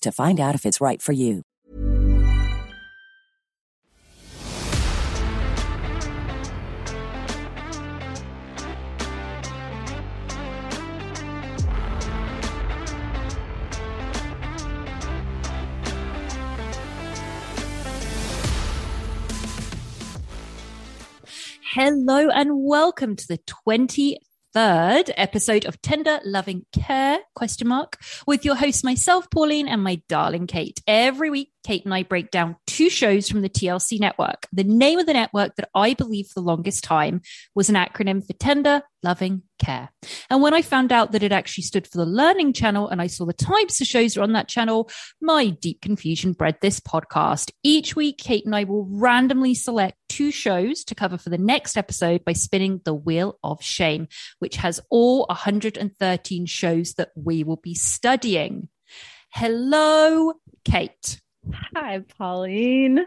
to find out if it's right for you. Hello and welcome to the 23rd episode of Tender Loving Care question mark with your host myself Pauline and my darling Kate. Every week Kate and I break down two shows from the TLC network. The name of the network that I believe for the longest time was an acronym for Tender Loving Care. And when I found out that it actually stood for the Learning Channel and I saw the types of shows are on that channel, my deep confusion bred this podcast. Each week, Kate and I will randomly select two shows to cover for the next episode by spinning the Wheel of Shame, which has all 113 shows that we will be studying. Hello, Kate. Hi, Pauline.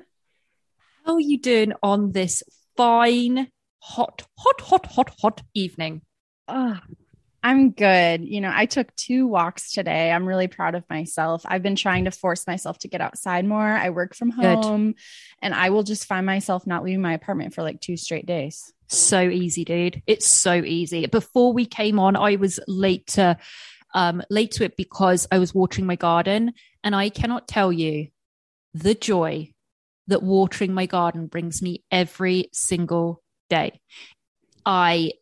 How are you doing on this fine, hot, hot, hot, hot, hot evening? Oh, I'm good. You know, I took two walks today. I'm really proud of myself. I've been trying to force myself to get outside more. I work from home good. and I will just find myself not leaving my apartment for like two straight days. So easy, dude. It's so easy. Before we came on, I was late to um late to it because I was watering my garden and I cannot tell you the joy that watering my garden brings me every single day. I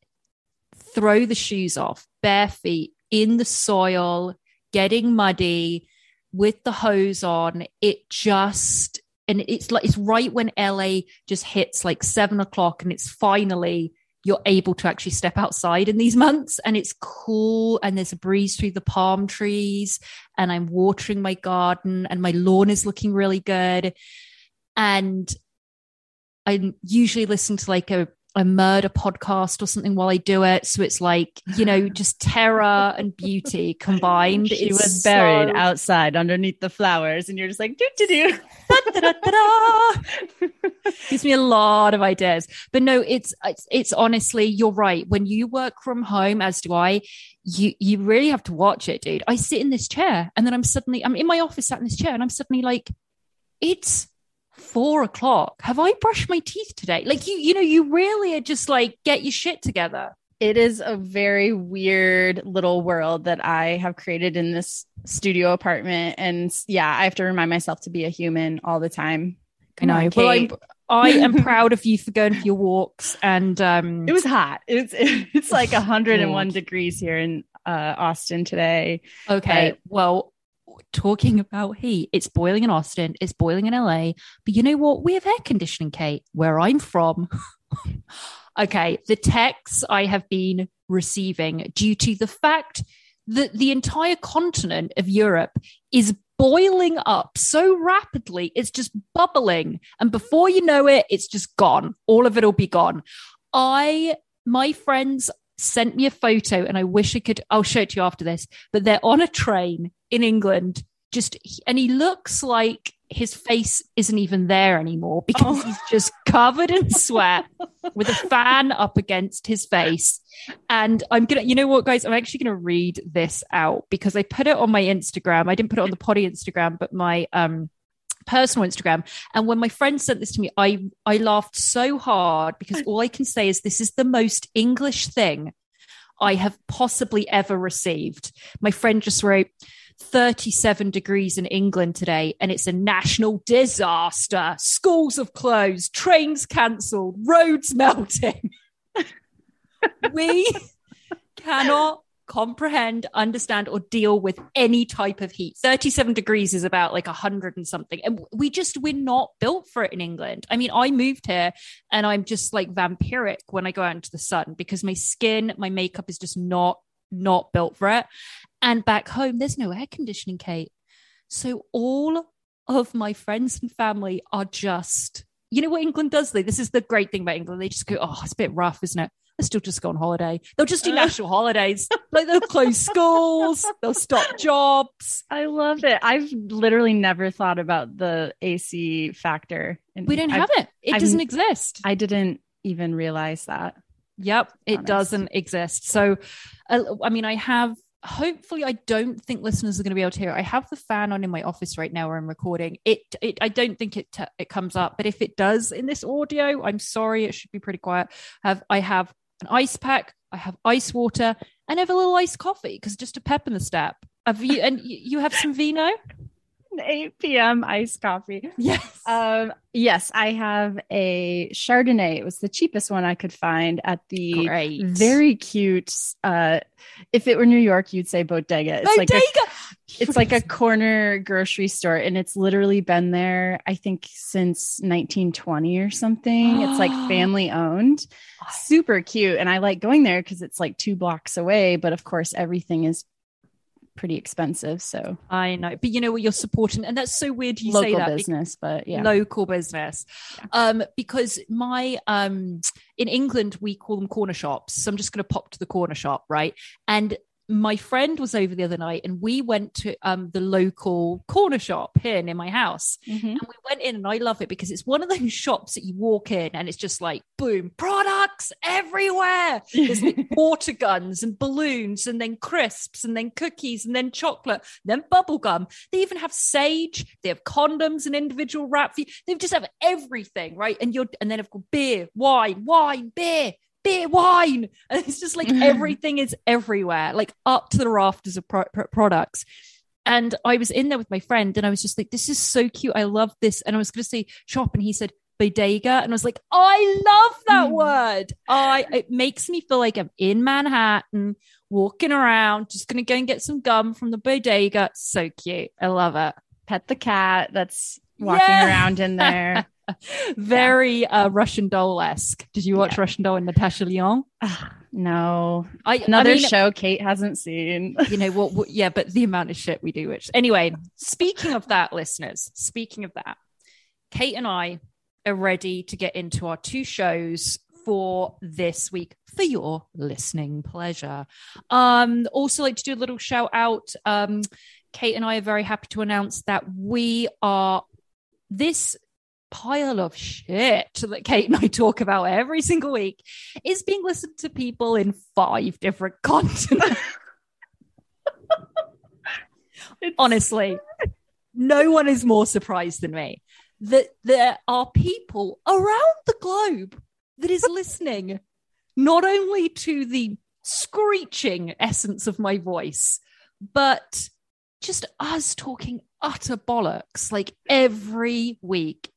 throw the shoes off, bare feet in the soil, getting muddy with the hose on. It just, and it's like, it's right when LA just hits like seven o'clock and it's finally, you're able to actually step outside in these months and it's cool and there's a breeze through the palm trees and I'm watering my garden and my lawn is looking really good. And I usually listen to like a a murder podcast or something while I do it. So it's like, you know, just terror and beauty combined. She it's was buried so... outside underneath the flowers, and you're just like, do do do. Gives me a lot of ideas. But no, it's, it's it's honestly, you're right. When you work from home, as do I, you you really have to watch it, dude. I sit in this chair and then I'm suddenly I'm in my office sat in this chair and I'm suddenly like, it's four o'clock. Have I brushed my teeth today? Like you, you know, you really are just like get your shit together. It is a very weird little world that I have created in this studio apartment. And yeah, I have to remind myself to be a human all the time. Come I know. On, well, I'm, I am proud of you for going for your walks. And um, it was hot. It's it's like 101 degrees here in uh, Austin today. Okay. But- well, talking about heat, it's boiling in Austin, it's boiling in LA. But you know what? We have air conditioning, Kate, where I'm from. okay, the texts I have been receiving due to the fact that the entire continent of Europe is boiling up so rapidly, it's just bubbling. And before you know it, it's just gone. All of it will be gone. I, my friends sent me a photo and I wish I could, I'll show it to you after this, but they're on a train in England, just, and he looks like his face isn't even there anymore because oh. he's just covered in sweat with a fan up against his face. And I'm gonna, you know what, guys, I'm actually gonna read this out because I put it on my Instagram. I didn't put it on the poddy Instagram, but my um personal Instagram. And when my friend sent this to me, I I laughed so hard because all I can say is this is the most English thing I have possibly ever received. My friend just wrote, 37 degrees in England today, and it's a national disaster. Schools have closed, trains cancelled, roads melting. we cannot comprehend, understand, or deal with any type of heat. 37 degrees is about like 100 and something. And we just, we're not built for it in England. I mean, I moved here and I'm just like vampiric when I go out into the sun because my skin, my makeup is just not not built for it. And back home, there's no air conditioning, Kate. So all of my friends and family are just, you know what England does? They this is the great thing about England. They just go, oh, it's a bit rough, isn't it? Let's still just go on holiday. They'll just do national holidays. Like they'll close schools, they'll stop jobs. I love it. I've literally never thought about the AC factor. we don't have I've, it. It I've, doesn't exist. I didn't even realize that. Yep, it honest. doesn't exist. So, uh, I mean, I have hopefully I don't think listeners are going to be able to hear. It. I have the fan on in my office right now where I'm recording. It, it I don't think it t- it comes up, but if it does in this audio, I'm sorry. It should be pretty quiet. Have I have an ice pack? I have ice water and I have a little iced coffee because just a pep in the step. And you have some vino? 8 p.m. iced coffee. Yes. Um, yes, I have a Chardonnay. It was the cheapest one I could find at the Great. very cute. Uh, if it were New York, you'd say bodega. It's bodega. like a, it's like a corner grocery store, and it's literally been there, I think, since 1920 or something. it's like family owned. Super cute. And I like going there because it's like two blocks away. But of course, everything is pretty expensive. So I know, but you know what you're supporting, and that's so weird you local say that. business, but yeah, local business. Yeah. Um, because my um in England we call them corner shops. So I'm just going to pop to the corner shop, right? And my friend was over the other night and we went to um, the local corner shop here near my house. Mm-hmm. and we went in and i love it because it's one of those shops that you walk in and it's just like boom products everywhere. There's like water guns and balloons and then crisps and then cookies and then chocolate then bubble gum. They even have sage they have condoms and individual wrap they just have everything right? And you're and then of course beer wine wine beer beer, wine. And it's just like everything is everywhere, like up to the rafters of pro- pro- products. And I was in there with my friend and I was just like, this is so cute. I love this. And I was going to say shop. And he said, bodega. And I was like, I love that mm. word. I, it makes me feel like I'm in Manhattan walking around, just going to go and get some gum from the bodega. So cute. I love it. Pet the cat that's walking yeah. around in there. very yeah. uh, Russian doll esque. Did you watch yeah. Russian doll and Natasha Lyonne? no, I, another I mean, show Kate hasn't seen. you know what, what? Yeah, but the amount of shit we do. Which anyway, speaking of that, listeners. Speaking of that, Kate and I are ready to get into our two shows for this week for your listening pleasure. Um, also like to do a little shout out. Um, Kate and I are very happy to announce that we are this pile of shit that Kate and I talk about every single week is being listened to people in five different continents. Honestly, no one is more surprised than me that there are people around the globe that is listening not only to the screeching essence of my voice, but just us talking utter bollocks like every week.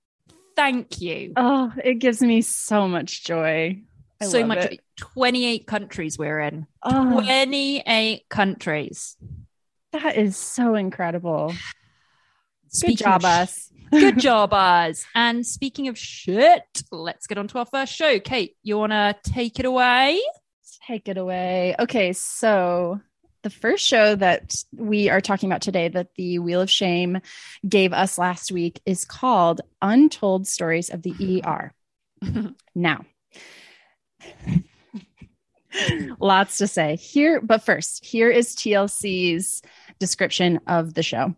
Thank you. Oh, it gives me so much joy. I so love much. it. 28 countries we're in. Oh, 28 countries. that is so incredible. Good job, sh- us. Good job, us. And speaking of shit, let's get on to our first show. Kate, you want to take it away? Take it away. Okay, so the first show that we are talking about today that the Wheel of Shame gave us last week is called Untold Stories of the ER. now, lots to say here, but first, here is TLC's description of the show.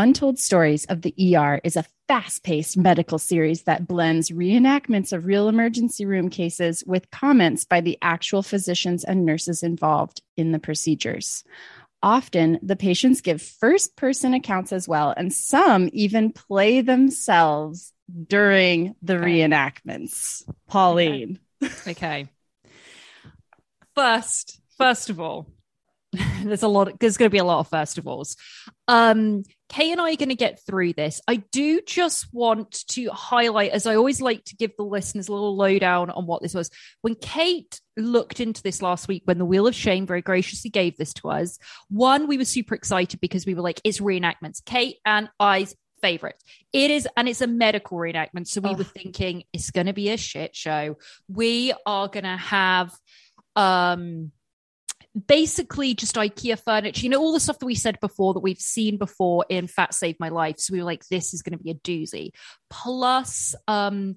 Untold Stories of the ER is a fast paced medical series that blends reenactments of real emergency room cases with comments by the actual physicians and nurses involved in the procedures. Often, the patients give first person accounts as well, and some even play themselves during the Okay. reenactments. Pauline. Okay. First, first of all, there's a lot, there's going to be a lot of first of alls. Um, Kate and I are going to get through this. I do just want to highlight, as I always like to give the listeners a little lowdown on what this was. When Kate looked into this last week, when the Wheel of Shame very graciously gave this to us, one, we were super excited because we were like, it's reenactments. Kate and I's favorite. It is, and it's a medical reenactment. So we Ugh. were thinking it's going to be a shit show. We are going to have, um, basically just IKEA furniture, you know, all the stuff that we said before that we've seen before in Fat Save My Life. So we were like, this is going to be a doozy. Plus, um,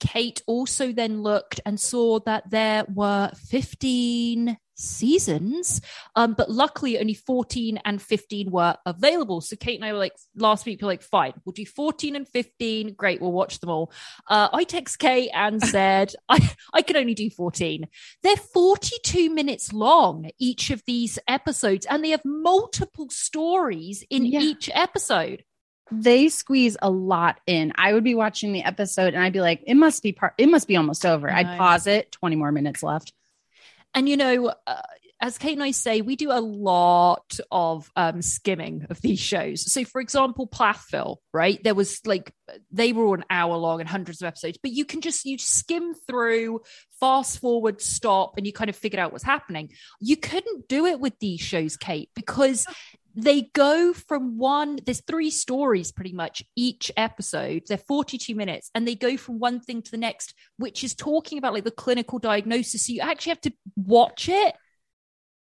Kate also then looked and saw that there were 15 seasons, um, but luckily only 14 and 15 were available. So Kate and I were like, last week, we were like, fine, we'll do 14 and 15. Great, we'll watch them all. Uh, I text Kate and said, I, I can only do 14. They're 42 minutes long, each of these episodes, and they have multiple stories in Yeah. each episode. They squeeze a lot in. I would be watching the episode and I'd be like, it must be part, it must be almost over. I I'd pause it, 20 more minutes left. And you know, uh, as Kate and I say, we do a lot of um, skimming of these shows. So, for example, Plathville, right? There was like they were an hour long and hundreds of episodes, but you can just you skim through, fast forward, stop, and you kind of figured out what's happening. You couldn't do it with these shows, Kate, because they go from one there's three stories pretty much each episode. They're 42 minutes and they go from one thing to the next which is talking about like the clinical diagnosis. So you actually have to watch it.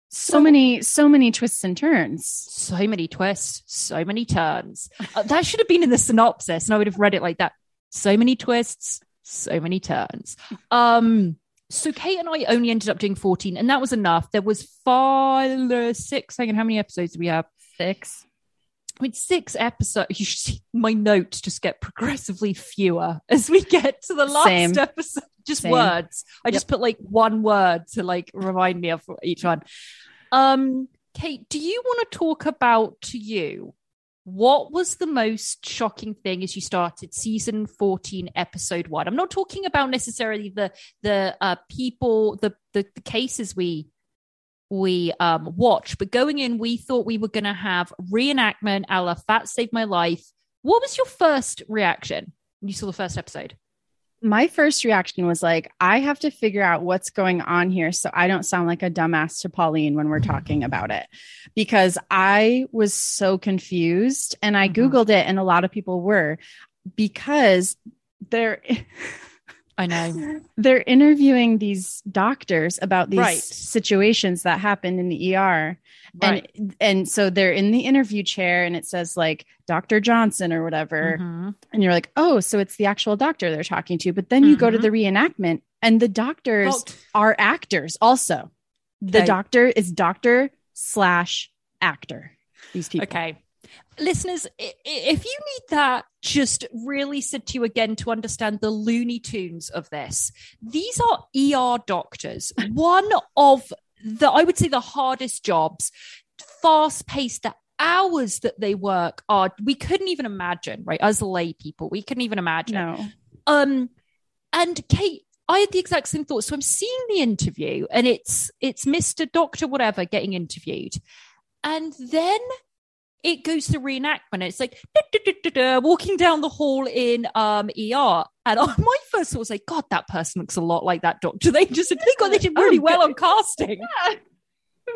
So many, so many twists and turns. so many twists so many turns. Uh, that should have been in the synopsis and i would have read it like that. So many twists so many turns. Um so kate and i only ended up doing 14 and that was enough there was five uh, six hang on how many episodes do we have Six. I mean, six episodes. You should see my notes just get progressively fewer as we get to the last Same. episode. Just Same. words. I just put like one word to like remind me of each one. Um, Kate, do you want to talk about to you what was the most shocking thing as you started season 14 episode 1 i'm not talking about necessarily the the uh people the the, the cases we we um watch but going in we thought we were going to have reenactment a la fat saved my life. What was your first reaction when you saw the first episode My first reaction was like, I have to figure out what's going on here so I don't sound like a dumbass to Pauline when we're talking about it. Because I was so confused and I Mhm. Googled it, and a lot of people were because they're i know they're interviewing these doctors about these Right. situations that happened in the ER. Right. And and so they're in the interview chair and it says like Dr. Johnson or whatever. Mhm. And you're like, oh, so it's the actual doctor they're talking to. But then you go to the reenactment and the doctors Doct- are actors also. The Okay. doctor is doctor slash actor. These people. Okay. Listeners, if you need that just really sit to you again to understand the Looney Tunes of this, these are ER doctors. One of the, I would say, the hardest jobs, fast paced, that hours that they work are we couldn't even imagine, right? As lay people, we couldn't even imagine. No. Um, and Kate, I had the exact same thought. So I'm seeing the interview, and it's it's Mr. Doctor whatever getting interviewed, and then it goes to reenactment. It's like walking down the hall in um, ER, and my first thought was like, God, that person looks a lot like that doctor. They just they got they did really oh, well on casting. Yeah.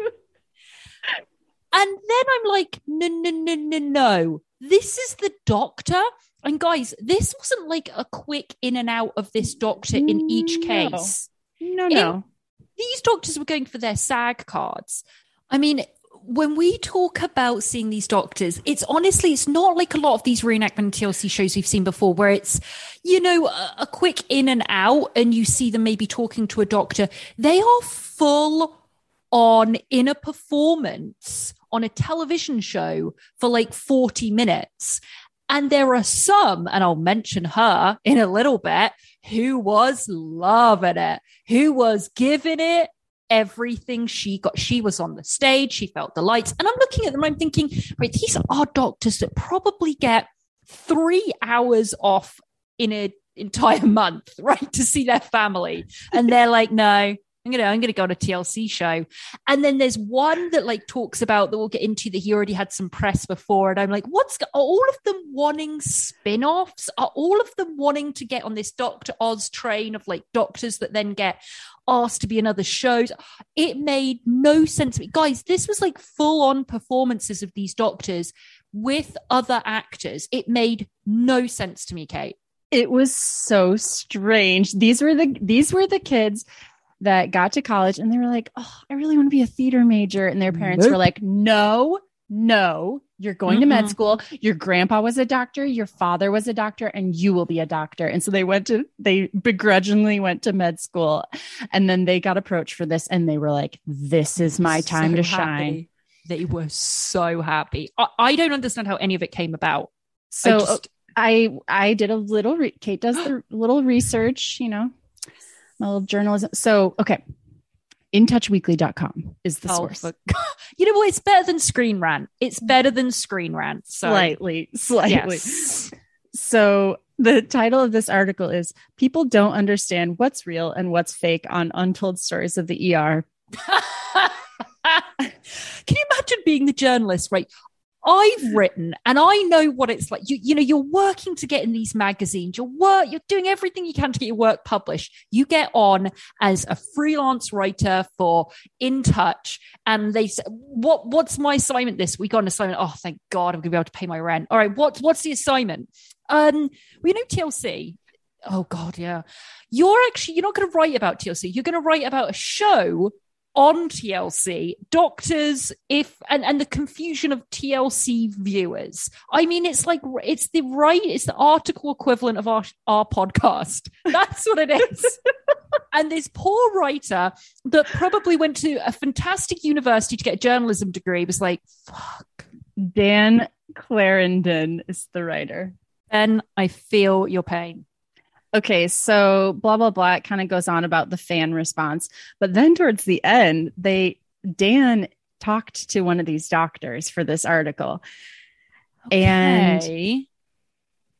and then I'm like, no, no, no, no, no. This is the doctor. And guys, this wasn't like a quick in and out of this doctor in each case. No, no. In, these doctors were going for their SAG cards. I mean, when we talk about seeing these doctors, it's honestly, it's not like a lot of these reenactment TLC shows we've seen before, where it's, you know, a, a quick in and out and you see them maybe talking to a doctor. They are full on in a performance on a television show for like 40 minutes. And there are some, and I'll mention her in a little bit, who was loving it, who was giving it everything she got. She was on the stage, she felt the lights. And I'm looking at them, I'm thinking, right, these are doctors that probably get three hours off in an entire month, right, to see their family. And they're like, no, I'm gonna I'm gonna go on a TLC show. And then there's one that like talks about that we'll get into that he already had some press before. And I'm like, what's are all of them wanting spin-offs? Are all of them wanting to get on this Dr. Oz train of like doctors that then get asked to be in other shows? It made no sense to me. Guys, this was like full-on performances of these doctors with other actors. It made no sense to me, Kate it was so strange these were the these were the kids that got to college and they were like, Oh, I really want to be a theater major. And their parents nope. were like, No, no, you're going mm to med school. Your grandpa was a doctor, your father was a doctor, and you will be a doctor. And so they went to, they begrudgingly went to med school. And then they got approached for this and they were like, This is my time so to shine. They were so happy. I, I, don't understand how any of it came about. So I just, I, I did a little, re- Kate does the little research, you know, my little journalism. So, okay. InTouchWeekly.com is the oh, source. you know what? It's better than Screen Rant. It's better than Screen Rant. So. Slightly, slightly. Yes. So the title of this article is People Don't Understand What's Real and What's Fake on Untold Stories of the ER. Can you imagine being the journalist, right? I've written and I know what it's like. You, you know, you're working to get in these magazines. You're work, you're doing everything you can to get your work published. You get on as a freelance writer for In Touch, and they say, "What? What's my assignment this week? On an assignment? Oh, thank God, I'm to be able to pay my rent. All right, what's what's the assignment? Um, we know TLC. Oh God, yeah. You're actually you're not to write about TLC. You're to write about a show on TLC, doctors, if and, and the confusion of TLC viewers. I mean, it's like it's the right, it's the article equivalent of our, our podcast. That's what it is. and this poor writer that probably went to a fantastic university to get a journalism degree was like, fuck. Dan Clarendon is the writer. Ben, I feel your pain. Okay, so blah blah blah. It kind of goes on about the fan response, but then towards the end, they Dan talked to one of these doctors for this article, okay. and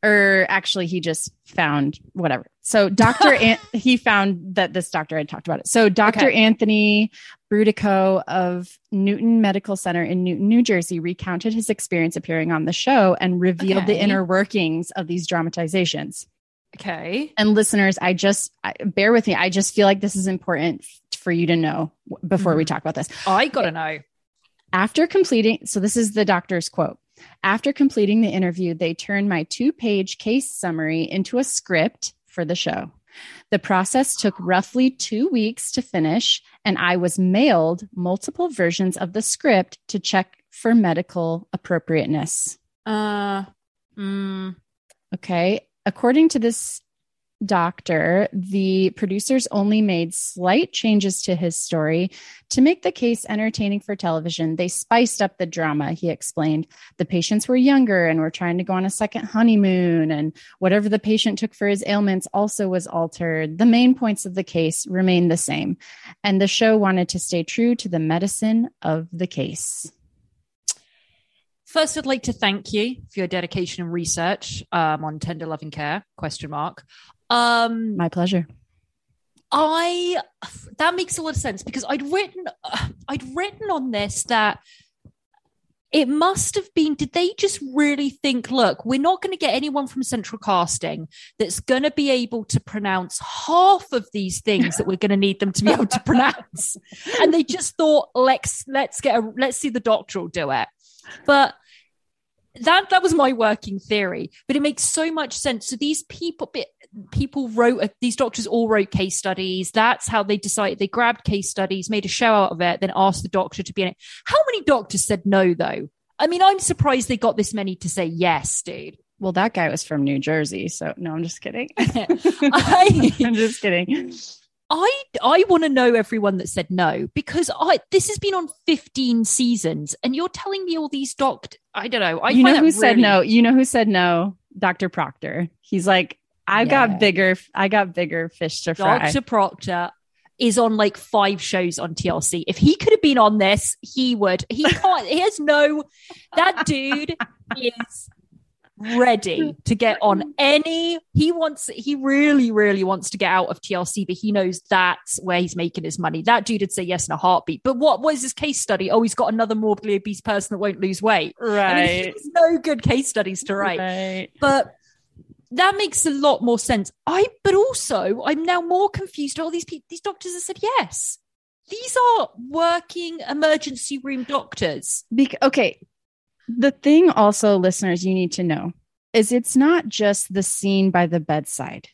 or actually he just found whatever. So Dr. An- he found that this doctor had talked about it. So Dr. Okay. Anthony Brudico of Newton Medical Center in Newton, New Jersey recounted his experience appearing on the show and revealed okay. the inner workings of these dramatizations. Okay. And listeners, I just I, bear with me. I just feel like this is important for you to know before mm-hmm. we talk about this. I got to know. After completing, so this is the doctor's quote. After completing the interview, they turned my two page case summary into a script for the show. The process took roughly two weeks to finish, and I was mailed multiple versions of the script to check for medical appropriateness. Uh, mm. Okay. According to this doctor, the producers only made slight changes to his story to make the case entertaining for television. They spiced up the drama, he explained. The patients were younger and were trying to go on a second honeymoon, and whatever the patient took for his ailments also was altered. The main points of the case remained the same, and the show wanted to stay true to the medicine of the case. First, I'd like to thank you for your dedication and research um, on tender loving care. Question mark. Um, My pleasure. I that makes a lot of sense because I'd written uh, I'd written on this that it must have been did they just really think look we're not going to get anyone from central casting that's going to be able to pronounce half of these things that we're going to need them to be able to pronounce and they just thought let's let's get a let's see the doctor will do it but that that was my working theory but it makes so much sense. So these people people wrote these doctors all wrote case studies. That's how they decided. They grabbed case studies made a show out of it then asked the doctor to be in it. How many doctors said no though? I mean i'm surprised they got this many to say yes dude. Well that guy was from new jersey so no i'm just kidding. I, i'm just kidding I I want to know everyone that said no because I this has been on 15 seasons and you're telling me all these doctors I don't know. I you know who really- said no? You know who said no? Dr. Proctor. He's like, I yeah. got bigger, I got bigger fish to fry. Dr. Proctor is on like five shows on TLC. If he could have been on this, he would. He can't, he has no that dude is ready to get on any he wants he really really wants to get out of TLC but he knows that's where he's making his money. That dude would say yes in a heartbeat. But what was his case study? Oh he's got another morbidly obese person that won't lose weight. Right I mean, no good case studies to write. Right. but that makes a lot more sense. I but also I'm now more confused all these people these doctors have said yes. These are working emergency room doctors. Be- okay the thing also, listeners, you need to know is it's not just the scene by the bedside.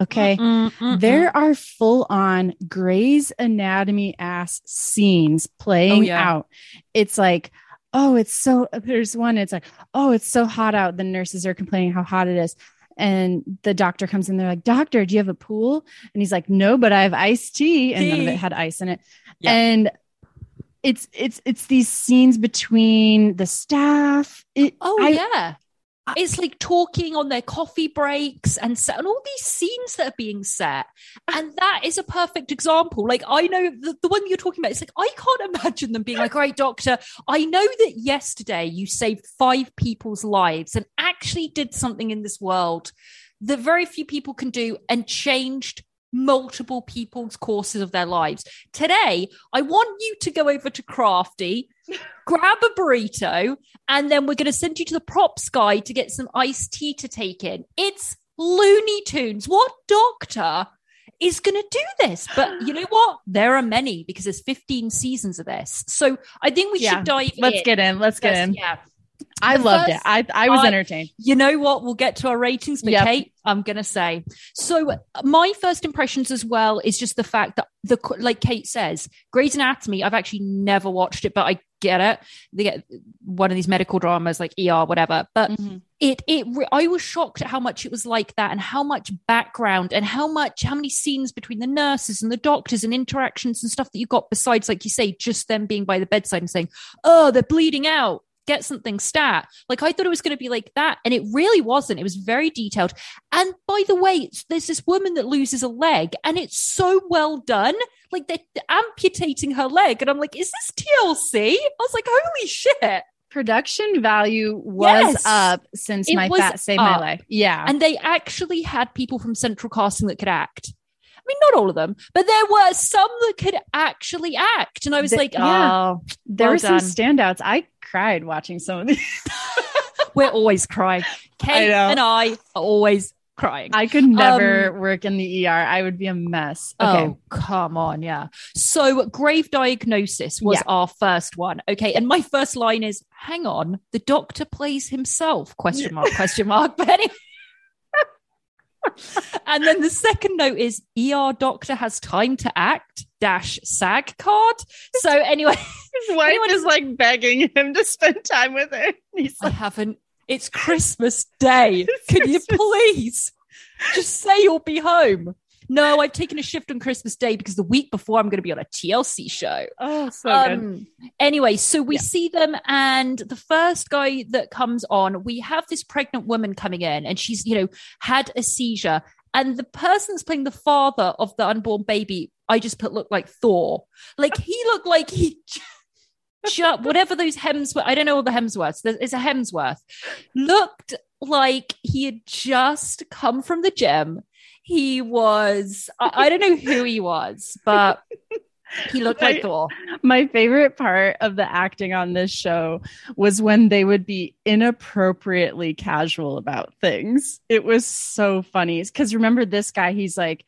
Okay. Mm-mm, mm-mm. There are full on Grey's Anatomy ass scenes playing oh, yeah. out. It's like, oh, it's so, there's one, it's like, oh, it's so hot out. The nurses are complaining how hot it is. And the doctor comes in, they're like, Doctor, do you have a pool? And he's like, No, but I have iced tea. And none of it had ice in it. Yeah. And it's it's it's these scenes between the staff. It, oh I, yeah. It's like talking on their coffee breaks and set, and all these scenes that are being set. And that is a perfect example. Like, I know the, the one you're talking about, it's like, I can't imagine them being like, all right, doctor, I know that yesterday you saved five people's lives and actually did something in this world that very few people can do and changed multiple people's courses of their lives. Today, I want you to go over to Crafty, grab a burrito, and then we're going to send you to the props guy to get some iced tea to take in. It's Looney Tunes. What doctor is going to do this? But you know what? There are many because there's 15 seasons of this. So I think we yeah. should dive Let's in. get in. Let's get in. Yeah. I loved first, it. I, I was entertained. You know what? We'll get to our ratings, but yep. Kate, I'm going to say. So, my first impressions as well is just the fact that the like Kate says, Grey's Anatomy. I've actually never watched it, but I get it. They get one of these medical dramas like ER, whatever. But mm-hmm. it it I was shocked at how much it was like that, and how much background, and how much how many scenes between the nurses and the doctors and interactions and stuff that you got besides, like you say, just them being by the bedside and saying, "Oh, they're bleeding out." Get something stat. Like I thought it was going to be like that. And it really wasn't. It was very detailed. And by the way, there's this woman that loses a leg and it's so well done. Like they're amputating her leg. And I'm like, is this TLC? I was like, holy shit production value was yes. up since it my fat saved up. my life. Yeah. And they actually had people from central casting that could act. Mean, not all of them, but there were some that could actually act. And I was the, like, yeah. oh, there well were done. some standouts. I cried watching some of these. We're always crying. Kate I and I are always crying. I could never um, work in the ER. I would be a mess. Okay. Oh, come on. Yeah. So, grave diagnosis was yeah. our first one. Okay. And my first line is hang on, the doctor plays himself? Question mark, question mark. But anyway. And then the second note is ER doctor has time to act dash SAG card. So anyway, his wife anyone, is like begging him to spend time with her. He's like, I haven't. It's Christmas Day. Can Christmas. you please just say you'll be home? No, I've taken a shift on Christmas Day because the week before I'm going to be on a TLC show. Oh, so um, good. Anyway, so we yeah. see them, and the first guy that comes on, we have this pregnant woman coming in, and she's, you know, had a seizure. And the person that's playing the father of the unborn baby, I just put looked like Thor. Like he looked like he ju- whatever those Hemsworth, I don't know all the Hemsworths. There's a Hemsworth. Looked like he had just come from the gym. He was, I, I don't know who he was, but he looked like Thor. My favorite part of the acting on this show was when they would be inappropriately casual about things. It was so funny. Because remember this guy, he's like,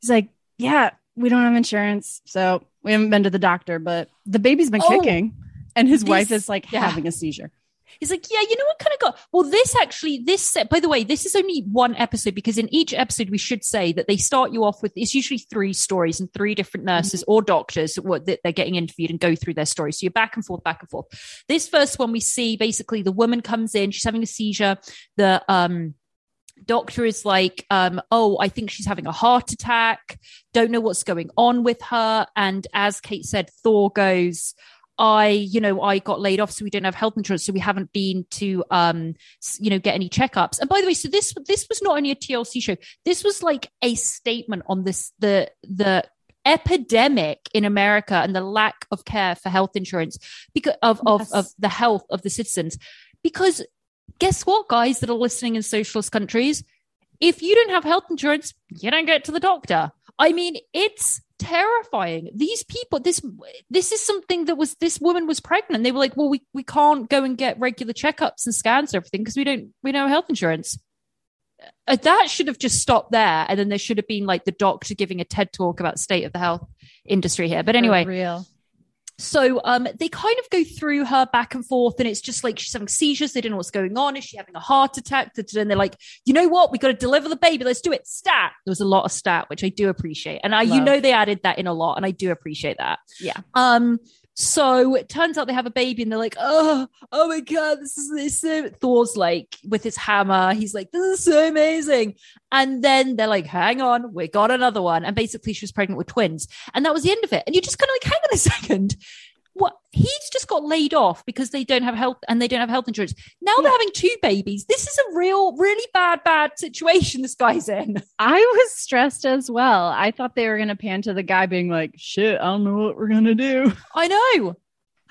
he's like, yeah, we don't have insurance, so we haven't been to the doctor, but the baby's been Oh, kicking, and his this- wife is like yeah. having a seizure. He's like, yeah, you know what kind of got. Well, this actually, this set, by the way, this is only one episode because in each episode, we should say that they start you off with it's usually three stories and three different nurses or doctors what that they're getting interviewed and go through their stories. So you're back and forth, back and forth. This first one, we see basically the woman comes in, she's having a seizure. The, um, doctor is like um oh i think she's having a heart attack don't know what's going on with her and as kate said thor goes I, you know, I got laid off, so we don't have health insurance, so we haven't been to, um, you know, get any checkups. And by the way, so this this was not only a TLC show. This was like a statement on this the the epidemic in America and the lack of care for health insurance because of of, Yes. of the health of the citizens. Because guess what, guys that are listening in socialist countries, if you don't have health insurance, you don't get to the doctor. I mean, it's terrifying. These people, this this is something that was this woman was pregnant. They were like, well, we we can't go and get regular checkups and scans and everything because we don't we don't have health insurance. Uh, that should have just stopped there, and then there should have been like the doctor giving a TED talk about state of the health industry here. But anyway, For real. So um, they kind of go through her back and forth, and it's just like she's having seizures. They don't know what's going on. Is she having a heart attack? And they're like, you know what? We got to deliver the baby. Let's do it. Stat. There was a lot of stat, which I do appreciate, and I, you know, they added that in a lot, and I do appreciate that. Yeah. Um. So it turns out they have a baby, and they're like, oh, oh my god, this is this. Is so... Thor's like with his hammer. He's like, this is so amazing. And then they're like, hang on, we got another one. And basically, she was pregnant with twins. And that was the end of it. And you're just kind of like, hang on a second. What he's just got laid off because they don't have health and they don't have health insurance. Now they're having two babies. This is a real, really bad, bad situation this guy's in. I was stressed as well. I thought they were going to pan to the guy being like, shit, I don't know what we're going to do. I know.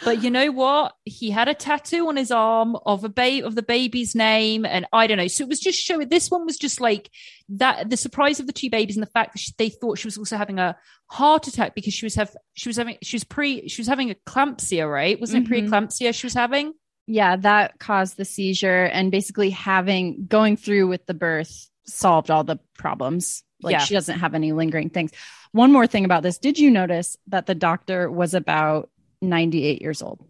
But you know what? He had a tattoo on his arm of a babe of the baby's name, and I don't know. So it was just showing. This one was just like that. The surprise of the two babies and the fact that she, they thought she was also having a heart attack because she was have she was having she was pre she was having a eclampsia, right? Wasn't Mhm. it preeclampsia she was having? Yeah, that caused the seizure and basically having going through with the birth solved all the problems. Like Yeah. she doesn't have any lingering things. One more thing about this. Did you notice that the doctor was about 98 years old?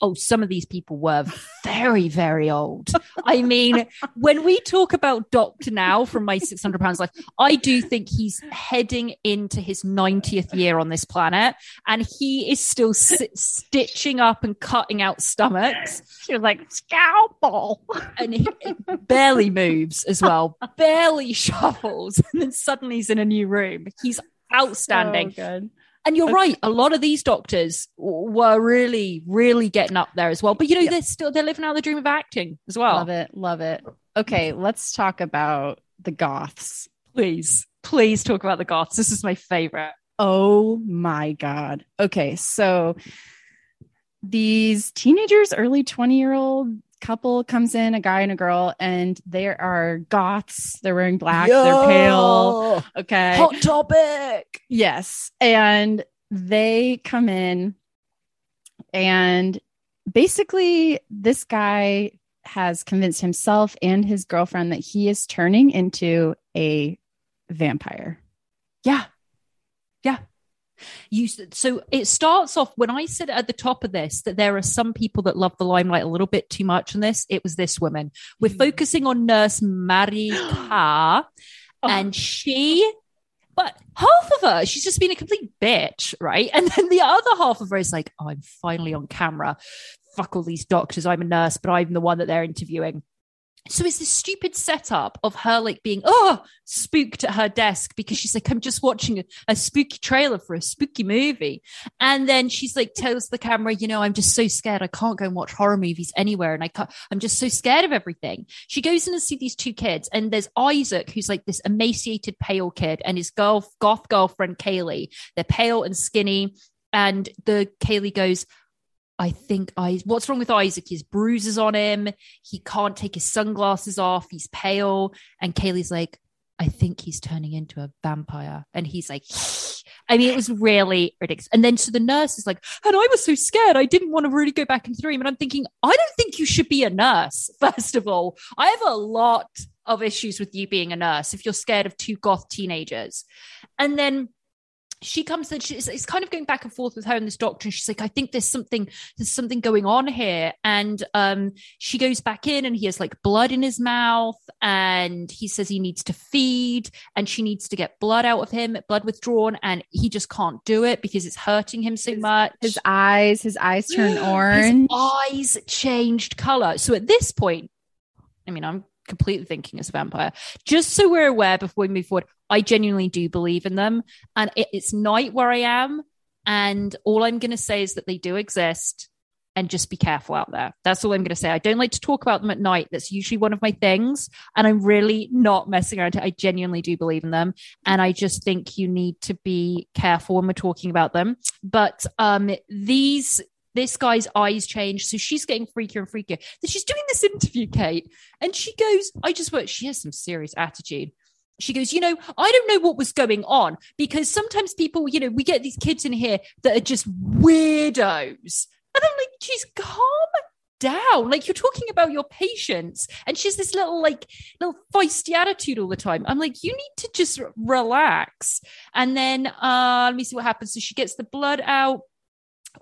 oh, some of these people were very, very old. I mean, when we talk about Doctor Now from my 600 pounds life, I do think he's heading into his 90th year on this planet and he is still si- stitching up and cutting out stomachs was like, scalpel. and he barely moves as well, barely shuffles. And then suddenly he's in a new room. He's oh, outstanding. So good. And you're Okay. right. A lot of these doctors were really, really getting up there as well. But you know, they're still they're living out the dream of acting as well. Love it. Love it. Okay, let's talk about the goths. Please, please talk about the goths. This is my favorite. Oh my God. Okay. So these teenagers, early 20 year old couple comes in, a guy and a girl, and there are goths. They're wearing black, they're pale. Okay. Hot topic. Yes. And they come in, and basically, this guy has convinced himself and his girlfriend that he is turning into a vampire. Yeah. Yeah. You so it starts off when I said at the top of this that there are some people that love the limelight a little bit too much in this. It was this woman. We're hmm. focusing on Nurse Marika, oh. and she, but half of her, she's just been a complete bitch, right? And then the other half of her is like, oh, I'm finally on camera. Fuck all these doctors. I'm a nurse, but I'm the one that they're interviewing. So it's this stupid setup of her like being oh spooked at her desk because she's like I'm just watching a, a spooky trailer for a spooky movie, and then she's like tells the camera, you know, I'm just so scared I can't go and watch horror movies anywhere, and I can't, I'm just so scared of everything. She goes in and see these two kids, and there's Isaac who's like this emaciated pale kid, and his girl goth girlfriend Kaylee. They're pale and skinny, and the Kaylee goes, I think I what's wrong with Isaac? His bruises on him. He can't take his sunglasses off. He's pale. And Kaylee's like, I think he's turning into a vampire. And he's like, I mean, it was really ridiculous. And then so the nurse is like, and I was so scared. I didn't want to really go back into the room. And I'm thinking, I don't think you should be a nurse, first of all. I have a lot of issues with you being a nurse if you're scared of two goth teenagers. And then she comes and she's it's kind of going back and forth with her and this doctor and she's like i think there's something there's something going on here. And um she goes back in and he has like blood in his mouth and he says he needs to feed and she needs to get blood out of him blood withdrawn and he just can't do it because it's hurting him so his, much. his eyes his eyes turn orange. his eyes changed color. So at this point i mean i'm completely thinking as a vampire. Just so we're aware before we move forward, I genuinely do believe in them. And it, it's night where I am. And all I'm going to say is that they do exist and just be careful out there. That's all I'm going to say. I don't like to talk about them at night. That's usually one of my things. And I'm really not messing around. I genuinely do believe in them. And I just think you need to be careful when we're talking about them. But um, these this guy's eyes change. So she's getting freakier and freakier. Then she's doing this interview, Kate, and she goes, I just work. She has some serious attitude. She goes, you know, I don't know what was going on because sometimes people, you know, we get these kids in here that are just weirdos. And I'm like, She's calm down. Like you're talking about your patients. And she's this little, like, little feisty attitude all the time. I'm like, you need to just relax. And then uh, let me see what happens. So she gets the blood out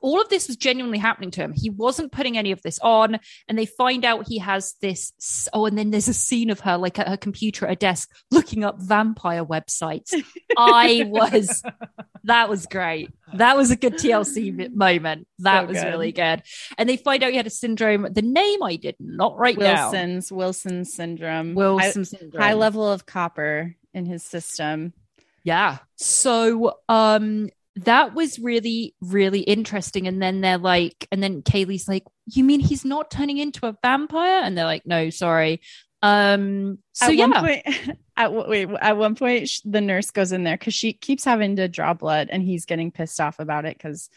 all of this was genuinely happening to him. He wasn't putting any of this on. And they find out he has this. Oh, and then there's a scene of her like at her computer at a desk looking up vampire websites. I was, that was great. That was a good TLC moment. That so was good. really good. And they find out he had a syndrome. The name I did not write Wilson's, down. Wilson's syndrome. Wilson's high, syndrome. High level of copper in his system. Yeah. So um that was really, really interesting. And then they're like, and then Kaylee's like, you mean he's not turning into a vampire? And they're like, no, sorry. Um, so at yeah. One point, at, wait, at one point, the nurse goes in there because she keeps having to draw blood and he's getting pissed off about it because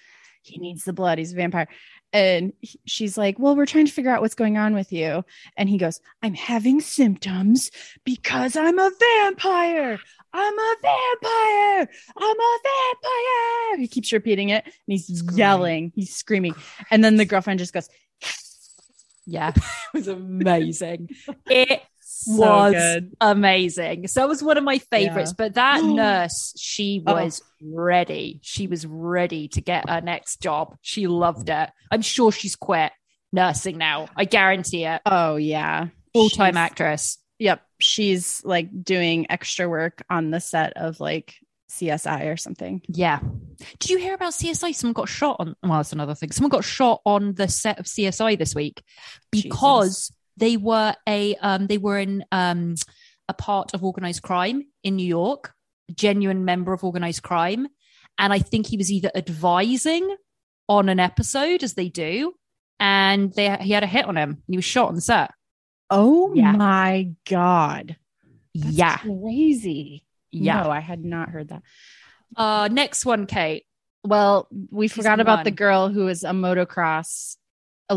he needs the blood. He's a vampire. And she's like, Well, we're trying to figure out what's going on with you. And he goes, I'm having symptoms because I'm a vampire. I'm a vampire. I'm a vampire. He keeps repeating it and he's screaming. yelling, he's screaming. And then the girlfriend just goes, Yeah, it was amazing. it so was good. amazing. So it was one of my favorites. Yeah. But that nurse, she oh. was oh. ready. She was ready to get her next job. She loved it. I'm sure she's quit nursing now. I guarantee it. Oh, yeah. Full time actress. Yep. She's like doing extra work on the set of like CSI or something. Yeah. Did you hear about CSI? Someone got shot on. Well, that's another thing. Someone got shot on the set of CSI this week because Jesus. They were a um they were in um a part of organized crime in New York, a genuine member of organized crime, and I think he was either advising on an episode as they do, and they he had a hit on him. And he was shot on the set. Oh yeah. my God. That's yeah. Crazy. Yeah. No, I had not heard that. Uh next one, Kate. Well, we forgot about the girl who was a motocross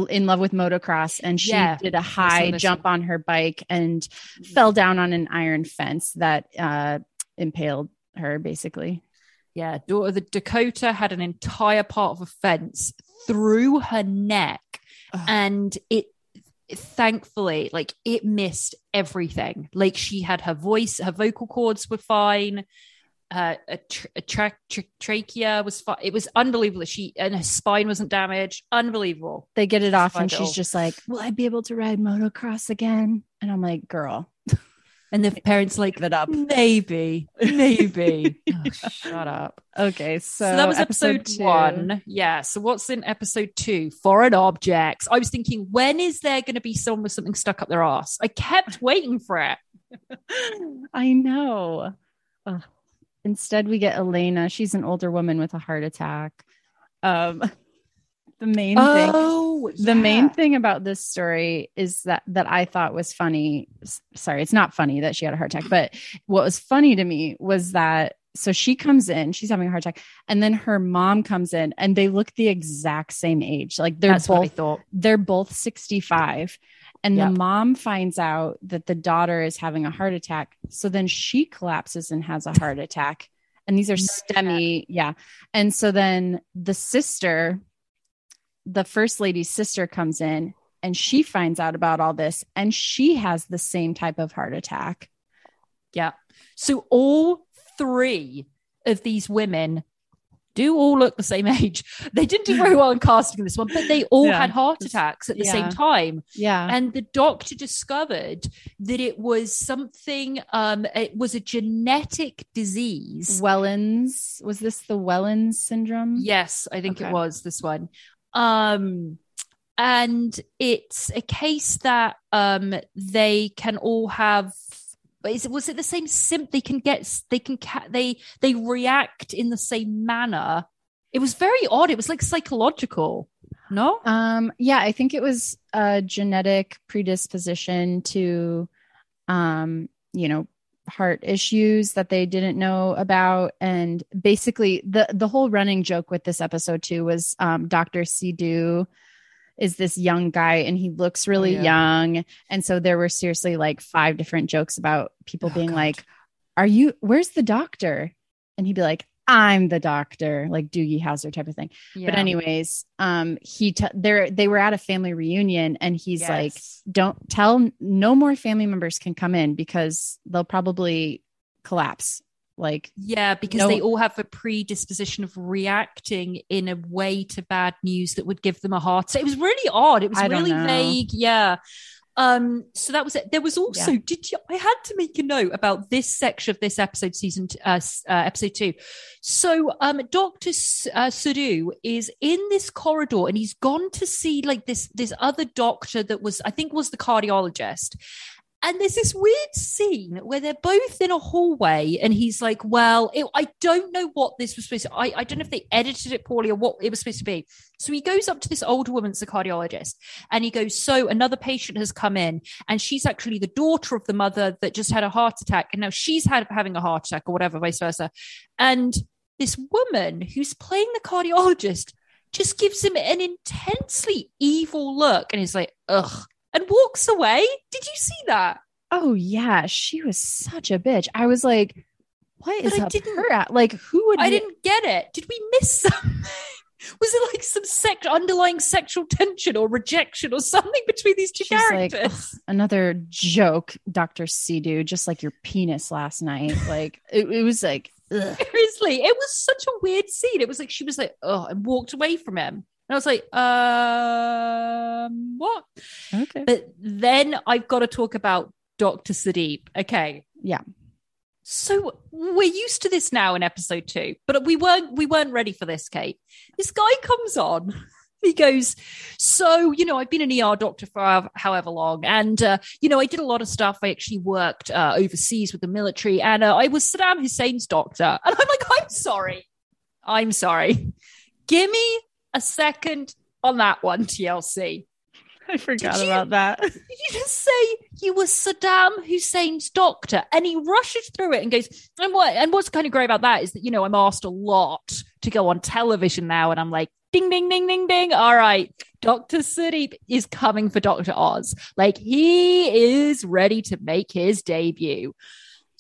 in love with motocross and she yeah. did a high jump on her bike and fell down on an iron fence that uh impaled her basically. Yeah, daughter the Dakota had an entire part of a fence through her neck and it thankfully like it missed everything like she had her voice her vocal cords were fine uh, a, tra- a tra- tra- trachea was fine it was unbelievable she and her spine wasn't damaged unbelievable they get it off and she's just like will i be able to ride motocross again and i'm like girl and the parents like that up. Maybe, maybe. oh, shut up. Okay, so, so that was episode, episode one. Yeah. So what's in episode two? Foreign objects. I was thinking, when is there going to be someone with something stuck up their ass? I kept waiting for it. I know. Ugh. Instead, we get Elena. She's an older woman with a heart attack. Um, the main oh, thing yeah. the main thing about this story is that that I thought was funny sorry it's not funny that she had a heart attack but what was funny to me was that so she comes in, she's having a heart attack, and then her mom comes in and they look the exact same age. Like they're That's what I both thought. they're both 65. And Yep. the mom finds out that the daughter is having a heart attack. So then she collapses and has a heart attack. And these are mm-hmm. STEMI. Yeah. And so then the sister, the first lady's sister comes in and she finds out about all this and she has the same type of heart attack. Yeah. So all three of these women do all look the same age. They didn't do very well in casting this one, but they all Yeah. had heart attacks at the same time. Yeah. And the doctor discovered that it was something, um, it was a genetic disease. Wellens, was this the Wellens syndrome? Yes, I think Okay. it was this one. Um, and it's a case that um they can all have. Is it was it the same sim? They can get they can ca- they they react in the same manner. It was very odd. It was like psychological. No, Um, yeah, I think it was a genetic predisposition to, um, you know, heart issues that they didn't know about, and basically the the whole running joke with this episode too was um, Doctor Sidhu is this young guy and he looks really yeah. young, and so there were seriously like five different jokes about people Oh, being God. like, "Are you? Where's the doctor?" And he'd be like, "I'm the doctor," like Doogie Howser type of thing. But anyways, um, he t- they they were at a family reunion, and he's like, "Don't tell no more family members can come in because they'll probably collapse." Like, Yeah, because No- they all have a predisposition of reacting in a way to bad news that would give them a heart. So it was really odd. It was I really vague. Yeah. Um, so that was it. There was also, did you, I had to make a note about this section of this episode, season, uh, uh, episode two. So, um, Dr. S- uh, Sadu is in this corridor and he's gone to see like this, this other doctor that was, I think was the cardiologist. And there's this weird scene where they're both in a hallway, and he's like, Well, it, I don't know what this was supposed to I, I don't know if they edited it poorly or what it was supposed to be. So he goes up to this older woman, the cardiologist, and he goes, So another patient has come in, and she's actually the daughter of the mother that just had a heart attack, and now she's had having a heart attack or whatever, vice versa. And this woman who's playing the cardiologist just gives him an intensely evil look, and he's like, Ugh. And walks away. Did you see that? oh yeah, she was such a bitch. I was like, "What is But I up didn't- her at? Like, who would? I didn't get it. Did we miss something? Was it like some sex underlying sexual tension or rejection or something between these two She's like, characters? another joke, Doctor Sidhu, just like your penis last night. Like, it, it was like, ugh. Seriously, it was such a weird scene. It was like she was like, oh, and walked away from him. And I was like, um, what? okay, But then I've got to talk about Dr. Sadeep. Okay. Yeah. So we're used to this now in episode two, but we weren't we weren't ready for this, Kate. This guy comes on. He goes, so you know, I've been an ER doctor for however- long, and uh, you know, I did a lot of stuff. I actually worked uh, overseas with the military, and uh, I was Saddam Hussein's doctor. And I'm like, I'm sorry, I'm sorry. Give me a second on that one, TLC. I forgot Did you- about that. Did you just say you were Saddam Hussein's doctor? And he rushes through it and goes, and what and what's kind of great about that is that, you know, I'm asked a lot to go on television now, and I'm like, ding, ding, ding, ding, ding. All right. Dr. Sudeep is coming for Dr. Oz. Like he is ready to make his debut.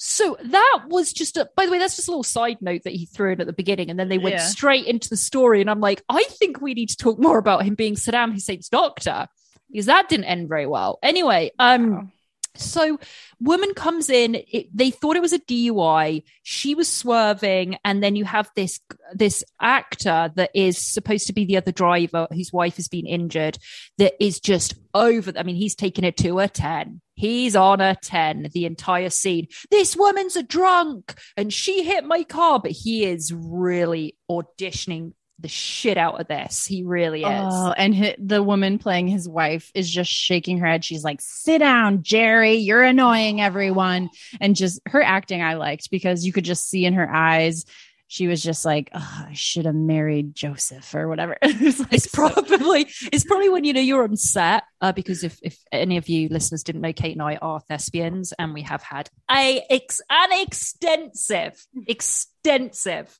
So that was just a, by the way, that's just a little side note that he threw in at the beginning. And then they went Yeah. straight into the story. And I'm like, I think we need to talk more about him being Saddam Hussein's doctor because that didn't end very well. Anyway, um, Wow. So woman comes in. It, they thought it was a DUI. She was swerving, and then you have this this actor that is supposed to be the other driver whose wife has been injured. That is just over. I mean, he's taken it to a ten. He's on a 10 the entire scene. This woman's a drunk and she hit my car, but he is really auditioning the shit out of this. He really is. Oh, and hi- the woman playing his wife is just shaking her head. She's like, "Sit down, Jerry. You're annoying everyone." And just her acting, I liked because you could just see in her eyes she was just like, oh, I should have married Joseph or whatever. it's, like it's so- probably it's probably when you know you're on set uh, because if if any of you listeners didn't know Kate and I are thespians and we have had a ex- an extensive extensive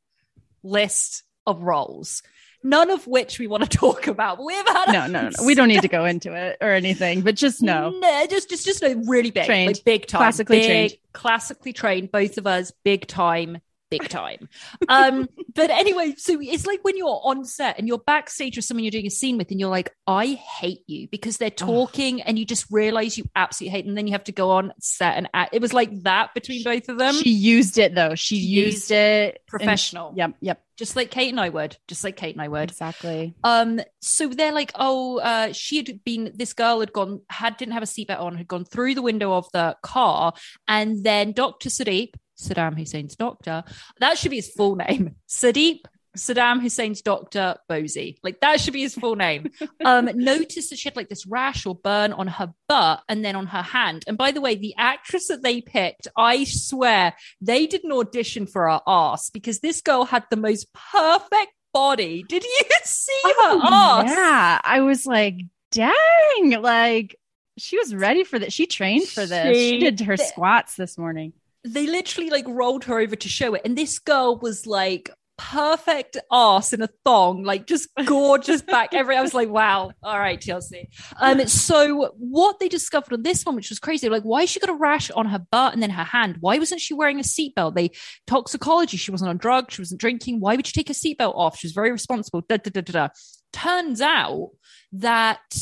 list of roles none of which we want to talk about but we've had no, no, no. We don't need to go into it or anything, but just know. No, just just just no, really big, Trained. like big time, Classically big, trained. classically trained. Both of us, big time, big time. Um, but anyway, so it's like when you're on set and you're backstage with someone you're doing a scene with, and you're like, I hate you because they're talking, and you just realize you absolutely hate, them. and then you have to go on set and act. It was like that between both of them, She used it though. She, She used, used it and- professional. yep, yep, just like Kate and I would, just like Kate and I would. exactly. Um, so they're like, oh, uh, she had been this girl had gone had didn't have a seatbelt on, had gone through the window of the car, and then Dr. Sadiq, Saddam Hussein's doctor, that should be his full name. Sadiq Saddam Hussein's doctor Bozy. Like that should be his full name. Um, noticed that she had like this rash or burn on her butt and then on her hand. And by the way, the actress that they picked, I swear they did an audition for her ass because this girl had the most perfect body. Did you see her Oh, ass? yeah, I was like, dang, like she was ready for this. She trained for this. She, She did her squats this morning. They literally like rolled her over to show it. And this girl was like perfect ass in a thong, like just gorgeous back. Every I was like, wow, all right, Chelsea. Um, so what they discovered on this one, which was crazy, like why she got a rash on her butt and then her hand? Why wasn't she wearing a seatbelt? They toxicology, she wasn't on drugs, she wasn't drinking. Why would she take her seatbelt off? She was very responsible. Da, da, da, da, da. Turns out that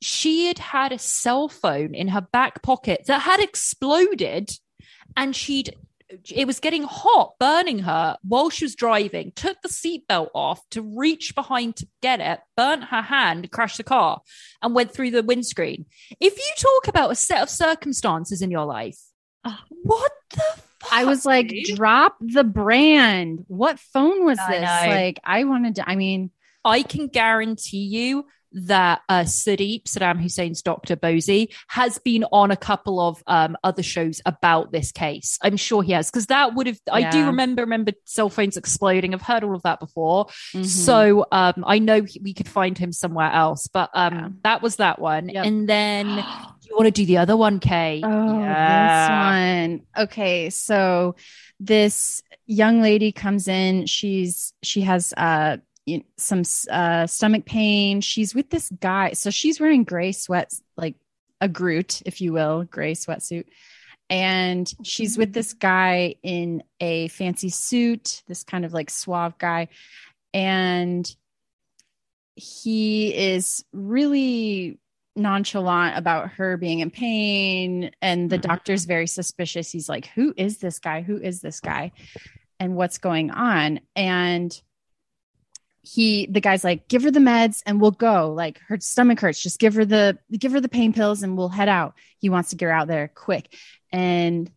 she had had a cell phone in her back pocket that had exploded and she'd it was getting hot, burning her while she was driving, took the seatbelt off to reach behind to get it, burnt her hand, crashed the car, and went through the windscreen. If you talk about a set of circumstances in your life, what the fuck? I was like, dude? drop the brand. What phone was I this? know. Like, I wanted to, I mean, I can guarantee you that uh, Sadiq, Saddam Hussein's Dr. Bozy, has been on a couple of um, other shows about this case. I'm sure he has, because that would have, I do remember, remember cell phones exploding. I've heard all of that before. mhm. So um, I know he- we could find him somewhere else, but um, Yeah. that was that one. Yep. And then you want to do the other one, Kay? Oh, Yeah. this one. Okay, so this young lady comes in. She's she has uh you- some uh stomach pain. She's with this guy. So she's wearing gray sweats, like a Groot, if you will, gray sweatsuit. And she's with this guy in a fancy suit, this kind of like suave guy. And he is really nonchalant about her being in pain and the Mhm. doctor's very suspicious he's like who is this guy who is this guy and what's going on and he the guy's like give her the meds and we'll go like her stomach hurts just give her the give her the pain pills and we'll head out he wants to get her out there quick and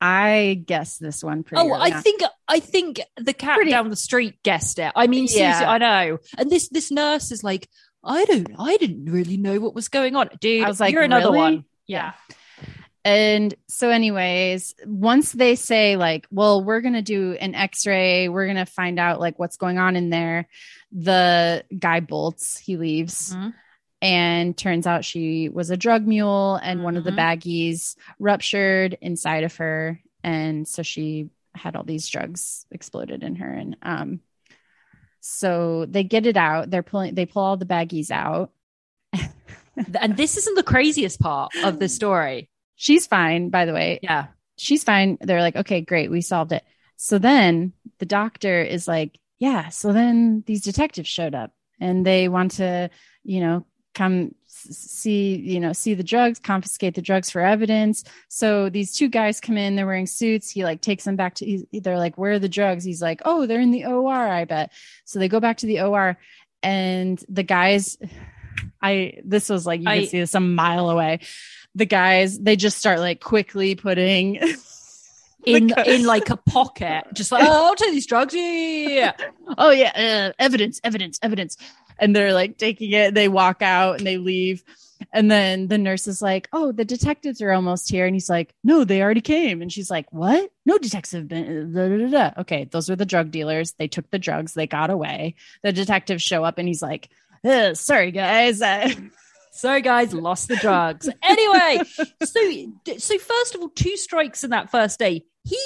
i guess this one pretty Oh, I on. think I think the cat Pretty- down the street guessed it. I mean, Yeah. seriously, I know. And this this nurse is like, I don't, I didn't really know what was going on, dude. I was like, you're another really? one. Yeah. And so, anyways, once they say, like, well, we're going to do an x ray, we're going to find out, like, what's going on in there, the guy bolts, he leaves. Mhm. And turns out she was a drug mule, and one of the Mhm. baggies ruptured inside of her. And so she had all these drugs exploded in her. And um, so they get it out. They're pulling, they pull all the baggies out. And this isn't the craziest part of the story. She's fine, by the way. Yeah. she's fine. They're like, okay, great, we solved it. So then the doctor is like, yeah. So then these detectives showed up and they want to, you know, come see, you know, see the drugs, confiscate the drugs for evidence. So these two guys come in, they're wearing suits. He like takes them back to, they're like, where are the drugs? He's like, oh, they're in the OR, I bet. So they go back to the OR and the guys, I, this was like, you I- can see this a mile away. The guys, they just start like quickly putting In in like a pocket, just like, oh, I'll take these drugs. Yeah, yeah, yeah. oh yeah uh, evidence evidence evidence and they're like taking it they walk out and they leave And then the nurse is like, "Oh, the detectives are almost here," and he's like, "No, they already came." And she's like, "What? No detectives have been." Da, da, da, okay, those were the drug dealers. They took the drugs. They got away. The detectives show up, and he's like, "Sorry, guys." Sorry, guys, lost the drugs. Anyway, so so first of all, two strikes in that first day. He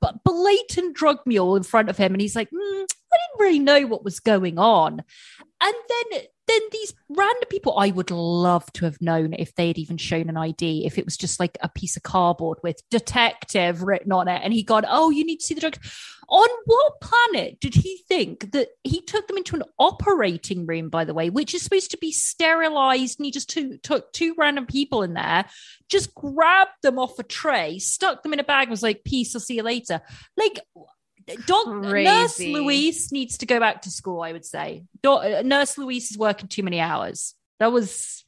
but blatant drug mule in front of him, and he's like, mm, "I didn't really know what was going on." And then then these random people, I would love to have known if they had even shown an ID, if it was just like a piece of cardboard with detective written on it. And he gone, Oh, you need to see the drugs. On what planet did he think that he took them into an operating room, by the way, which is supposed to be sterilized? And he just took, took two random people in there, just grabbed them off a tray, stuck them in a bag, and was like, Peace, I'll see you later. Like, Dog Nurse Louise needs to go back to school. I would say Do- Nurse Louise is working too many hours. That was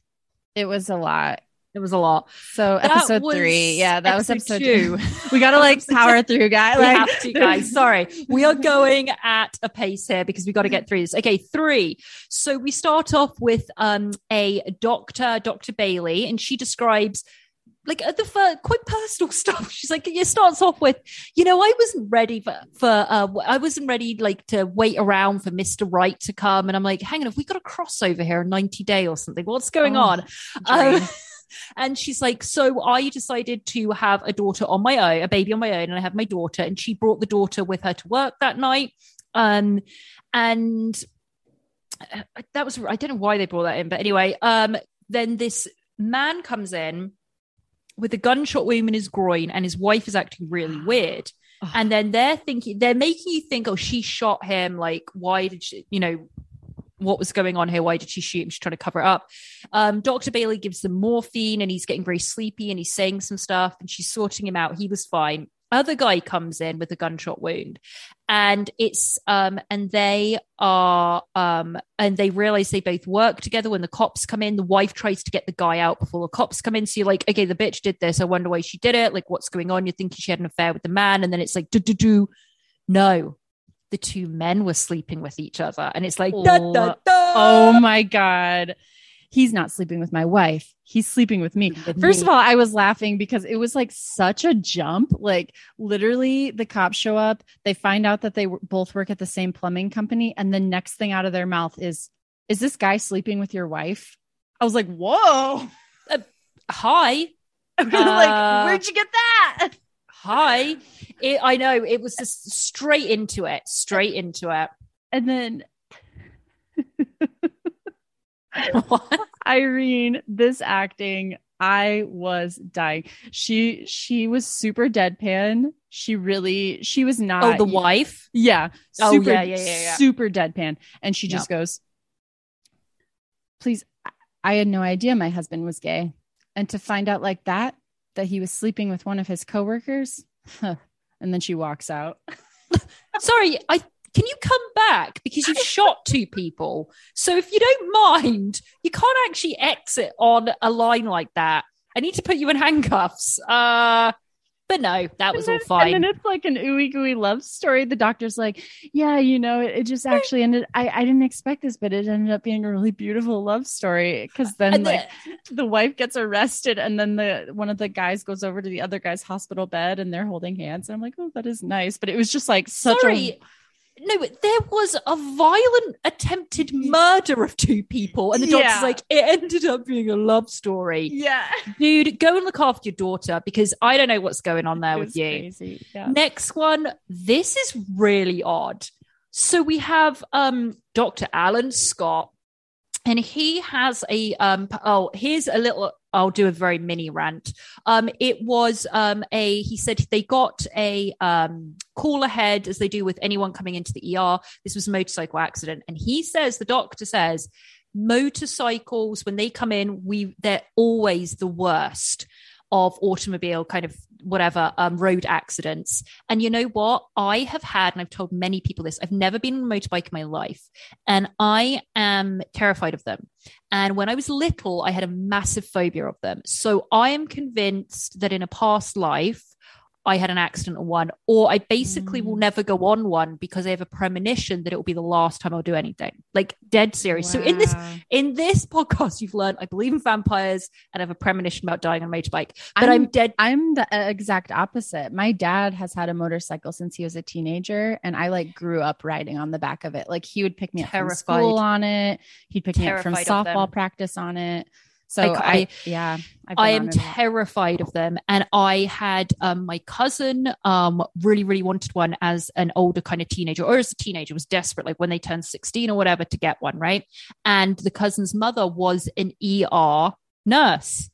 it was a lot. It was a lot. So that episode three, yeah, that episode was episode two. two. we gotta like power through, guys. Like- have to, guys. Sorry, we are going at a pace here because we got to get through this. Okay, three. So we start off with um a doctor, Dr. Bailey, and she describes like at the first, quite personal stuff. She's like, it starts off with, you know, I wasn't ready for, for uh, I wasn't ready like to wait around for Mr. Right to come. And I'm like, hang on, have we got a crossover here, 90 day or something? What's going oh, on? Um, and she's like, so I decided to have a daughter on my own, a baby on my own, and I have my daughter. And she brought the daughter with her to work that night. Um, and uh, that was, I don't know why they brought that in, but anyway, um, then this man comes in with a gunshot wound in his groin and his wife is acting really weird. And then they're thinking, they're making you think, oh, she shot him. Like, why did she, you know, what was going on here? Why did she shoot him? She's trying to cover it up. Um, Dr. Bailey gives them morphine and he's getting very sleepy and he's saying some stuff and she's sorting him out. He was fine other guy comes in with a gunshot wound and it's um and they are um and they realize they both work together when the cops come in. The wife tries to get the guy out before the cops come in. So you're like okay the bitch did this. I wonder why she did it. Like what's going on? You're thinking she had an affair with the man? And then it's like do do do no the two men were sleeping with each other. And it's like oh, da, da, da. oh my god he's not sleeping with my wife. He's sleeping with me. With First me. of all, I was laughing because it was like such a jump. Like literally, the cops show up, they find out that they both work at the same plumbing company, and the next thing out of their mouth is, "Is this guy sleeping with your wife?" I was like, "Whoa, uh, hi." like, uh, where'd you get that? Hi. It, I know it was just straight into it, straight into it. And then Irene, this acting, I was dying. She she was super deadpan. She really she was not Oh, the wife? Yeah. Oh, super, yeah, yeah, yeah, yeah. Super deadpan. And she just goes, Please, I had no idea my husband was gay. And to find out like that, that he was sleeping with one of his coworkers. and then she walks out. Sorry, I can you come back because you've shot two people? So if you don't mind, you can't actually exit on a line like that. I need to put you in handcuffs. Uh, but no, that was then, all fine. And then it's like an ooey gooey love story. The doctor's like, yeah, you know, it, it just actually ended. I, I didn't expect this, but it ended up being a really beautiful love story. Because then, like, the, the wife gets arrested, and then the one of the guys goes over to the other guy's hospital bed, and they're holding hands. And I'm like, oh, that is nice. But it was just like such Sorry. a no, there was a violent attempted murder of two people, and the doctor's yeah. like, it ended up being a love story. Yeah, dude, go and look after your daughter because I don't know what's going on there with you. Yeah. Next one, this is really odd. So we have um Dr. Alan Scott, and he has a um oh here's a little I'll do a very mini rant. Um, it was um, a, he said they got a um, call ahead as they do with anyone coming into the ER. This was a motorcycle accident. And he says, the doctor says, motorcycles, when they come in, we they're always the worst of automobile kind of whatever um, road accidents. And you know what? I have had, and I've told many people this, I've never been on a motorbike in my life, and I am terrified of them. And when I was little, I had a massive phobia of them. So I am convinced that in a past life, I had an accident on one, or I basically will Mm. never go on one because I have a premonition that it will be the last time I'll do anything. Like dead serious. So in this in this podcast, you've learned I believe in vampires and I have a premonition about dying on a motorbike. But I'm, I'm- dead. I'm the uh, exact opposite. My dad has had a motorcycle since he was a teenager, and I like grew up riding on the back of it. Like he would pick me up from school on it. He'd pick me up from Terrified softball practice on it. So Like, I, I- yeah, I've I am terrified of them. And I had um, my cousin um, really, really wanted one as an older kind of teenager or as a teenager, was desperate, like when they turned 16 or whatever, to get one, right? And the cousin's mother was an ER nurse.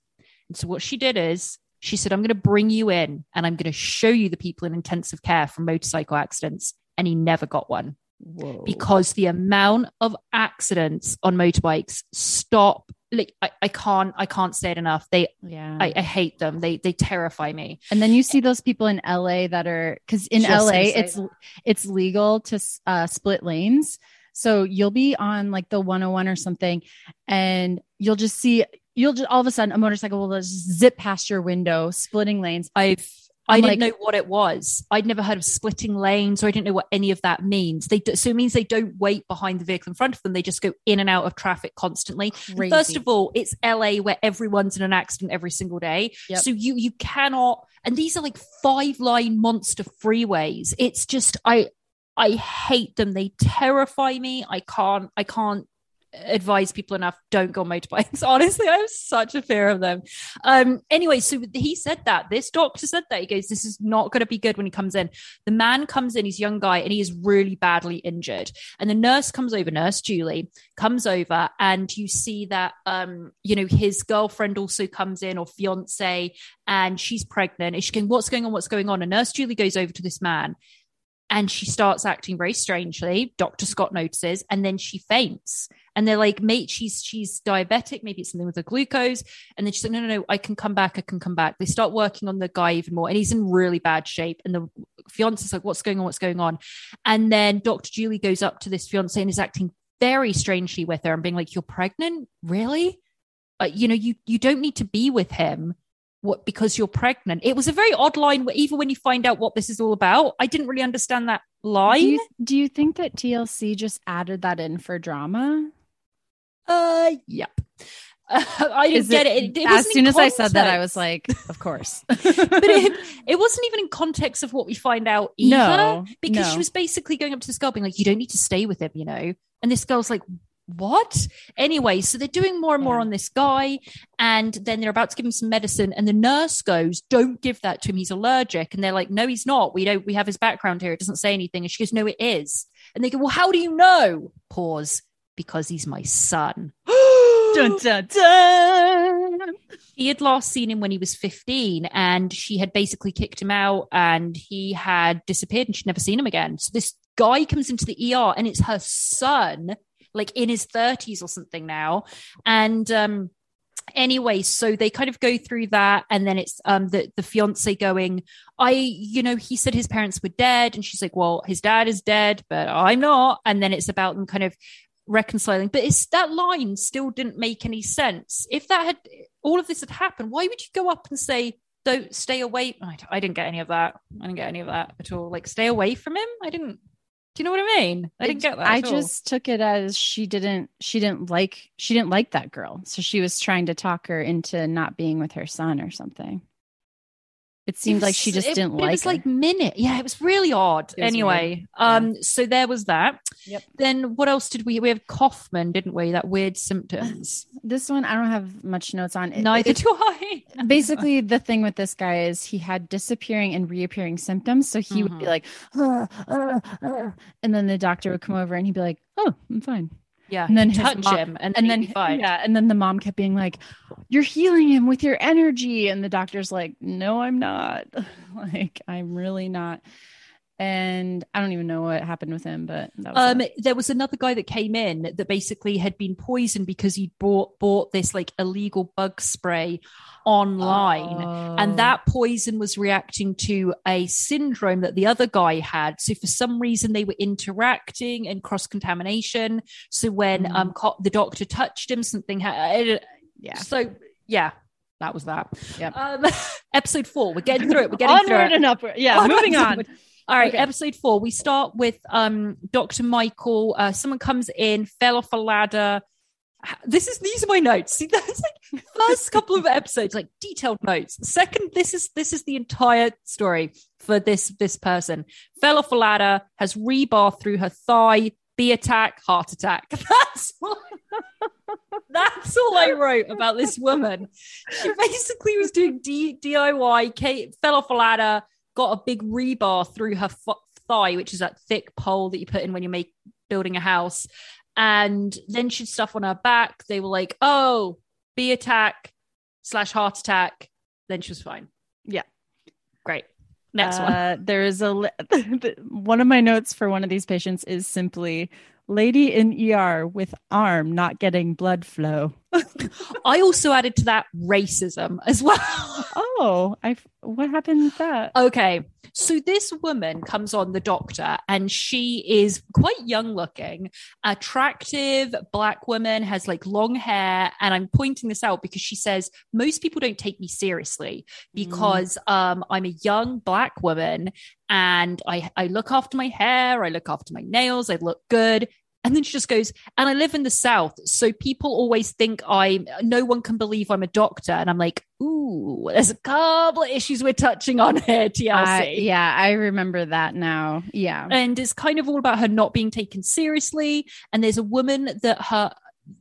And so what she did is she said, I'm going to bring you in and I'm going to show you the people in intensive care from motorcycle accidents. And he never got one Whoa. because the amount of accidents on motorbikes stop. Like I, I can't, I can't say it enough. They yeah. I, I hate them. They they terrify me. And then you see those people in LA that are because in Just LA it's it's legal to uh, split lanes. So you'll be on like the 101 or something, and you'll just see you'll just all of a sudden a motorcycle will just zip past your window, splitting lanes. I've I I'm didn't like- know what it was. I'd never heard of splitting lanes, or I didn't know what any of that means. They do, so it means they don't wait behind the vehicle in front of them. They just go in and out of traffic constantly. First of all, it's LA where everyone's in an accident every single day. Yep. So you you cannot. And these are like five line monster freeways. It's just I I hate them. They terrify me. I can't I can't advise people enough don't go on motorbikes. Honestly i have such a fear of them. Um anyway so he said that this doctor said that. He goes this is not going to be good when he comes in. The man comes in he's a young guy and he is really badly injured. And the nurse comes over nurse julie comes over and you see that um you know his girlfriend also comes in or fiance and she's pregnant. And she's going what's going on? What's going on? And nurse julie goes over to this man and she starts acting very strangely. Dr scott notices and then she faints. And they're like mate she's she's diabetic. Maybe it's something with the glucose. And then she's like no no no i can come back. I can come back. They start working on the guy even more and he's in really bad shape. And the fiance's like what's going on? What's going on? And then dr julie goes up to this fiance and is acting very strangely with her and being like you're pregnant? Really? Uh, you know you you don't need to be with him what because you're pregnant. It was a very odd line even when you find out what this is all about. I didn't really understand that line Do you, do you think that TLC just added that in for drama? uh yep. I didn't Is get it, it, it as soon as I said that, I was like, of course. but it, it wasn't even in context of what we find out either No, because no. she was basically going up to this girl being like you don't need to stay with him you know? And this girl's like what? Anyway so they're doing more and more Yeah. on this guy and then they're about to give him some medicine and the nurse goes don't give that to him. He's allergic. And they're like no he's not. We don't we have his background here. It doesn't say anything. And she goes no it is. And they go well how do you know? Pause. Because he's my son. Dun, dun, dun. he had last seen him when he was 15 and she had basically kicked him out and he had disappeared and she'd never seen him again. So this guy comes into the ER and it's her son, like in his 30s or something now. And um anyway, so they kind of go through that and then it's um the the fiance going, I you know, he said his parents were dead. And she's like, well, his dad is dead, but I'm not. And then it's about them kind of reconciling. But it's that line still didn't make any sense. If that had all of this had happened why would you go up and say don't stay away I, I didn't get any of that. I didn't get any of that at all. Like stay away from him? I didn't do you know what i mean i didn't get that I at all. just took it as she didn't she didn't like she didn't like that girl. So she was trying to talk her into not being with her son or something. It seemed like she just it- didn't like it was her. like minute. Yeah it was really odd. Was anyway um so there was that. Yep. then what else did we we have kaufman didn't we? That weird symptoms. This one I don't have much notes on. It- neither it- do i. basically the thing with this guy is he had disappearing and reappearing symptoms so he would be Mhm. like "Ah, ah, ah," and then the doctor would come over and he'd be like oh i'm fine yeah and then touch mom- him and, and then then he'd be fine. yeah and then the mom kept being like you're healing him with your energy. And the doctor's like no i'm not. Like i'm really not and i don't even know what happened with him but that was Um, there was another guy that came in that basically had been poisoned because he bought bought this like illegal bug spray online. Oh. And that poison was reacting to a syndrome that the other guy had. So for some reason they were interacting and cross contamination. So when Mhm. um co- the doctor touched him, something had. yeah So yeah, that was that. Yep. Um, episode four. We're getting through it. We're getting through it. and upward. Yeah, moving on. All right, Okay. episode four. We start with um Dr. Michael. Uh, someone comes in, fell off a ladder. This is these are my notes. See, that's like first couple of episodes, like detailed notes. Second, this is this is the entire story for this this person. Fell off a ladder, has rebar through her thigh, B attack, heart attack. That's all, that's all I wrote about this woman. She basically was doing D, DIY, Kate fell off a ladder, got a big rebar through her thigh, which is that thick pole that you put in when you make building a house. And then she'd stuff on her back. They were like, oh, B attack slash heart attack. Then she was fine. Yeah. Great. Next one. Uh, there is a li- one of my notes for one of these patients is simply lady in ER with arm not getting blood flow. I also added to that racism as well. Oh, I what happened with that? Okay. So this woman comes on the doctor and she is quite young looking, attractive black woman, has like long hair. And I'm pointing this out because she says, most people don't take me seriously because um, I'm a young black woman and I, I look after my hair, I look after my nails, I look good. And then she just goes, and I live in the South. So people always think I'm, no one can believe I'm a doctor. And I'm like, ooh, there's a couple of issues we're touching on here, TLC. I- yeah, I remember that now. Yeah. And it's kind of all about her not being taken seriously. And there's a woman that her,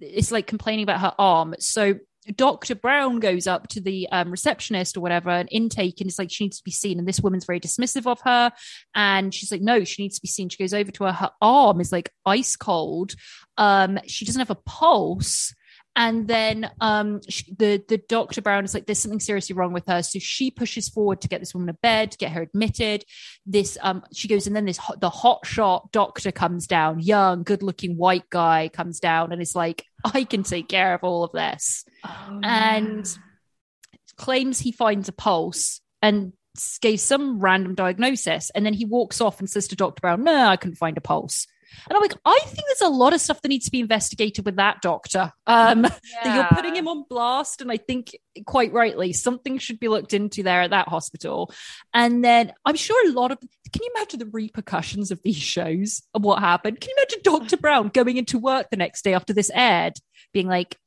is like complaining about her arm. So Dr. Brown goes up to the um, receptionist or whatever, an intake, and it's like she needs to be seen. And this woman's very dismissive of her. And she's like, no, she needs to be seen. She goes over to her. Her arm is like ice cold. Um, she doesn't have a pulse. And then um, she, the the Dr. Brown is like, there's something seriously wrong with her. So she pushes forward to get this woman a bed, to get her admitted. This um, she goes, and then this the hot shot doctor comes down, young, good looking white guy comes down, and is like, I can take care of all of this and claims he finds a pulse and gave some random diagnosis. And then he walks off and says to Dr. Brown, No, I couldn't find a pulse. And I'm like, I think there's a lot of stuff that needs to be investigated with that doctor. Um, That you're putting him on blast. And I think quite rightly, something should be looked into there at that hospital. And then I'm sure a lot of can you imagine the repercussions of these shows and what happened? Can you imagine Dr. Brown going into work the next day after this aired, being like,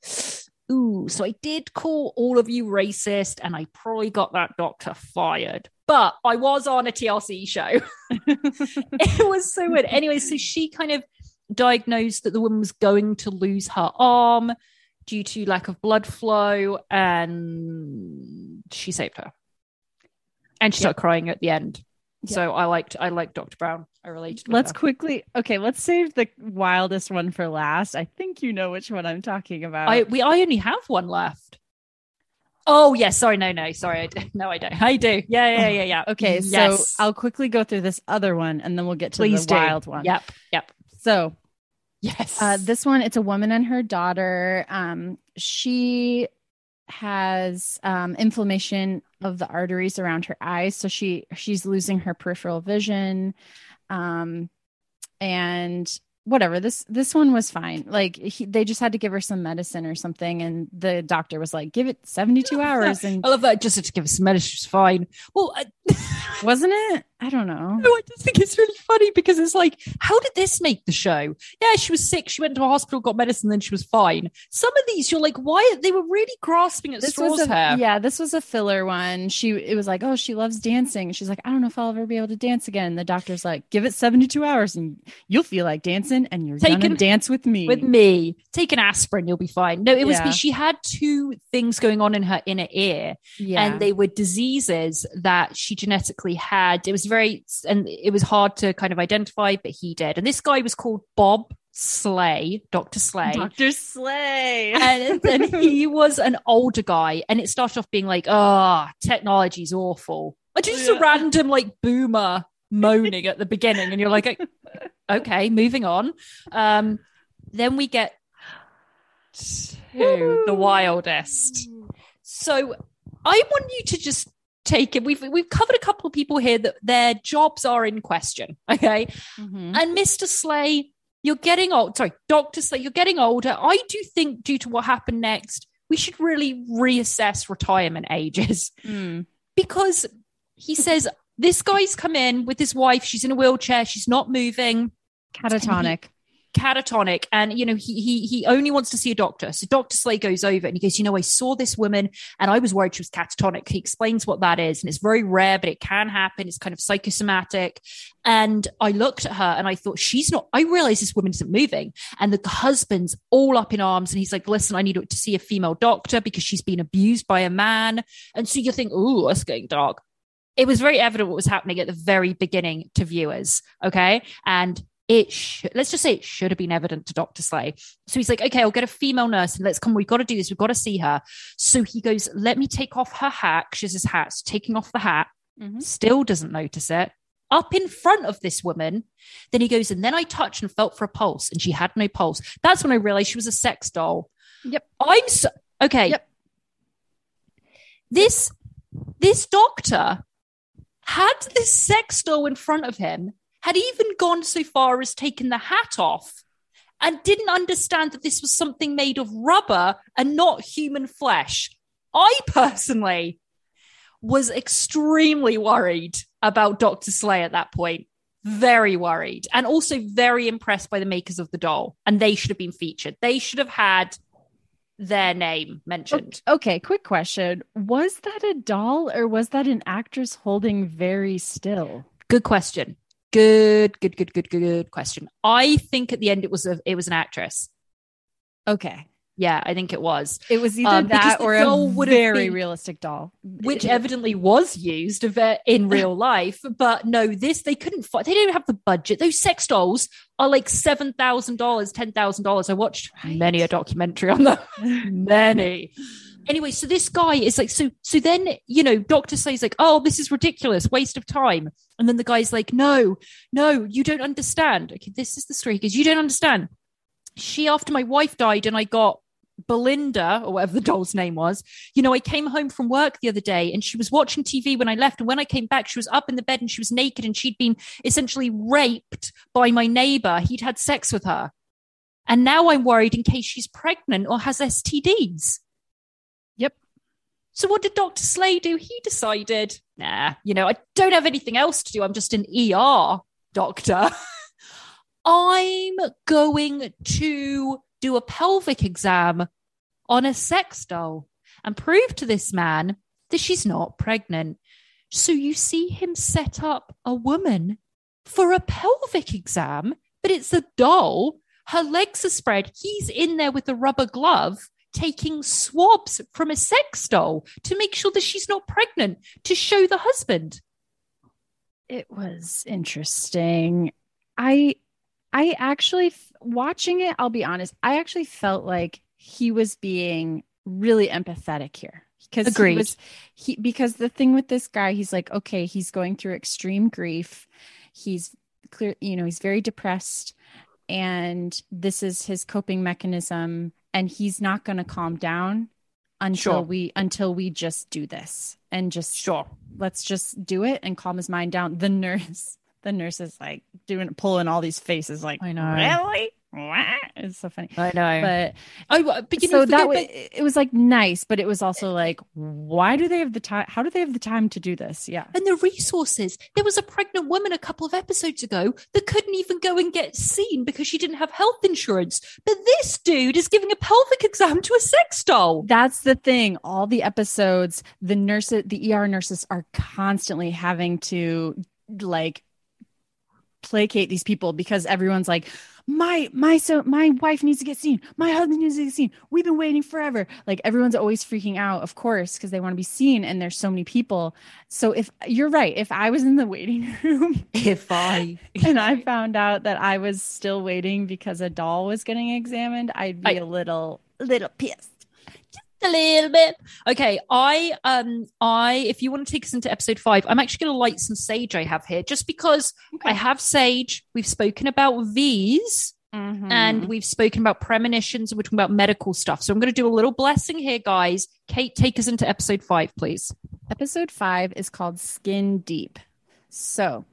Ooh, so I did call all of you racist, and I probably got that doctor fired. But I was on a TLC show. it was so weird. Anyway, so she kind of diagnosed that the woman was going to lose her arm due to lack of blood flow, and she saved her. And she started crying at the end. So I liked I liked Dr. Brown. I related. Let's her. quickly okay, let's save the wildest one for last. I think you know which one I'm talking about. I we I only have one left. Oh yes, sorry, no, no, sorry, I do. no, I don't. I do. Yeah, yeah, yeah, yeah. okay, Yes. so I'll quickly go through this other one and then we'll get to please the do. wild one. Yep, yep. So Yes. Uh, this one, it's a woman and her daughter. Um, she has um, inflammation of the arteries around her eyes, so she she's losing her peripheral vision. Um, and whatever this this one was fine. Like he, they just had to give her some medicine or something, and the doctor was like, "Give it seventy two hours." And I love that. Just to give us some medicine, she's fine. Well, I, wasn't it? I don't know. no, I just think it's really funny because it's like, how did this make the show? Yeah, she was sick. She went to a hospital, got medicine, then she was fine. Some of these, you're like, why? They were really grasping at this straws was a, yeah this was a filler one she it was like oh she loves dancing she's like i don't know if i'll ever be able to dance again the doctor's like give it 72 hours and you'll feel like dancing and you're Take gonna an- dance with me with me. Take an aspirin, you'll be fine. No, it was Yeah. she had two things going on in her inner ear, yeah and they were diseases that she genetically had. It was very, and it was hard to kind of identify, but he did. And this guy was called Bob Slay, Dr. Slay. dr slay and then he was an older guy, and it started off being like, "Oh, technology's awful." I just a random like boomer moaning at the beginning, and you're like, "Okay, moving on." Um, then we get to the wildest. So I want you to just take it. We've we've covered a couple of people here that their jobs are in question. Okay, Mhm. and Mr. Slay, you're getting old. Sorry, Dr. Slay, you're getting older. I do think, due to what happened next, we should really reassess retirement ages Mm. because he says this guy's come in with his wife. She's in a wheelchair. She's not moving Catatonic. Catatonic. And you know he he he only wants to see a doctor. So dr slay goes over and he goes you know i saw this woman and i was worried she was catatonic. He explains what that is and it's very rare but it can happen. It's kind of psychosomatic. And i looked at her and i thought she's not i realized this woman isn't moving. And the husband's all up in arms and he's like listen i need to see a female doctor because she's been abused by a man. And so you think oh that's getting dark. It was very evident what was happening at the very beginning to viewers okay? And it should let's just say it should have been evident to Dr. Slay. So he's like, okay, I'll get a female nurse and let's come. We've got to do this. We've got to see her. So he goes, let me take off her hat. She's his hat, so taking off the hat, Mhm. still doesn't notice it. Up in front of this woman. Then he goes, and then I touched and felt for a pulse, and she had no pulse. That's when I realized she was a sex doll. Yep. I'm so okay. Yep. This this doctor had this sex doll in front of him, had even gone so far as taking the hat off, and didn't understand that this was something made of rubber and not human flesh. I personally was extremely worried about Dr. Slay at that point. Very worried. And also very impressed by the makers of the doll. And they should have been featured. They should have had their name mentioned. Okay, quick question. Was that a doll or was that an actress holding very still? Good question. Good, good, good, good, good, good question. I think at the end it was a it was an actress. Okay. Yeah, I think it was. It was either Um, that or a very been- realistic doll. which evidently was used of it in real life. But no, this they couldn't find. They didn't have the budget. Those sex dolls are like seven thousand dollars, ten thousand dollars. I watched many a documentary on them. many. Anyway, so this guy is like, so so then you know, Doctor says like, oh, this is ridiculous, waste of time. And then the guy's like, no, no, you don't understand. Okay, this is the story because you don't understand. She, after my wife died, and I got Belinda, or whatever the doll's name was, you know, I came home from work the other day and she was watching TV when I left. And when I came back, she was up in the bed and she was naked and she'd been essentially raped by my neighbor. He'd had sex with her. And now I'm worried in case she's pregnant or has STDs. So what did Dr. Slay do? He decided, nah, you know, I don't have anything else to do. I'm just an ER doctor. I'm going to do a pelvic exam on a sex doll and prove to this man that she's not pregnant. So you see him set up a woman for a pelvic exam, but it's a doll. Her legs are spread. He's in there with a rubber glove taking swabs from a sex doll to make sure that she's not pregnant to show the husband. It was interesting. I I actually watching it, I'll be honest, I actually felt like he was being really empathetic here. Because Agreed. he was he because the thing with this guy, he's like, okay, he's going through extreme grief. He's clear, you know, he's very depressed and this is his coping mechanism and he's not going to calm down until Sure. we until we just do this and just Sure. let's just do it and calm his mind down. The nurse, the nurse is like doing pulling all these faces, like I know. really. It's so funny, I know. but oh, but you so know, that forget- way it was like nice, but it was also like, why do they have the time? How do they have the time to do this? Yeah, and the resources. There was a pregnant woman a couple of episodes ago that couldn't even go and get seen because she didn't have health insurance. But this dude is giving a pelvic exam to a sex doll. that's the thing. All the episodes, the nurses, the ER nurses are constantly having to like placate these people because everyone's like my my so my wife needs to get seen. My husband needs to get seen. We've been waiting forever. Like everyone's always freaking out of course because they want to be seen and there's so many people. So if you're right. If i was in the waiting room If I and i found out that i was still waiting because a doll was getting examined i'd be I- a little little pissed a little bit. Okay, I um I if you want to take us into episode five, I'm actually gonna light some sage I have here just because I have sage. We've spoken about V's Mm-hmm. and we've spoken about premonitions and we're talking about medical stuff. So I'm gonna do a little blessing here, guys. Kate, take us into episode five, please. Episode five is called Skin Deep. So,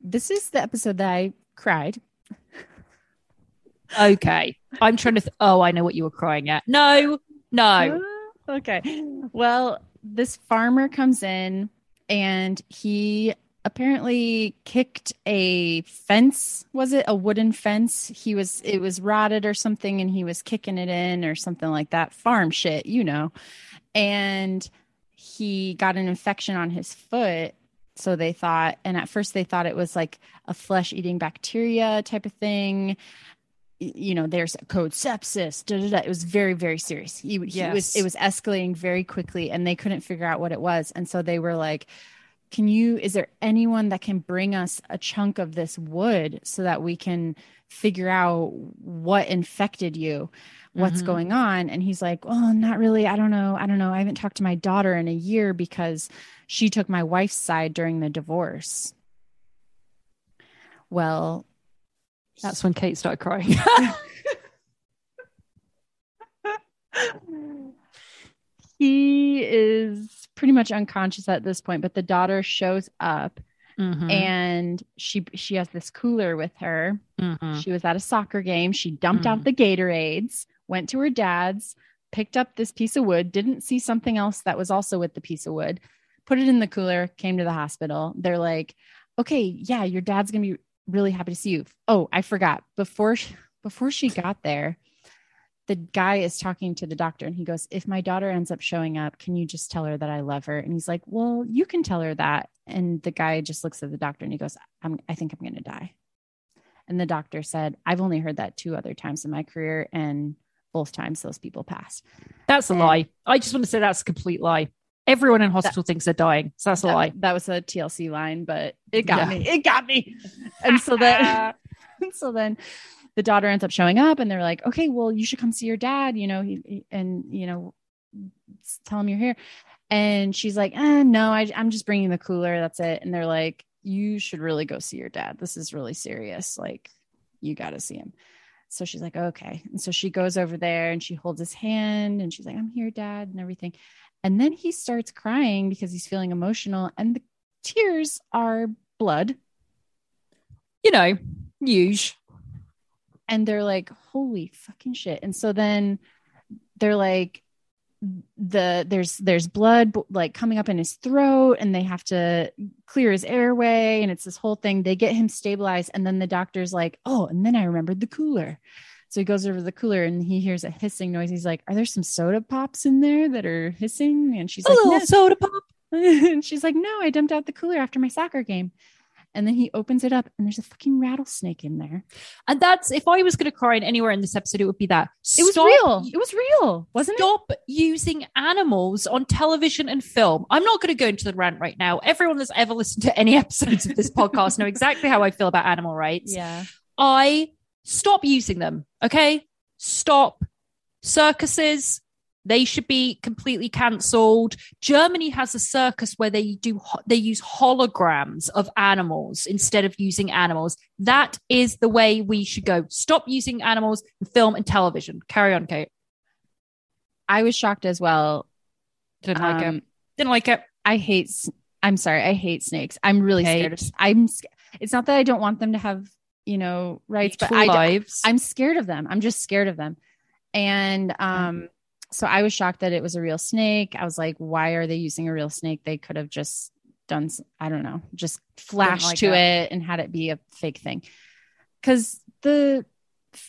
this is the episode that I cried. Okay. I'm trying to. Th- oh, I know what you were crying at. No, no. Ah, okay. Well, this farmer comes in and he apparently kicked a fence was it a wooden fence he was it was rotted or something and he was kicking it in or something like that farm shit you know and he got an infection on his foot so they thought and at first they thought it was like a flesh eating bacteria type of thing you know there's code sepsis da, da, da. it was very very serious. He, he Yes. was it was escalating very quickly and they couldn't figure out what it was. And so they were like can you is there anyone that can bring us a chunk of this wood so that we can figure out what infected you? What's Mhm. going on? And he's like oh not really. I don't know. I don't know. I haven't talked to my daughter in a year because she took my wife's side during the divorce. Well That's when Kate started crying. he is pretty much unconscious at this point but the daughter shows up Mhm, and she she has this cooler with her. Mhm. she was at a soccer game. She dumped out the gatorades went to her dad's picked up this piece of wood didn't see something else that was also with the piece of wood put it in the cooler came to the hospital. They're like okay yeah your dad's gonna be really happy to see you. Oh i forgot. Before she, before she got there the guy is talking to the doctor and he goes if my daughter ends up showing up can you just tell her that i love her? And he's like well you can tell her that. And the guy just looks at the doctor and he goes i'm i think i'm going to die. And the doctor said i've only heard that two other times in my career and both times those people passed. That's a And- lie. I just want to say that's a complete lie. Everyone in hospital thinks they're dying. So that's a that, lie. that was a tlc line but it got Yeah. me. It got me. And so then so then the daughter ends up showing up and they're like okay well you should come see your dad you know he, he- and you know tell him you're here. And she's like eh, no I, i'm just bringing the cooler. That's it. And they're like you should really go see your dad. This is really serious. Like you got to see him. So she's like okay. And so she goes over there and she holds his hand and she's like i'm here dad and everything and then he starts crying because he's feeling emotional and the tears are blood. You know, huge. and they're like holy fucking shit. And so then they're like the there's there's blood like coming up in his throat and they have to clear his airway. And it's this whole thing. They get him stabilized. And then the doctor's like oh and then i remembered the cooler so he goes over to the cooler and he hears a hissing noise he's like are there some soda pops in there that are hissing and she's A like little no. soda pop. and she's like no i dumped out the cooler after my soccer game and then he opens it up and there's a fucking rattlesnake in there And that's if I was going to cry in anywhere in this episode, it would be that. It was Stop- real. It was real, wasn't it? Stop using animals on television and film. I'm not going to go into the rant right now. Everyone that's ever listened to any episodes of this podcast know exactly how I feel about animal rights. Yeah. I stop using them. Okay. Stop. Circuses, they should be completely cancelled. Germany has a circus where they do they use holograms of animals instead of using animals. That is the way we should go. Stop using animals in film and television. Carry on, Kate. I was shocked as well. Didn't like Um, it. Didn't like it. I hate. I'm sorry. I hate snakes. I'm really scared of. I'm. sc- It's not that I don't want them to have you know rights, but Beautiful I. lives. I'm scared of them. I'm just scared of them. And um, so I was shocked that it was a real snake. I was like, why are they using a real snake? They could have just done. I don't know, just flashed like to it. it and had it be a fake thing. Because the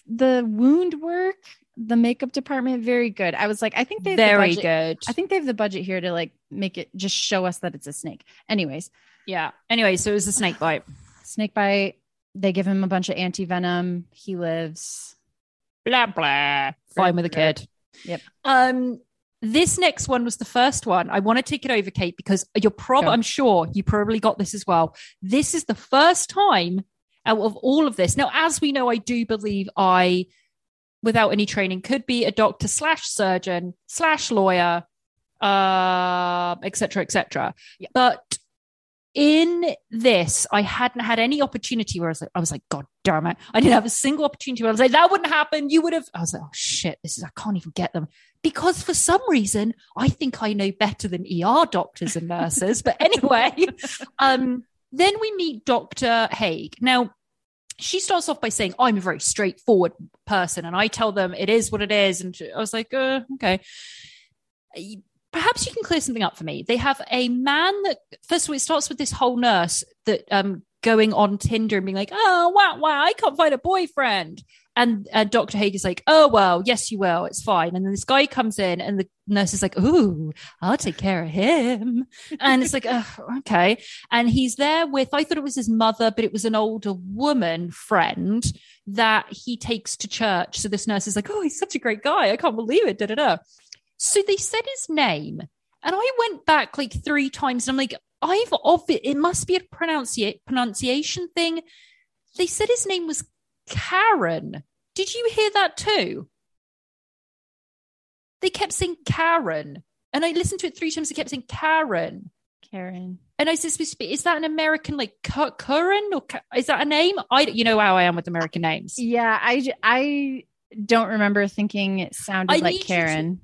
the wound work, the makeup department, very good. I was like, I think they have the very budget- good. I think they have the budget here to like make it just show us that it's a snake. Anyways, yeah. Anyway, so it was a snake bite. snake bite. They give him a bunch of anti venom. He lives. blah blah. Fine with a kid. Yep. Um, this next one was the first one. I want to take it over, Kate, because you're probably, I'm sure you probably got this as well. This is the first time out of all of this. Now, as we know, I do believe I, without any training, could be a doctor slash surgeon slash lawyer, uh, et cetera, et cetera. Yeah. But in this, I hadn't had any opportunity where I was like, I was like, God damn it. I didn't have a single opportunity where I was like, that wouldn't happen. You would have. I was like, oh shit, this is, I can't even get them. Because for some reason, I think I know better than ER doctors and nurses. but anyway, um, then we meet Dr. Haig. Now, she starts off by saying, I'm a very straightforward person and I tell them it is what it is. And I was like, uh, okay. Perhaps you can clear something up for me. They have a man that, first of all, it starts with this whole nurse that um, going on Tinder and being like, oh, wow, wow, I can't find a boyfriend. And uh, Dr. Haig is like, oh, well, yes, you will. It's fine. And then this guy comes in and the nurse is like, ooh, I'll take care of him. And it's like, okay. And he's there with, I thought it was his mother, but it was an older woman friend that he takes to church. So this nurse is like, oh, he's such a great guy. I can't believe it. Da, da, da. So they said his name. And I went back like three times and I'm like, I've of it, must be a pronunci- pronunciation thing. They said his name was Karen. Did you hear that too? They kept saying Karen. And I listened to it three times. They kept saying Karen. Karen. And I said, is that an American like Curran or is that a name? I, you know how I am with American names. Yeah, I, I don't remember thinking it sounded I like Karen.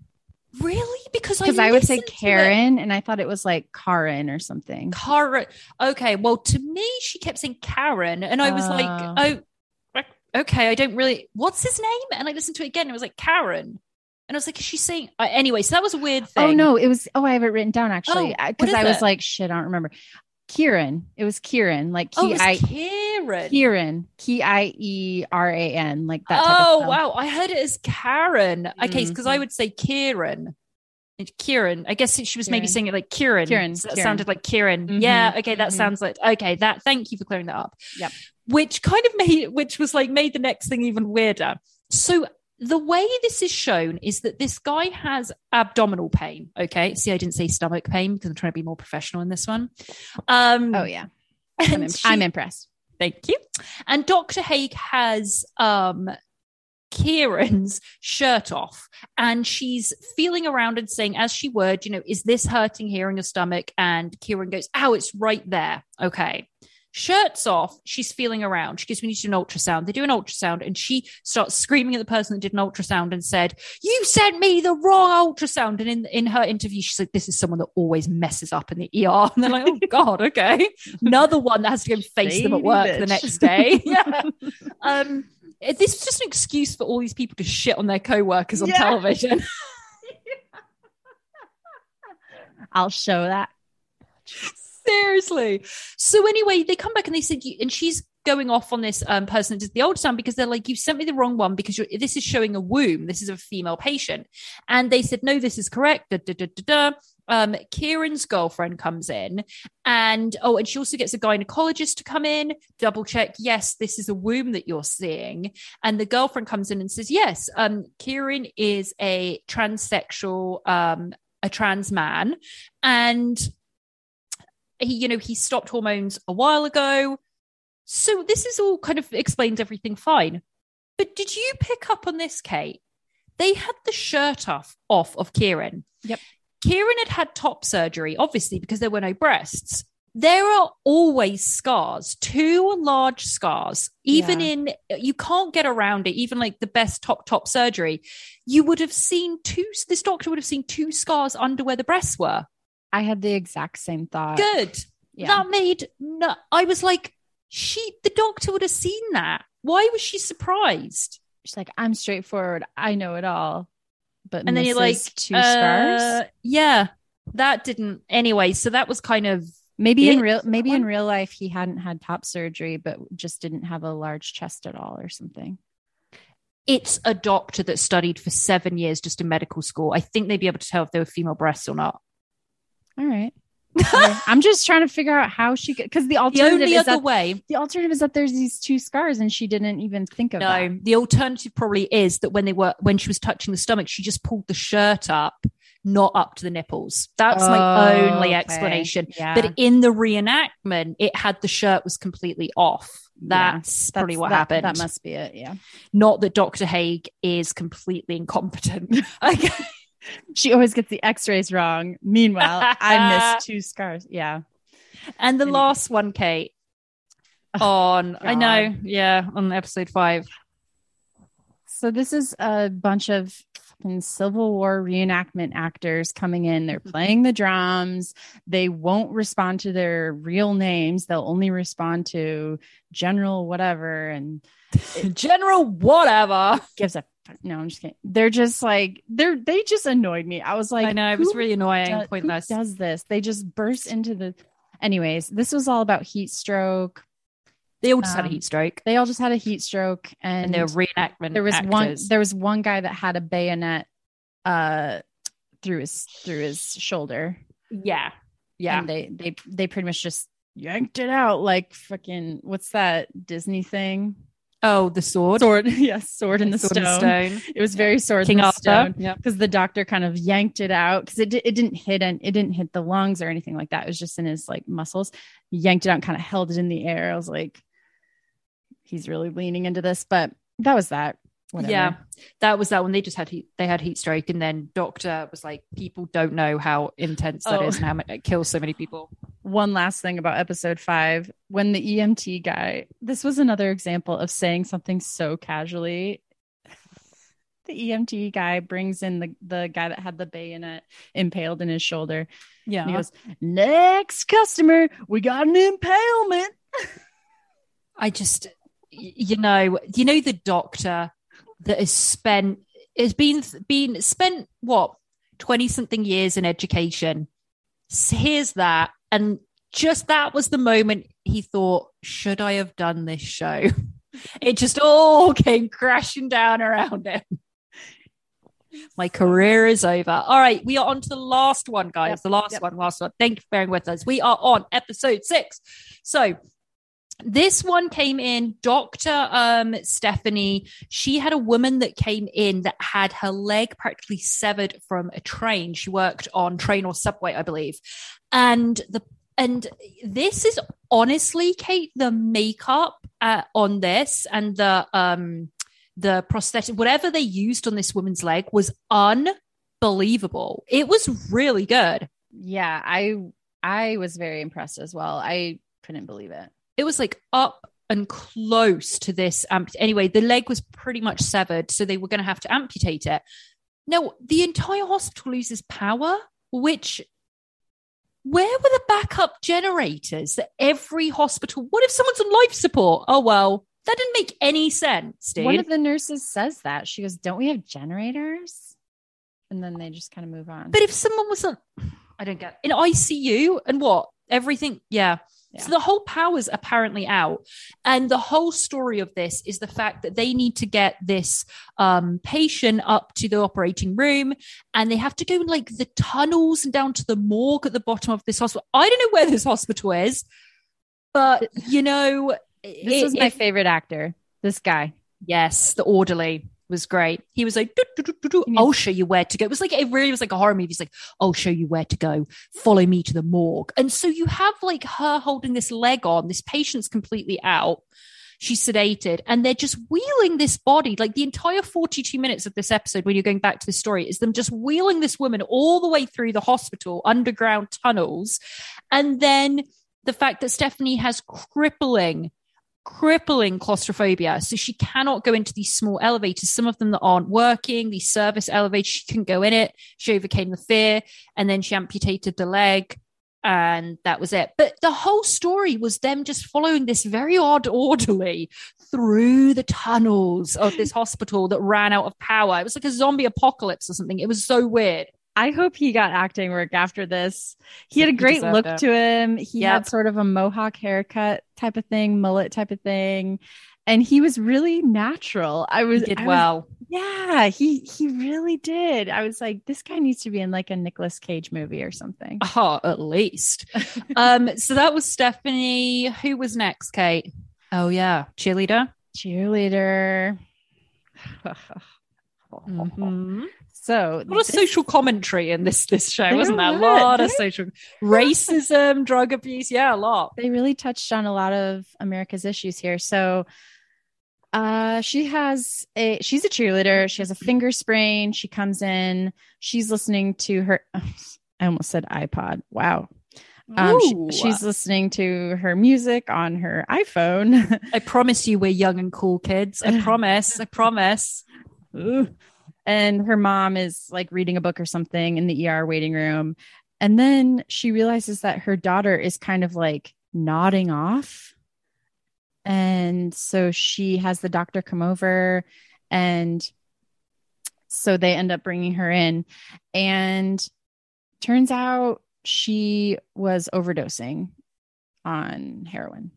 Really? Because because I, I, would say Karen, and I thought it was like Karen or something. Karen. Okay, well, to me, she kept saying Karen, and I was uh, like, oh, okay, I don't really, what's his name? And I listened to it again. And it was like Karen. And I was like, is she saying, uh, anyway, so that was a weird thing. Oh, no, it was, oh, I have it written down actually. Because oh, I was it? like, shit, I don't remember. Kieran. It was Kieran. Like, Ki- oh, I, Kieran. Kieran. K I E R A N. Like that. Oh, wow. I heard it as Karen. Okay, because mm-hmm. I would say Kieran. Kieran. I guess she was Kieran. maybe saying it like Kieran. Kieran. So that Kieran. sounded like Kieran. Mm-hmm. Yeah. Okay. That mm-hmm. sounds like okay. That. Thank you for clearing that up. Yep. Which kind of made, which was like made the next thing even weirder. So the way this is shown is that this guy has abdominal pain. Okay. See, I didn't say stomach pain because I'm trying to be more professional in this one. Um, oh yeah. I'm, she, I'm impressed. Thank you. And Dr. Haig has um, Kieran's shirt off and she's feeling around and saying, as she would, you know, is this hurting here in your stomach? And Kieran goes, Ow, it's right there. Okay. Shirts off, she's feeling around. She goes, We need to do an ultrasound. They do an ultrasound, and she starts screaming at the person that did an ultrasound and said, You sent me the wrong ultrasound. And in, in her interview, she's like, This is someone that always messes up in the ER. And they're like, Oh God, okay. Another one that has to go and face them at work bitch. the next day. yeah. Um, this is just an excuse for all these people to shit on their co-workers on yeah. television. I'll show that. Seriously. So anyway, they come back and they said, and she's going off on this um, person that did the ultrasound because they're like, you sent me the wrong one because this is showing a womb. This is a female patient. And they said, no, this is correct. Da, da, da, um, Kieran's girlfriend comes in and oh, and she also gets a gynecologist to come in, double check, yes, this is a womb that you're seeing. And the girlfriend comes in and says, yes, um, Kieran is a transsexual, um, a trans man. And he, you know, he stopped hormones a while ago. So this is all kind of explains everything fine. But did you pick up on this, Kate? They had the shirt off off of Kieran. Yep. Kieran had had top surgery, obviously, because there were no breasts. There are always scars, two large scars, even yeah. in, you can't get around it, even like the best top, top surgery. You would have seen two, this doctor would have seen two scars under where the breasts were. I had the exact same thought. Good. Yeah. That made, no, I was like, she, the doctor would have seen that. Why was she surprised? She's like, I'm straightforward. I know it all but and then you're like two uh, scars. Yeah, that didn't anyway. So that was kind of maybe it. in real maybe in real life he hadn't had top surgery, but just didn't have a large chest at all or something. It's a doctor that studied for seven years just in medical school. I think they'd be able to tell if they were female breasts or not. All right. I'm just trying to figure out how she could because the alternative the is that, way. The alternative is that there's these two scars and she didn't even think of no, that. The alternative probably is that when they were when she was touching the stomach, she just pulled the shirt up, not up to the nipples. That's oh, my only okay. explanation. Yeah. But in the reenactment, it had the shirt was completely off. That's, yeah, probably what that, happened. That must be it. Yeah. Not that Dr. Haig is completely incompetent. okay she always gets the x-rays wrong. Meanwhile, I missed two scars. Yeah. And the anyway. last one, Kate, oh, on, God. I know, yeah, on episode five. So this is a bunch of fucking Civil War reenactment actors coming in. They're mm-hmm. playing the drums. They won't respond to their real names. They'll only respond to General whatever and General whatever. gives a no. I'm just kidding. They're just like they're they just annoyed me. I was like, I know it was really annoying, do- who pointless. does this? They just burst into the. Anyways, this was all about heat stroke. They all just had a Um, heat stroke, They all just had a heat stroke, and, and they were reenactment. there was one there was one guy that had a bayonet uh through his through his shoulder yeah, yeah. and they they they pretty much just yanked it out like fucking what's that disney thing oh, the sword. sword yes sword in the Sword stone. stone. it was very sword King in the Arthur. stone Yeah. because the doctor kind of yanked it out because it, it didn't hit and it didn't hit the lungs or anything like that it was just in his like muscles he yanked it out and kind of held it in the air i was like he's really leaning into this but that was that Whatever. Yeah, that was that one. They just had heat. They had heat stroke, and then doctor was like, "People don't know how intense that Oh. is and how much it kills so many people." one last thing about episode five when the EMT guy, this was another example of saying something so casually. The EMT guy brings in the, the guy that had the bayonet impaled in his shoulder. Yeah, And he goes, Next customer, we got an impalement. I just, you know, you know the doctor that has spent has been been spent what twenty something years in education. Here's that, and just that was the moment he thought, should I have done this show? It just all came crashing down around him. My career is over. All right, we are on to the last one, guys. Yep, the last yep. one, last one. Thank you for bearing with us. We are on episode six. So this one came in dr um stephanie. She had a woman that came in that had her leg practically severed from a train. She worked on train or subway i believe. And the and this is honestly kate the makeup uh, on this and the um the prosthetic whatever they used on this woman's leg was unbelievable. It was really good. Yeah, I I was very impressed as well. I couldn't believe it. It was like up and close to this amp- anyway the leg was pretty much severed so they were going to have to amputate it now the entire hospital loses power which where were the backup generators that every hospital what if someone's on life support oh well that didn't make any sense dude One of the nurses says that. She goes, Don't we have generators? And then they just kind of move on. but if someone was on i don't get in icu and what everything yeah Yeah. So the whole power's apparently out. And the whole story of this is the fact that they need to get this um, patient up to the operating room and they have to go in like the tunnels and down to the morgue at the bottom of this hospital. I don't know where this hospital is, but you know, this it- was my if- favorite actor. This guy. Yes, the orderly was great. He was like, "Do, do, do, do, do. I'll show you where to go. It was like, it really was like a horror movie. He's like, I'll show you where to go. Follow me to the morgue. And so you have like her holding this leg on, this patient's completely out. She's sedated, and they're just wheeling this body. Like the entire 42 minutes of this episode, when you're going back to the story, is them just wheeling this woman all the way through the hospital, underground tunnels. And then the fact that Stephanie has crippling crippling claustrophobia. So she cannot go into these small elevators, some of them that aren't working, these service elevators, she couldn't go in it. She overcame the fear and then she amputated the leg. And that was it. But the whole story was them just following this very odd orderly through the tunnels of this hospital that ran out of power. It was like a zombie apocalypse or something. It was so weird. I hope he got acting work after this. He had a great look it. to him. He Yep. had sort of a mohawk haircut type of thing, mullet type of thing. And he was really natural. I He was did I was- well. yeah, he he really did. I was like, this guy needs to be in like a Nicolas Cage movie or something. Oh, at least. um, so that was Stephanie. Who was next, Kate? Oh yeah, cheerleader. Cheerleader. Mhm. So A lot of social commentary in this this show, There wasn't there? A lot of social racism, drug abuse. Yeah, a lot. they really touched on a lot of America's issues here. So uh she has a she's a cheerleader. She has a finger sprain. She comes in, she's listening to her I almost said iPod. Wow. Um, she- she's listening to her music on her iPhone. I promise you, we're young and cool kids. I promise. I promise. Ooh. And her mom is like reading a book or something in the ER waiting room. And then she realizes that her daughter is kind of like nodding off. And so she has the doctor come over and so they end up bringing her in and turns out she was overdosing on heroin.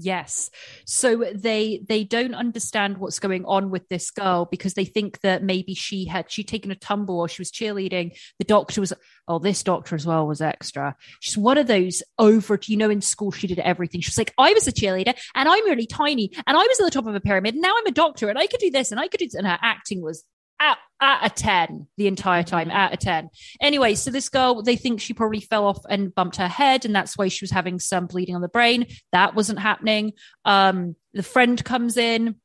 Yes. So they they don't understand what's going on with this girl because they think that maybe she had she'd taken a tumble or she was cheerleading. The doctor was oh this doctor as well was extra. She's one of those over you know in school she did everything. She was like I was a cheerleader and I'm really tiny and I was at the top of a pyramid and now I'm a doctor and I could do this and I could do this. and her acting was at, at a 10 the entire time, at a 10. Anyway, so this girl, they think she probably fell off and bumped her head, and that's why she was having some bleeding on the brain. That wasn't happening. Um, the friend comes in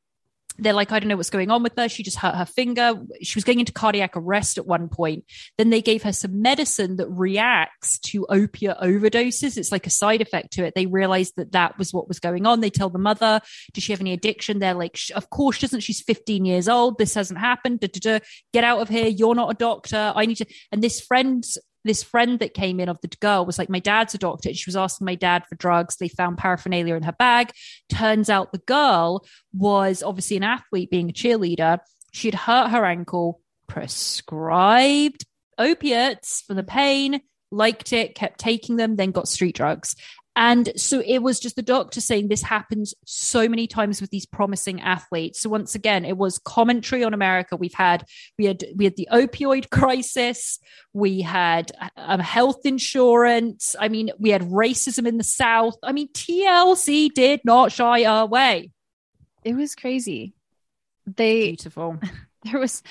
they're like, I don't know what's going on with her. She just hurt her finger. She was going into cardiac arrest at one point. Then they gave her some medicine that reacts to opiate overdoses. It's like a side effect to it. They realized that that was what was going on. They tell the mother, Does she have any addiction? They're like, Of course, she doesn't. She's 15 years old. This hasn't happened. Da, da, da. Get out of here. You're not a doctor. I need to. And this friend this friend that came in of the girl was like, My dad's a doctor. And She was asking my dad for drugs. They found paraphernalia in her bag. Turns out the girl was obviously an athlete, being a cheerleader. She'd hurt her ankle, prescribed opiates for the pain, liked it, kept taking them, then got street drugs. And so it was just the doctor saying this happens so many times with these promising athletes. So once again, it was commentary on America. We've had we had we had the opioid crisis, we had um, health insurance. I mean, we had racism in the South. I mean, TLC did not shy away. It was crazy. They beautiful. There was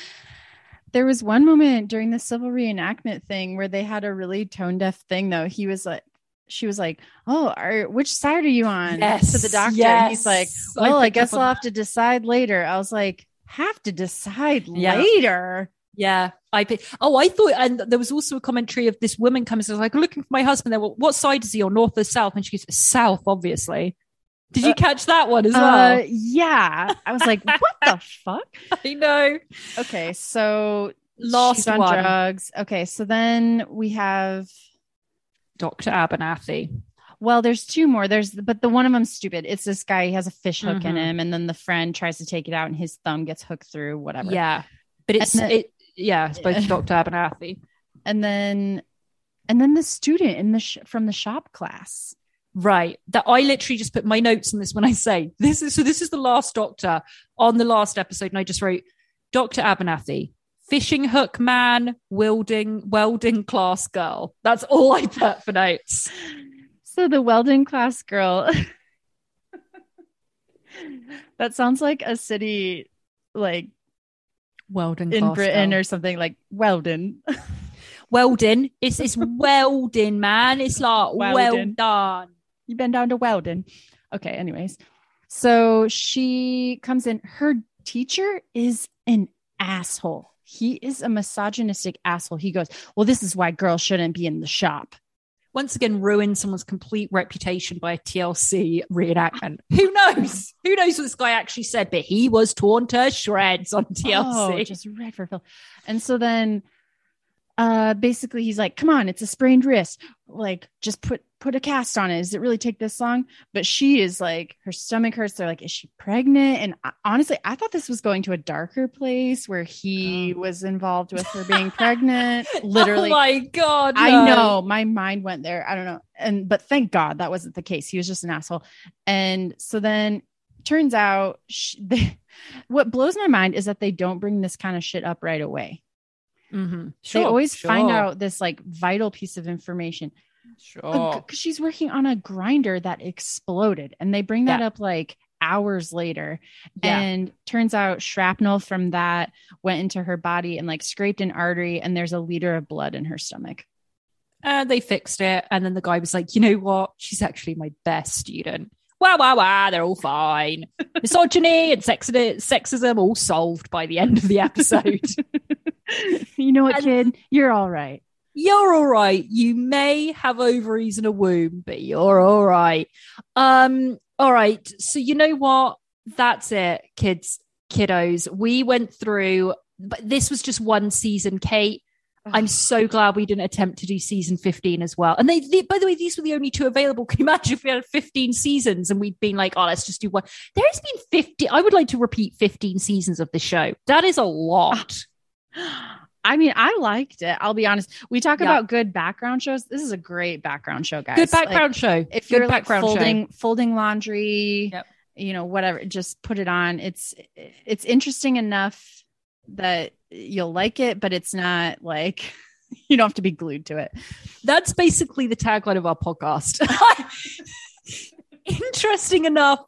there was one moment during the civil reenactment thing where they had a really tone deaf thing though. He was like she was like, "Oh, are, which side are you on?" Yes, to the doctor. Yes. He's like, "Well, I, I guess I'll have to decide later." I was like, "Have to decide yeah. later." Yeah, I pick. Oh, I thought, and there was also a commentary of this woman comes and like looking for my husband. There, well, what side is he on, north or south? And she goes, "South, obviously." Did you uh, catch that one as well? Uh, yeah, I was like, "What the fuck?" I know. Okay, so last on one. drugs. Okay, so then we have Dr. Abernathy. Well, there's two more. There's but the one of them's stupid. It's this guy. He has a fish hook mm-hmm. in him, and then the friend tries to take it out, and his thumb gets hooked through. Whatever. Yeah, but it's then, it. Yeah, it's both Dr. Abernathy. And then, and then the student in the sh- from the shop class. Right. That I literally just put my notes in this when I say this is so. This is the last doctor on the last episode, and I just wrote Dr. Abernathy, fishing hook man, welding, welding class girl. That's all I put for notes. So the welding class girl. that sounds like a city like Weldon in Britain girl. or something like Weldon. Weldon. It's it's Weldon, man. It's like Weldon. well done. You've been down to Weldon. Okay, anyways. So she comes in. Her teacher is an asshole he is a misogynistic asshole. He goes, Well, this is why girls shouldn't be in the shop. Once again, ruin someone's complete reputation by a TLC reenactment. Who knows? Who knows what this guy actually said? But he was torn to shreds on TLC. Oh, just red for Phil. And so then uh basically he's like come on it's a sprained wrist. Like just put put a cast on it. Does it really take this long? But she is like her stomach hurts. They're like is she pregnant? And I, honestly i thought this was going to a darker place where he oh. was involved with her being pregnant. Literally oh my god no. i know. My mind went there. I don't know. And but thank god that wasn't the case. He was just an asshole. And so then turns out she, they, what blows my mind is that they don't bring this kind of shit up right away Mm-hmm. Sure, they always sure. find out this like vital piece of information. Sure. Because she's working on a grinder that exploded, and they bring that yeah. up like hours later. Yeah. And turns out shrapnel from that went into her body and like scraped an artery, and there's a liter of blood in her stomach. And they fixed it. And then the guy was like, you know what? She's actually my best student. Wow, wow, wow, they're all fine. Misogyny and sexism all solved by the end of the episode. you know what, and kid? You're all right. You're all right. You may have ovaries and a womb, but you're all right. Um, all right. So you know what? That's it, kids, kiddos. We went through but this was just one season, Kate. I'm so glad we didn't attempt to do season 15 as well. And they, they, by the way, these were the only two available. Can you imagine if we had 15 seasons and we'd been like, oh, let's just do one? There's been 50. I would like to repeat 15 seasons of the show. That is a lot. I mean, I liked it. I'll be honest. We talk yep. about good background shows. This is a great background show, guys. Good background like, show. If good you're like folding show. folding laundry, yep. you know, whatever, just put it on. It's it's interesting enough that you'll like it, but it's not like you don't have to be glued to it. That's basically the tagline of our podcast. interesting enough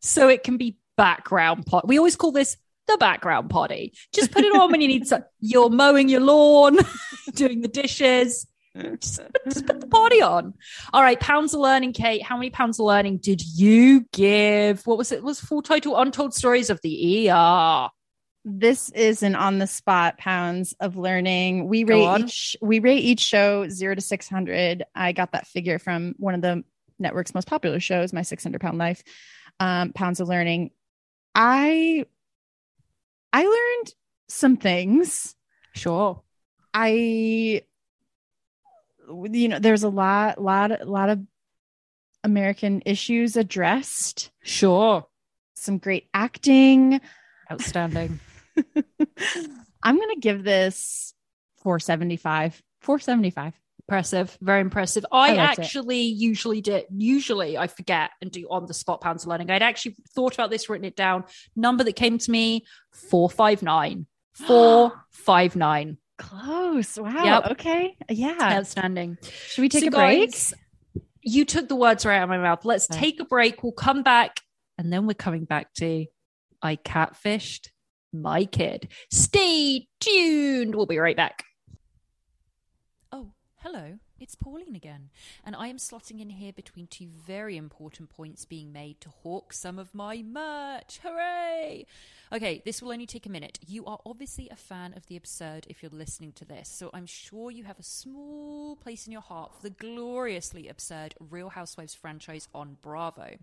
so it can be background pot. We always call this the background poddy. Just put it on when you need some. You're mowing your lawn, doing the dishes. Just, just, put the poddy on. All right, pounds of learning, Kate. How many pounds of learning did you give? What was it? Was full title Untold Stories of the ER? This is an on the spot pounds of learning. We rate each we rate each show zero to six hundred. I got that figure from one of the network's most popular shows, My Six Hundred Pound Life. Um, pounds of learning. I I learned some things. Sure. I you know, there's a lot lot lot of American issues addressed. Sure. Some great acting. Outstanding. I'm going to give this 475. 475 impressive very impressive. I, I actually it. usually do usually i forget and do on the spot pounds of learning. I'd actually thought about this written it down. Number that came to me 459 459 close. Wow. Yep. okay. Yeah. Outstanding. Should we take so a break? guys, you took the words right out of my mouth. Let's okay. take a break. We'll come back and then we're coming back to i catfished my kid. Stay tuned. We'll be right back Hello, it's Pauline again, and I am slotting in here between two very important points being made to hawk some of my merch. Hooray! Okay, this will only take a minute. You are obviously a fan of the absurd if you're listening to this, so I'm sure you have a small place in your heart for the gloriously absurd Real Housewives franchise on Bravo.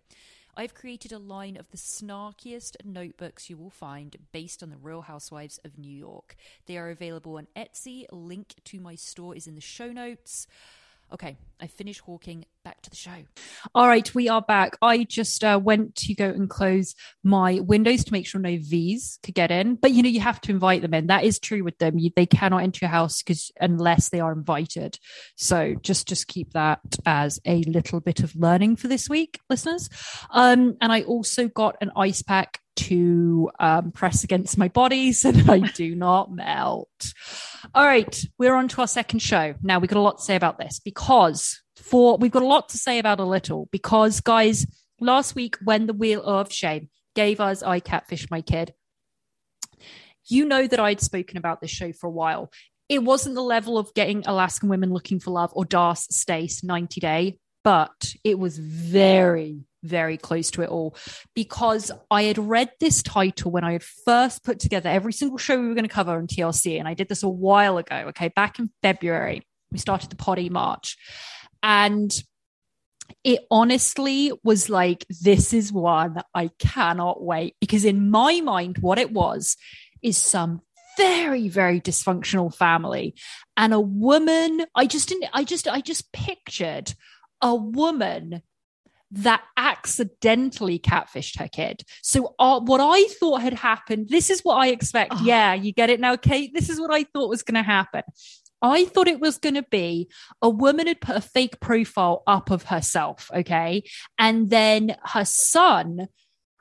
I've created a line of the snarkiest notebooks you will find based on the Real Housewives of New York. They are available on Etsy. Link to my store is in the show notes. Okay, I finished hawking. Back to the show. All right, we are back. I just uh, went to go and close my windows to make sure no V's could get in. But you know, you have to invite them in. That is true with them. You, they cannot enter your house because unless they are invited. So just just keep that as a little bit of learning for this week, listeners. Um, and I also got an ice pack to um, press against my body so that I do not melt. All right, we're on to our second show. Now we've got a lot to say about this because for we've got a lot to say about a little because guys, last week when the wheel of shame gave us I catfish my kid, you know that I'd spoken about this show for a while. It wasn't the level of getting Alaskan women looking for love or Darce Stace 90 day, but it was very, very close to it all because I had read this title when I had first put together every single show we were going to cover on TLC. And I did this a while ago. Okay. Back in February, we started the poddy march. And it honestly was like, this is one I cannot wait because in my mind, what it was is some very very dysfunctional family and a woman i just didn't i just i just pictured a woman that accidentally catfished her kid. So, uh, what I thought had happened, this is what I expect. Oh. Yeah, you get it now, Kate. This is what I thought was going to happen. I thought it was going to be a woman had put a fake profile up of herself, okay? And then her son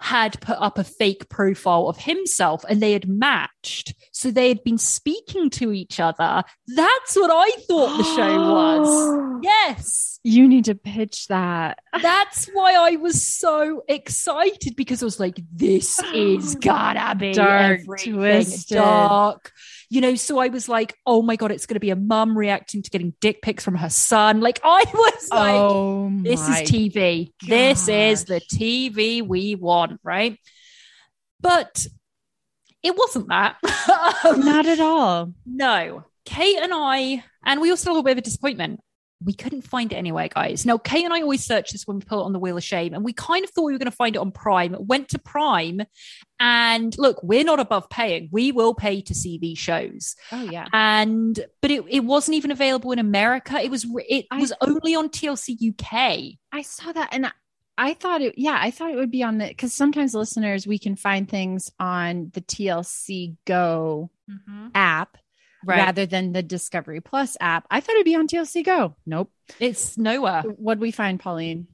had put up a fake profile of himself and they had matched. So they had been speaking to each other. That's what I thought the show was. Yes. You need to pitch that. That's why I was so excited because I was like, this is gotta be dark, twisted. dark you know, so I was like, oh my God, it's going to be a mum reacting to getting dick pics from her son. Like, I was like, oh this is TV. Gosh. This is the TV we want, right? But it wasn't that. um, Not at all. No. Kate and I, and we still have a bit of a disappointment. we couldn't find it anywhere, guys. Now, Kate and I always search this when we put it on the Wheel of Shame, and we kind of thought we were going to find it on Prime. Went to Prime, and look, we're not above paying. We will pay to see these shows. Oh yeah. And but it, it wasn't even available in America. It was it I- was only on TLC UK. I saw that and I- I thought it yeah, I thought it would be on the because sometimes listeners we can find things on the TLC Go mm-hmm. app rather than the Discovery Plus app. I thought it'd be on TLC Go. Nope. It's nowhere. What'd we find, Pauline?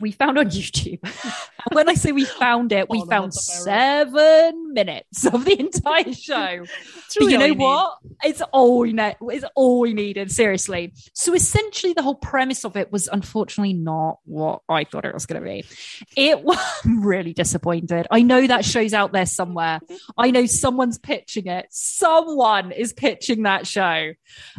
We found on YouTube. And when I say we found it, we Oh, found seven minutes of the entire show. Really you know you need. what? It's all we ne- It's all we needed. Seriously. So essentially, the whole premise of it was unfortunately not what I thought it was going to be. It was I'm really disappointed. I know that show's out there somewhere. I know someone's pitching it. Someone is pitching that show.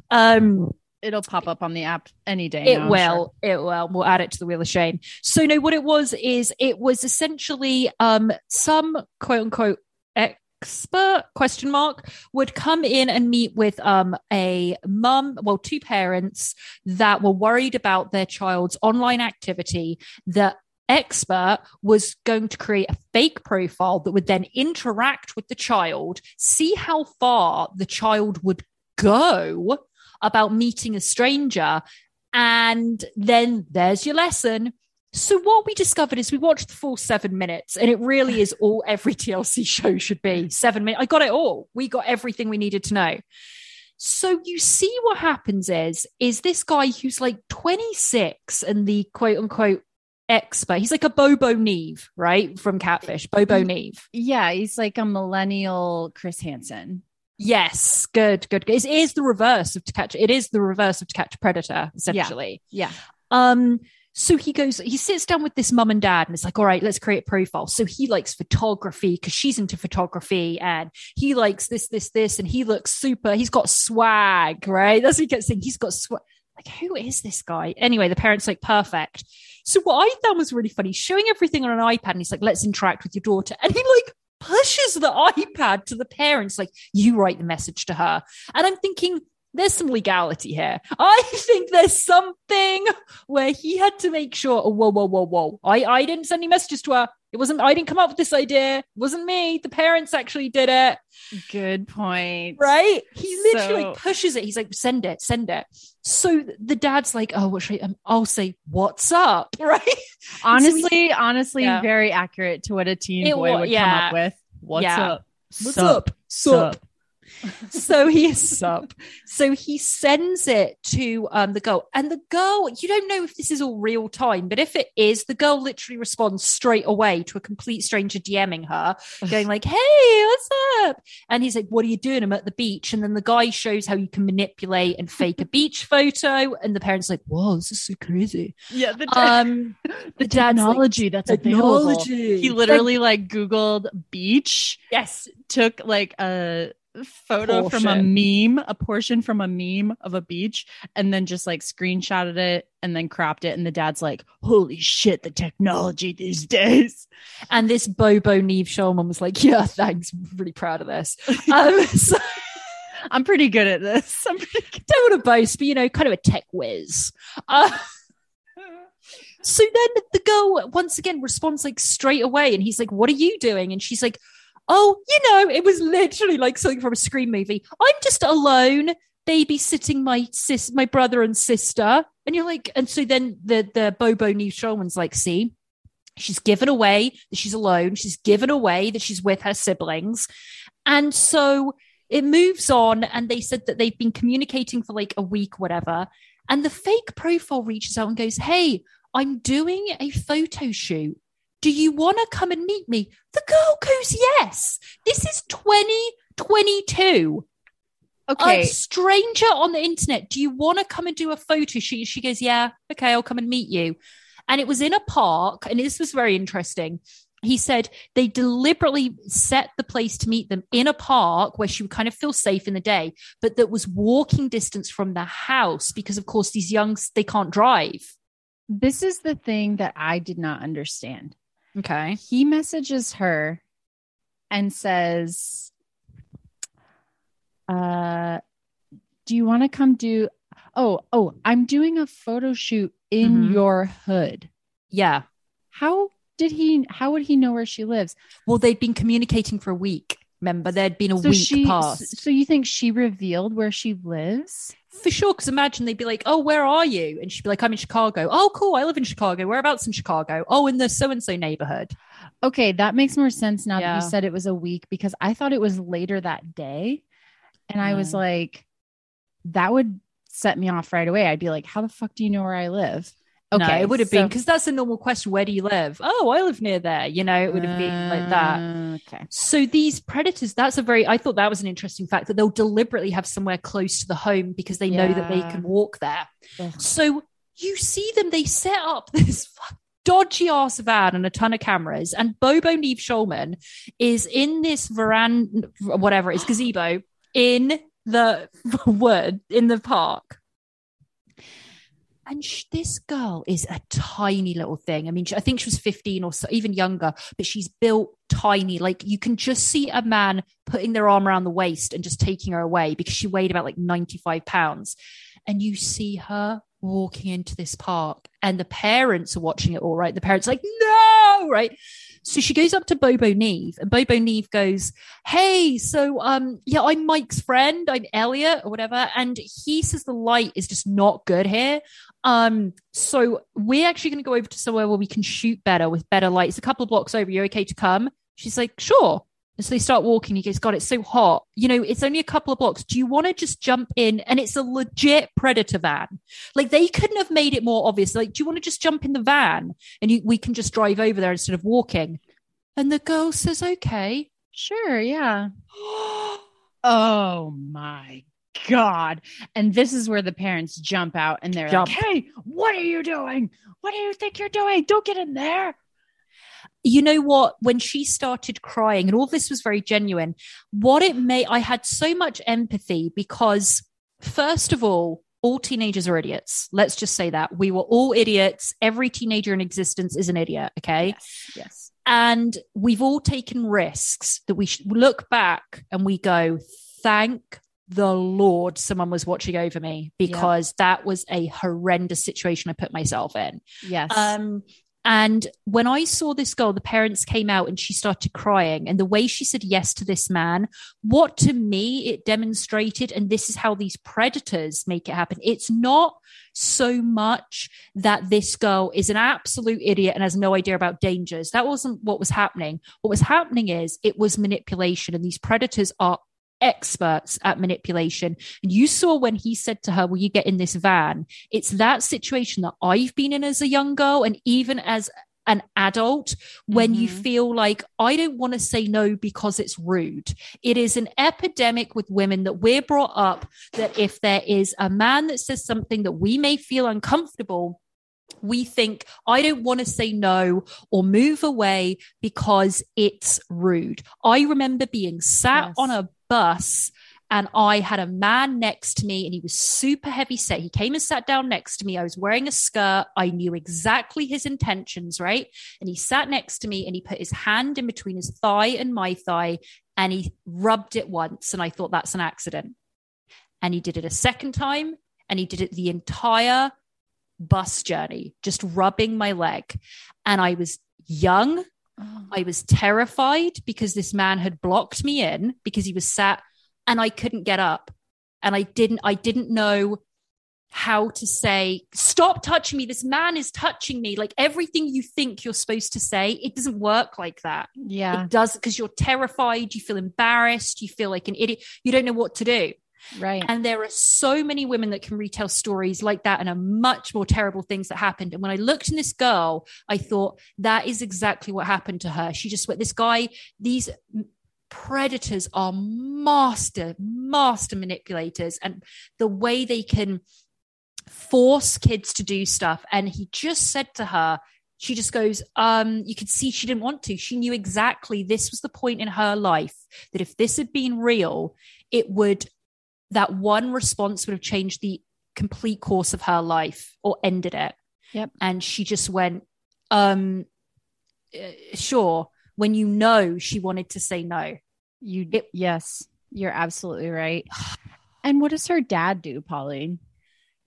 Um, It'll pop up on the app any day. it now, will. It will. We'll add it to the wheel of shame. So no, what it was is it was essentially um some quote unquote expert question mark would come in and meet with um a mum, well, two parents that were worried about their child's online activity. The expert was going to create a fake profile that would then interact with the child, see how far the child would go about meeting a stranger. And then there's your lesson. So what we discovered is we watched the full seven minutes, and it really is all every TLC show should be. Seven minutes. I got it all. We got everything we needed to know. So you see what happens is is this guy who's like 26 and the quote unquote expert. He's like a Bobo Nev, right? From Catfish. Bobo Nev. Yeah, he's like a millennial Chris Hansen. Yes, good, good. It is the reverse of to catch. It is the reverse of to catch a predator, essentially. Yeah. Um, so he goes, he sits down with this mum and dad and it's like, all right, let's create a profile. So he likes photography because she's into photography and he likes this, this, this, and he looks super. He's got swag, right? That's what he gets saying. He's got swag. Like, who is this guy? Anyway, the parents like, perfect. So what I found was really funny, showing everything on an iPad, and he's like, let's interact with your daughter. And he like pushes the iPad to the parents, like, you write the message to her. And I'm thinking, there's some legality here. I think there's something where he had to make sure, oh, whoa, whoa, whoa, whoa. I, I didn't send any messages to her. It wasn't, I didn't come up with this idea. It wasn't me. The parents actually did it. Good point. Right? He literally So- like, pushes it. He's like, send it, send it. So the dad's like, oh, what should I, um, I'll say, what's up? Right? Honestly, honestly, Yeah. very accurate to what a teen It boy would yeah. come up with. What's Yeah. up? What's Sup? up? Sup? So he is sup. So he sends it to um, the girl, and the girl. You don't know if this is all real time, but if it is, the girl literally responds straight away to a complete stranger DMing her, going like, "Hey, what's up?" And he's like, "What are you doing?" I'm at the beach, and then the guy shows how you can manipulate and fake a beach photo, and the parents like, "Whoa, this is so crazy." Yeah, the, Um, the dad's like, technology that's available. technology. He literally like Googled beach, yes, took like a photo from a meme, a portion from a meme of a beach, and then just like screenshotted it and then cropped it. And the dad's like, "Holy shit, the technology these days!" And this Bobo Nev Schulman was like, Yeah, thanks. I'm really proud of this. Um, so I'm pretty good at this. I'm pretty good. don't want to boast, but you know, kind of a tech whiz. Uh, so then the girl once again responds like straight away, and he's like, What are you doing? And she's like, Oh, you know, it was literally like something from a Scream movie. I'm just alone babysitting my sis, my brother and sister. And you're like, and so then the the Bobo Nev Schulman's like, see, she's given away that she's alone. She's given away that she's with her siblings. And so it moves on. And they said that they've been communicating for like a week, whatever. And the fake profile reaches out and goes, Hey, I'm doing a photo shoot. Do you want to come and meet me? The girl goes, Yes. This is 2022 Okay, a stranger on the internet, do you want to come and do a photo shoot? She goes, Yeah, okay, I'll come and meet you. And it was in a park, and this was very interesting. He said they deliberately set the place to meet them in a park where she would kind of feel safe in the day, but that was walking distance from the house because, of course, these youngs they can't drive. this is the thing that I did not understand. Okay. he messages her and says uh do you want to come do Oh, oh, I'm doing a photo shoot in Mhm. your hood. Yeah. How did he how would he know where she lives? Well, they'd been communicating for a week. Remember, there'd been a so week she past. so you think she revealed where she lives? For sure, because imagine they'd be like, "Oh, where are you?" And she'd be like, "I'm in Chicago." Oh, cool. I live in Chicago. Whereabouts in Chicago? Oh, in the so and so neighborhood. Okay, that makes more sense now that you said it was a week because I thought it was later that day. And I was like, that would set me off right away. I'd be like, how the fuck do you know where I live? Okay. no, it would have been because that's a normal question. Where do you live? Oh, I live near there. You know, it would have been like that. Uh, Okay. So these predators, that's a very, I thought that was an interesting fact that they'll deliberately have somewhere close to the home because they know that they can walk there. Ugh. So you see them, they set up this dodgy ass van and a ton of cameras. And Bobo Nev Schulman is in this veranda, whatever it is, gazebo in the wood, in the park. And sh- this girl is a tiny little thing. I mean, she, I think she was 15 or so, even younger, but she's built tiny. Like you can just see a man putting their arm around the waist and just taking her away because she weighed about like 95 pounds. And you see her walking into this park, and the parents are watching it all right. The parents are like, no, right? So she goes up to Bobo Nev, and Bobo Nev goes, Hey, so um, yeah, I'm Mike's friend, I'm Elliot or whatever. And he says the light is just not good here. Um, so we're actually gonna go over to somewhere where we can shoot better with better light. It's a couple of blocks over. You're okay to come? She's like, Sure. And so they start walking. He goes, God, it's so hot. You know, it's only a couple of blocks. Do you want to just jump in? And it's a legit predator van. Like they couldn't have made it more obvious. Like, do you want to just jump in the van and you, we can just drive over there instead of walking? And the girl says, okay. Sure. Yeah. Oh my God. And this is where the parents jump out and they're Jump. like, Hey, what are you doing? What do you think you're doing? Don't get in there. you know what when she started crying and all this was very genuine what it made i had so much empathy because first of all all teenagers are idiots let's just say that we were all idiots every teenager in existence is an idiot okay Yes. Yes. and we've all taken risks that we should look back and we go thank the lord someone was watching over me because that was a horrendous situation i put myself in Yes. um, and when I saw this girl, the parents came out and she started crying. And the way she said yes to this man, what to me it demonstrated, and this is how these predators make it happen. It's not so much that this girl is an absolute idiot and has no idea about dangers. That wasn't what was happening. What was happening is it was manipulation, and these predators are experts at manipulation. And you saw when he said to her, Will you get in this van? It's that situation that I've been in as a young girl and even as an adult when you Mhm. feel like I don't want to say no because it's rude. It is an epidemic with women that we're brought up that if there is a man that says something that we may feel uncomfortable, we think, I don't want to say no or move away because it's rude. I remember being sat Yes. on a bus and I had a man next to me and he was super heavy set. He came and sat down next to me. I was wearing a skirt. I knew exactly his intentions, right? And he sat next to me and he put his hand in between his thigh and my thigh and he rubbed it once. And I thought that's an accident. And he did it a second time and he did it the entire bus journey, just rubbing my leg. And I was young. Oh. I was terrified because this man had blocked me in because he was sat and I couldn't get up. And I didn't, I didn't know how to say, stop touching me. This man is touching me. Like everything you think you're supposed to say, it doesn't work like that. yeah. It does because you're terrified, you feel embarrassed, you feel like an idiot, you don't know what to do. Right. And there are so many women that can retell stories like that and are much more terrible things that happened. And when I looked in this girl, I thought that is exactly what happened to her. She just went, this guy, these predators are master, master manipulators. And the way they can force kids to do stuff. And he just said to her, she just goes, um, you could see she didn't want to. She knew exactly this was the point in her life that if this had been real, it would that one response would have changed the complete course of her life or ended it. Yep. And she just went, um, uh, sure. When you know she wanted to say no. You It- yes, you're absolutely right. And what does her dad do, Pauline?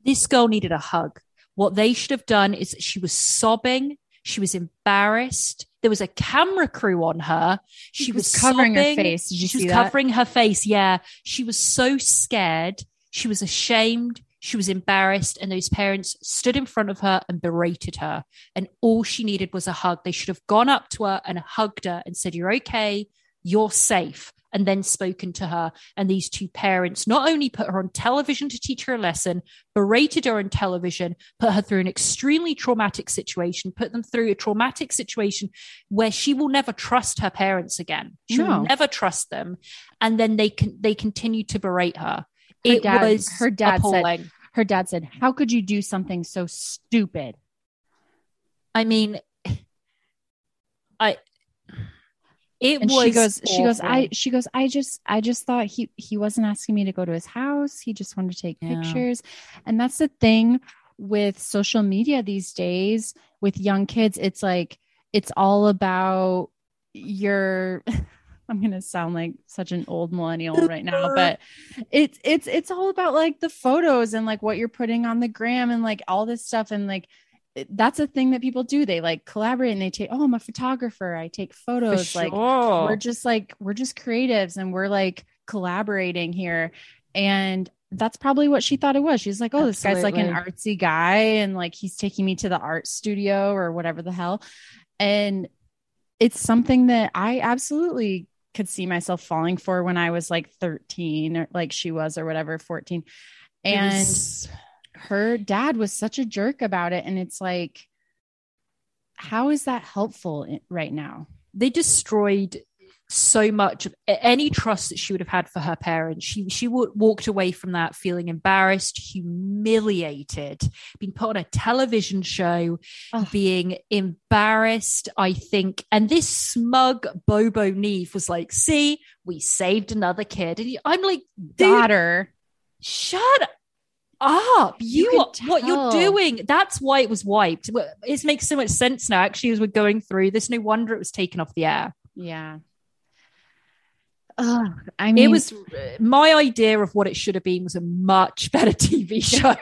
This girl needed a hug. What they should have done is she was sobbing. She was embarrassed. There was a camera crew on her. She, was, was, covering her face. Did you she was that? covering her face. Yeah. She was so scared. She was ashamed. She was embarrassed. And those parents stood in front of her and berated her. And all she needed was a hug. They should have gone up to her and hugged her and said, You're okay. You're safe. And then spoken to her. And these two parents not only put her on television to teach her a lesson, berated her on television, put her through an extremely traumatic situation, put them through a traumatic situation where she will never trust her parents again. She No. will never trust them. And then they can they continue to berate her. Her it dad- was her dad said- Her dad said, "How could you do something so stupid?" I mean, I. It and was. she goes she goes i she goes i just i just thought he he wasn't asking me to go to his house he just wanted to take Yeah. pictures and that's the thing with social media these days with young kids it's like it's all about your i'm going to sound like such an old millennial right now but it's it's it's all about like the photos and like what you're putting on the gram and like all this stuff and like that's a thing that people do. They like collaborate and they take oh i'm a photographer. I take photos like sure. we're just like we're just creatives and we're like collaborating here. And that's probably what she thought it was. She's like oh this guy's like an artsy guy and like he's taking me to the art studio or whatever the hell. And it's something that i absolutely could see myself falling for when i was like 13 or like she was or whatever 14 It and her dad was such a jerk about it and it's like how is that helpful right now they destroyed so much of any trust that she would have had for her parents. She she w- walked away from that feeling embarrassed, humiliated, being put on a television show, Ugh. being embarrassed. I think, and this smug Bobo Nev was like, "See, we saved another kid," and I'm like, daughter shut up. You, could are- what you're doing that's why it was wiped. Well, it makes so much sense now. Actually as we're going through this no wonder it was taken off the air. Yeah. Ugh, I mean, it was my idea of what it should have been was a much better tv show.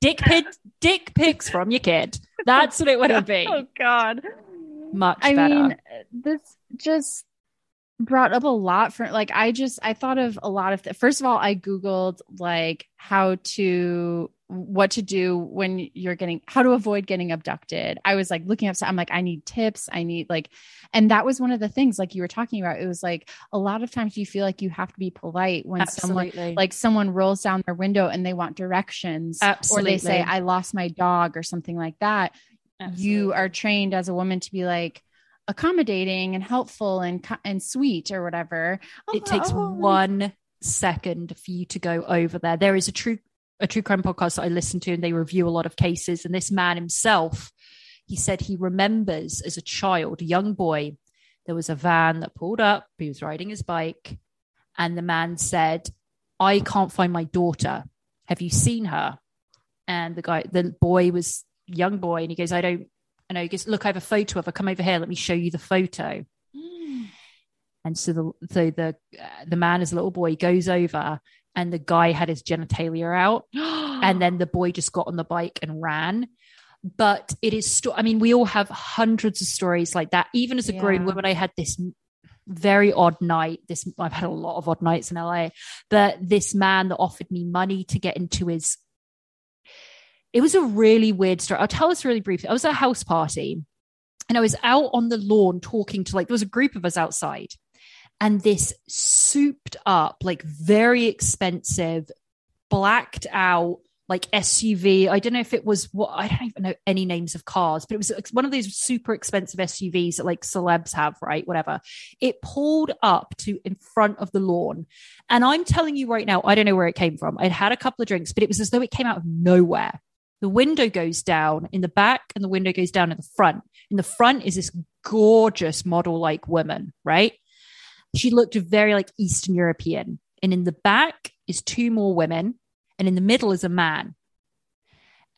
Dick pic dick pics from your kid. That's what it would have been. Oh God. much I better. mean, this just brought up a lot for like I just I thought of a lot of th- first of all I googled like how to what to do when you're getting how to avoid getting abducted. I was like looking up so I'm like I need tips, I need like and that was one of the things like you were talking about. It was like a lot of times you feel like you have to be polite when someone like someone rolls down their window and they want directions or they say I lost my dog or something like that you are trained as a woman to be like accommodating and helpful and and sweet or whatever. it takes oh, one second for you to go over there. There is a true a true crime podcast that I listen to, and they review a lot of cases. And this man himself, he said he remembers as a child, a young boy, there was a van that pulled up. He was riding his bike, and the man said, "I can't find my daughter. Have you seen her?" And the guy, the boy was young boy, and he goes, "I don't." I know. Goes, "Look, I have a photo of her. Come over here. Let me show you the photo." And so the so the uh, the man as a little boy goes over, and the guy had his genitalia out, and then the boy just got on the bike and ran. But it is, sto- I mean, we all have hundreds of stories like that. Even as a grown woman, I had this very odd night. This I've had a lot of odd nights in LA, but this man that offered me money to get into his. It was a really weird story. I'll tell this really briefly. I was at a house party, and I was out on the lawn talking to like there was a group of us outside, and this souped up, like very expensive, blacked out like SUV. I don't know if it was what I don't even know any names of cars, but it was one of those super expensive SUVs that like celebs have, right? Whatever. It pulled up to in front of the lawn. And I'm telling you right now, I don't know where it came from. I'd had a couple of drinks, but it was as though it came out of nowhere. The window goes down in the back and the window goes down in the front. In the front is this gorgeous model like woman, right? She looked very like Eastern European. And in the back is two more women, and in the middle is a man.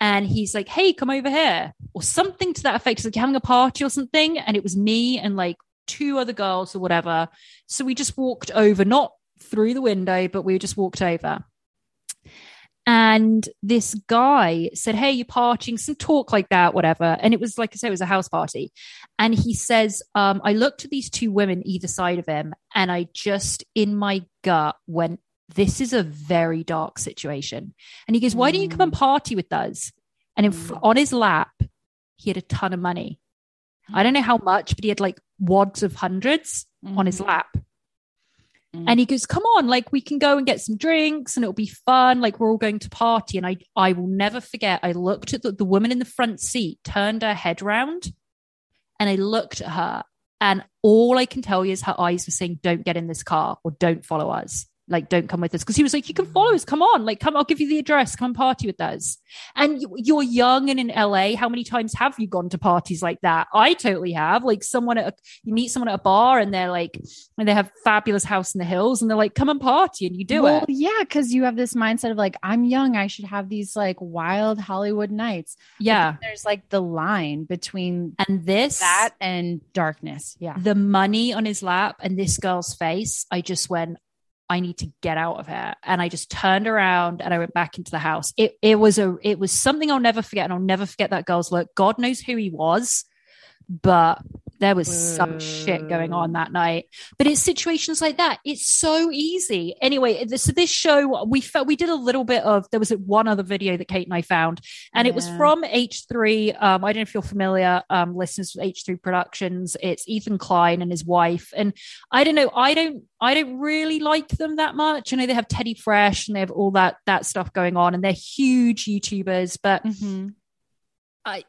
And he's like, Hey, come over here, or something to that effect. He's like, having a party or something. And it was me and like two other girls or whatever. So we just walked over, not through the window, but we just walked over. And this guy said, Hey, you're partying, some talk like that, whatever. And it was like I said, it was a house party. And he says, um, I looked at these two women either side of him, and I just in my gut went, This is a very dark situation. And he goes, Why don't you come and party with us? And in, on his lap, he had a ton of money. I don't know how much, but he had like wads of 100s on his Mhm. lap. Mhm. And he goes, "Come on, like we can go and get some drinks, and it'll be fun. Like we're all going to party." And I, I will never forget. I looked at the, the woman in the front seat, turned her head round, and I looked at her, and all I can tell you is her eyes were saying, "Don't get in this car, or don't follow us. Like don't come with us." Because he was like, "You can follow us. Come on, like come. I'll give you the address. Come and party with us." And you, you're young and in LA. How many times have you gone to parties like that? I totally have. Like someone at a, you meet someone at a bar, and they're like, and they have fabulous house in the hills, and they're like, "Come and party," and you do well, it. yeah, because you have this mindset of like, I'm young, I should have these like wild Hollywood nights. Yeah. there's like the line between And this, that and darkness. Yeah. the money on his lap, and this girl's face, I just went, I need to get out of here. And I just turned around and I went back into the house. It it was a it was something I'll never forget, and I'll never forget that girl's look. God knows who he was, but there was some shit going on that night. But it's situations like that. It's so easy. Anyway, so this show we felt we did a little bit of. There was one other video that Kate and I found, and it was from H3. Um, I don't know if you're familiar, um, listeners with H3 Productions. It's Ethan Klein and his wife, and I don't know. I don't. I don't really like them that much. I know they have Teddy Fresh and they have all that that stuff going on, and they're huge YouTubers, but Mhm. I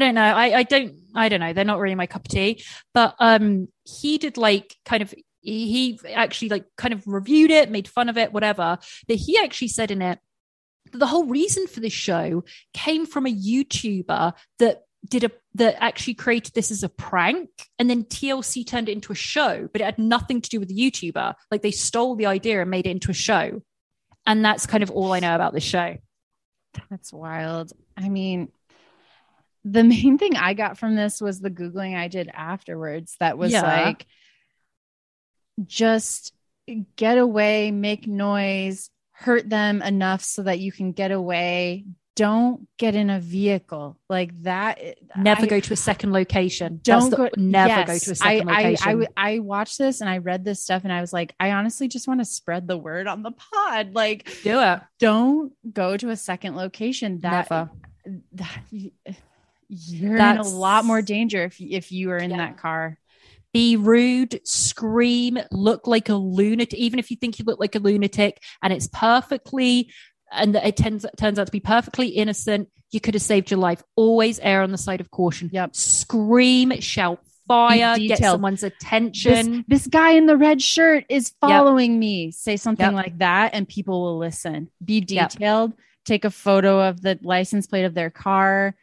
don't know. I, I don't I don't know. They're not really my cup of tea. But um he did like kind of he he actually like kind of reviewed it, made fun of it, whatever. That he actually said in it that the whole reason for this show came from a YouTuber that did a that actually created this as a prank and then TLC turned it into a show, but it had nothing to do with the YouTuber. Like they stole the idea and made it into a show. And that's kind of all I know about this show. That's wild. I mean, the main thing I got from this was the Googling I did afterwards that was Yeah. like, just get away, make noise, hurt them enough so that you can get away. Don't get in a vehicle like that. Never I- go to a second location. don't the- go never go to a second I, location. I watched this and I read this stuff and I was like, I honestly just want to spread the word on the pod. Like, do it. don't go to a second location. That, Never. that you're in a lot more danger if if you are in Yeah. that car. Be rude, scream, look like a lunatic, even if you think you look like a lunatic and it's perfectly and it tends, turns out to be perfectly innocent, you could have saved your life. Always err on the side of caution. Yep. Scream, shout fire, get someone's attention. this guy in the red shirt is following me. Say something Yep. like that, and people will listen. Be Yep. detailed. Take a photo of the license plate of their car.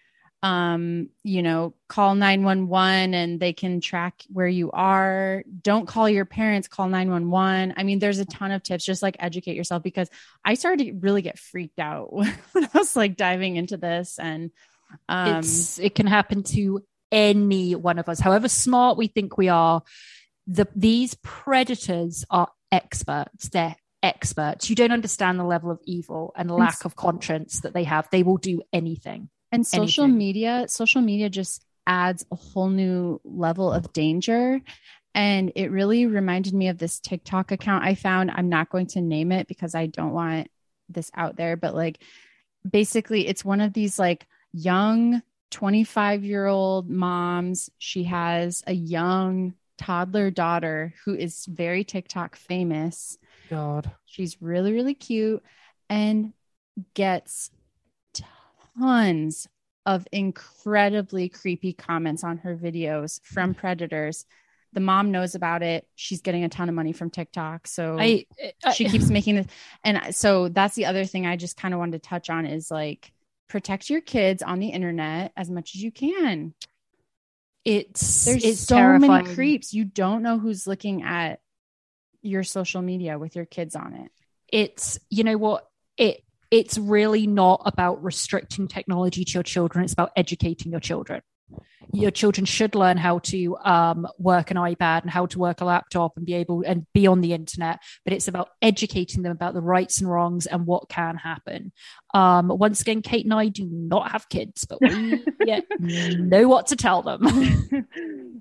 Um, you know, call 911 and they can track where you are. Don't call your parents, call 911. I mean, there's a ton of tips, just like educate yourself because I started to really get freaked out when I was like diving into this. And um it's it can happen to any one of us however smart we think we are the these predators are experts they're experts you don't understand the level of evil and lack of conscience that they have they will do anything And social anything. media, social media just adds a whole new level of danger. And it really reminded me of this TikTok account I found. I'm not going to name it because I don't want this out there, but like basically, it's one of these like young 25 year old moms. She has a young toddler daughter who is very TikTok famous. god She's really, really cute and gets tons of incredibly creepy comments on her videos from predators. The mom knows about it. She's getting a ton of money from TikTok. So i, I she keeps making this. And so that's the other thing I just kind of wanted to touch on is like protect your kids on the internet as much as you can. it's There's it's so terrifying. many creeps. You don't know who's looking at your social media with your kids on it. it's you know what it it's really not about restricting technology to your children it's about educating your children. Your children should learn how to um, work an ipad and how to work a laptop and be able and be on the internet but it's about educating them about the rights and wrongs and what can happen. Um, once again kate and i do not have kids but we yeah, know what to tell them.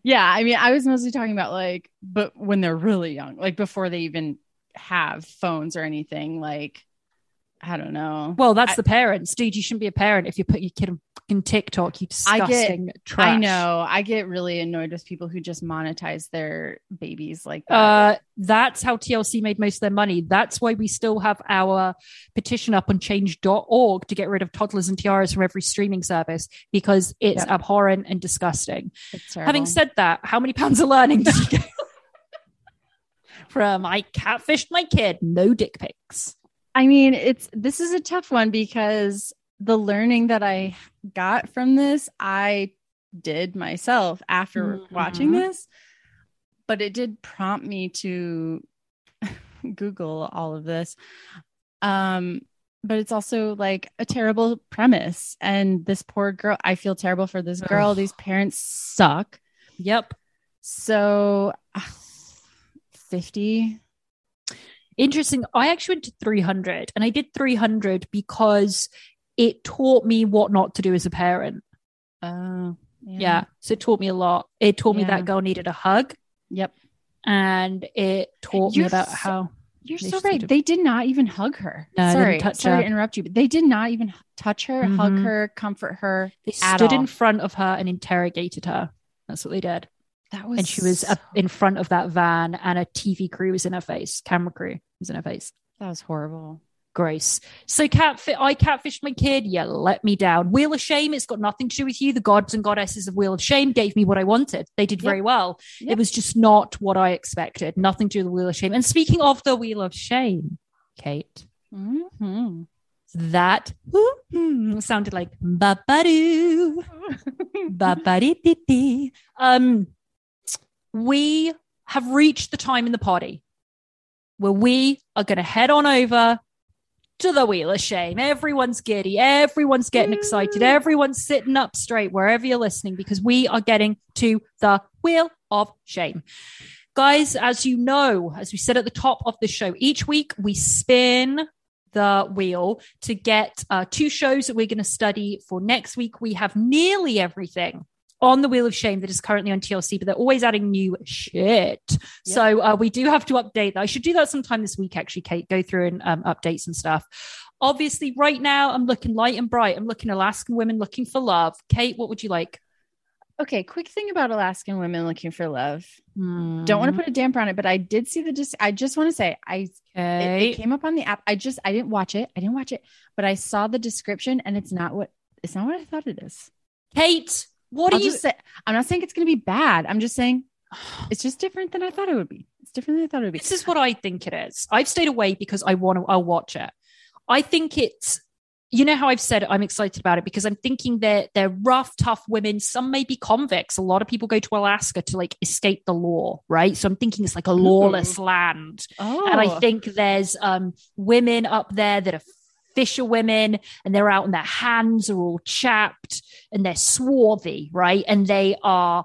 Yeah i mean i was mostly talking about like but when they're really young like before they even have phones or anything like I don't know. Well, that's I, the parents, dude. You shouldn't be a parent if you put your kid in TikTok. You disgusting I get, trash. I know. I get really annoyed with people who just monetize their babies like that. Uh, that's how TLC made most of their money. That's why we still have our petition up on change.org to get rid of toddlers and tiaras from every streaming service because it's yep. abhorrent and disgusting. Having said that, how many pounds of learning did you get? from I catfished my kid, no dick pics. I mean, it's this is a tough one because the learning that I got from this, I did myself after mm-hmm. watching this, but it did prompt me to Google all of this. Um, but it's also like a terrible premise. And this poor girl, I feel terrible for this girl. Ugh. These parents suck. Yep. So uh, 50 Interesting. I actually went to 300 and I did 300 because it taught me what not to do as a parent. Oh, yeah. yeah. So it taught me a lot. It taught yeah. me that girl needed a hug. Yep. And it taught you're me about so, how. You're so right. They did not even hug her. No, sorry, sorry her. to interrupt you, but they did not even touch her, mm-hmm. hug her, comfort her. They stood all. in front of her and interrogated her. That's what they did. That was, and she was up in front of that van, and a TV crew was in her face, camera crew was in her face. That was horrible. Gross. So catfish, I catfished my kid. Yeah, let me down. Wheel of Shame. It's got nothing to do with you. The gods and goddesses of Wheel of Shame gave me what I wanted. They did yep. very well. Yep. It was just not what I expected. Nothing to do with the Wheel of Shame. And speaking of the Wheel of Shame, Kate, mm-hmm. that mm-hmm, sounded like ba ba doo, ba ba dee Um, we have reached the time in the party where we are going to head on over to the wheel of shame. Everyone's giddy. Everyone's getting excited. Everyone's sitting up straight wherever you're listening because we are getting to the wheel of shame. Guys, as you know, as we said at the top of the show, each week we spin the wheel to get uh, two shows that we're going to study for next week. We have nearly everything on the Wheel of Shame that is currently on TLC, but they're always adding new shit. Yep. So uh, we do have to update that. I should do that sometime this week, actually, Kate, go through and um, update some stuff. Obviously, right now, I'm looking light and bright. I'm looking Alaskan women looking for love. Kate, what would you like? Okay, quick thing about Alaskan women looking for love. Mm. Don't want to put a damper on it, but I did see the. Dis- I just want to say, I okay. it, it came up on the app. I just I didn't watch it. I didn't watch it, but I saw the description, and it's not what it's not what I thought it is. Kate, what I'll do you say? I'm not saying it's going to be bad. I'm just saying it's just different than I thought it would be. It's different than I thought it would be. This is what I think it is. I've stayed away because I want to. I'll watch it. I think it's. You know how I've said I'm excited about it because I'm thinking they're they're rough, tough women. Some may be convicts. A lot of people go to Alaska to like escape the law, right? So I'm thinking it's like a lawless Ooh. land, oh. and I think there's um, women up there that are fisherwomen and they're out and their hands are all chapped and they're swarthy, right? And they are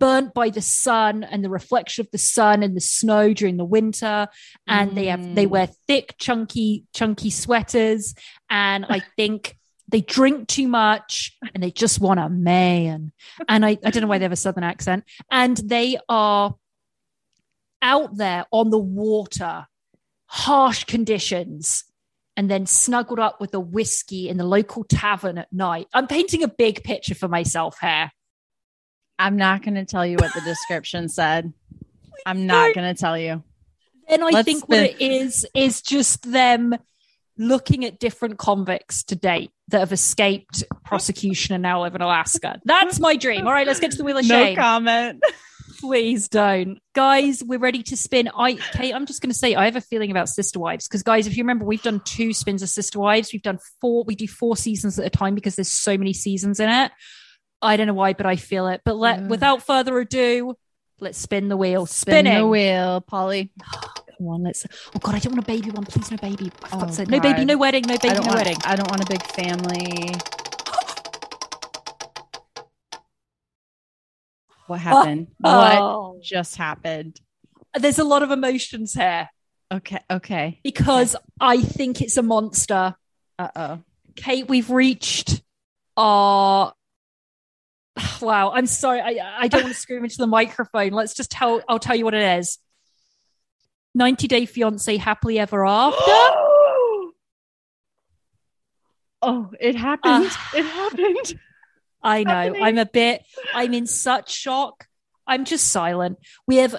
burnt by the sun and the reflection of the sun and the snow during the winter and mm. they have they wear thick chunky chunky sweaters and i think they drink too much and they just want a man and I, I don't know why they have a southern accent and they are out there on the water harsh conditions and then snuggled up with a whiskey in the local tavern at night. I'm painting a big picture for myself here. I'm not going to tell you what the description said. I'm not going to tell you. Then I Let's think what it is is just them looking at different convicts to date that have escaped prosecution and now live in Alaska. That's my dream. All right, let's get to the wheel of shame. No comment. Please don't. Guys, we're ready to spin. I Kate, I'm just gonna say I have a feeling about Sister Wives. Because guys, if you remember, we've done two spins of Sister Wives. We've done four, we do four seasons at a time because there's so many seasons in it. I don't know why, but I feel it. But let mm. without further ado, let's spin the wheel. Spin the wheel, Polly. Come on, let's. Oh God, I don't want a baby one. Please, no baby. Oh, no baby, no wedding, no baby, no want, wedding. I don't want a big family. What happened? Oh. What just happened? There's a lot of emotions here Okay. Okay. because I think it's a monster. Uh oh. Kate, we've reached our. Wow, I'm sorry. I I don't want to scream into the microphone. Let's just tell. I'll tell you what it is. 90 Day Fiance Happily Ever After. Oh, it happened. Ah. it happened. I know. happening? I'm a bit, I'm in such shock. I'm just silent. We have,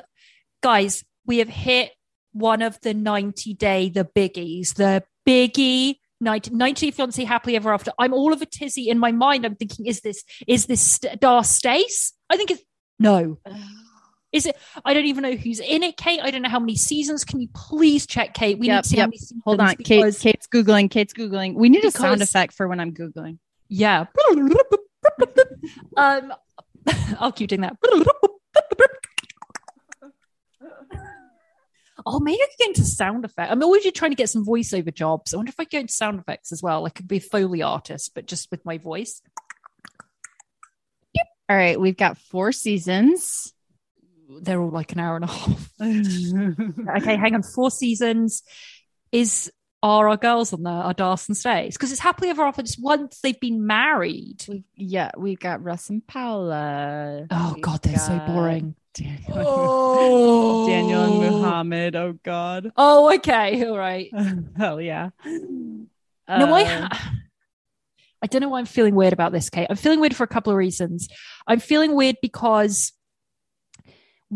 guys, we have hit one of the 90 day, the biggies, the biggie 90, 90 Day Fiance Happily Ever After. I'm all of a tizzy in my mind. I'm thinking, is this, is this St- Dar Stace? I think it's, no. Is it? I don't even know who's in it, Kate. I don't know how many seasons. Can you please check, Kate? We Yep, need to see yep. how many seasons. Hold on. Kate, Kate's Googling. Kate's Googling. We need a sound effect for when I'm Googling. Yeah. Um, I'll keep doing that. Oh, maybe I could get into sound effects. I'm always trying to get some voiceover jobs. I wonder if I could go into sound effects as well. I could be a Foley artist, but just with my voice. All right. We've got four seasons. They're all like an hour and a half. okay, hang on. Four seasons. Is are our girls on there? Are Dawson stays? Because it's happily ever after just once they've been married. We, yeah, we've got Russ and Paola. Oh We've God, they're so boring. Daniel, Oh, Daniel and Mohamed. Oh God. Oh, okay, all right. Hell yeah. no, I. Uh, Ha- I don't know why I'm feeling weird about this, Kate. I'm feeling weird for a couple of reasons. I'm feeling weird because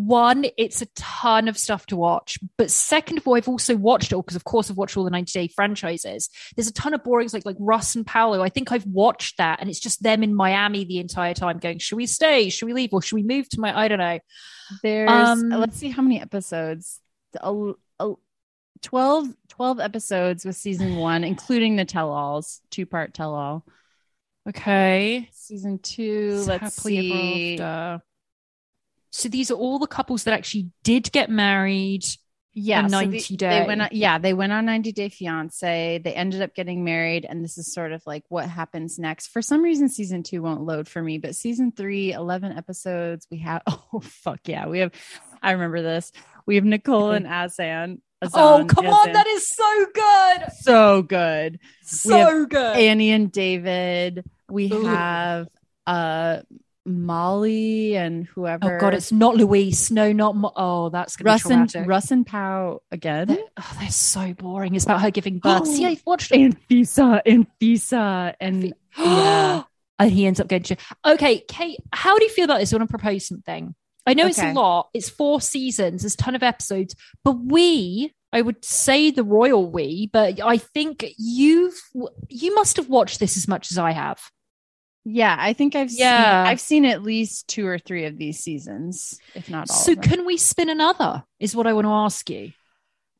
one, it's a ton of stuff to watch. But second of all, I've also watched it because, of course, I've watched all the 90 Day franchises. There's a ton of borings like like Russ and Paola. I think I've watched that, and it's just them in Miami the entire time, going, "Should we stay? Should we leave? Or should we move to my?" I don't know. There's Um, let's see how many episodes. A, a, 12, 12 episodes with season one, including the tell-alls, two-part tell-all. Okay, Season two, let's Happily Ever see. So these are all the couples that actually did get married. Yeah, The so 90 They went day. on, yeah, they went on 90 Day Fiance. They ended up getting married, and this is sort of like what happens next. For some reason, season two won't load for me, but season three, 11 episodes. We have, oh, fuck yeah. We have, I remember this. We have Nicole and Azan. oh, Azan, come on, that is so good, so good. so good. Annie and David. We Ooh. have uh Molly and whoever. Oh God, it's not Luis. No, not Mo- oh, that's gonna Russ be and. Russ and Pow again. They're, oh, they're so boring. It's about her giving birth. See, I've watched it. and Fisa and Fisa and yeah. and he ends up going to. Okay, Kate, how do you feel about this on a proposal thing? I know it's a lot. It's four seasons. There's a ton of episodes, but we. I would say the royal we, but I think you've you must have watched this as much as I have. Yeah, I think I've Yeah. seen I've seen at least two or three of these seasons, if not all. So can we spin another? Is what I want to ask you.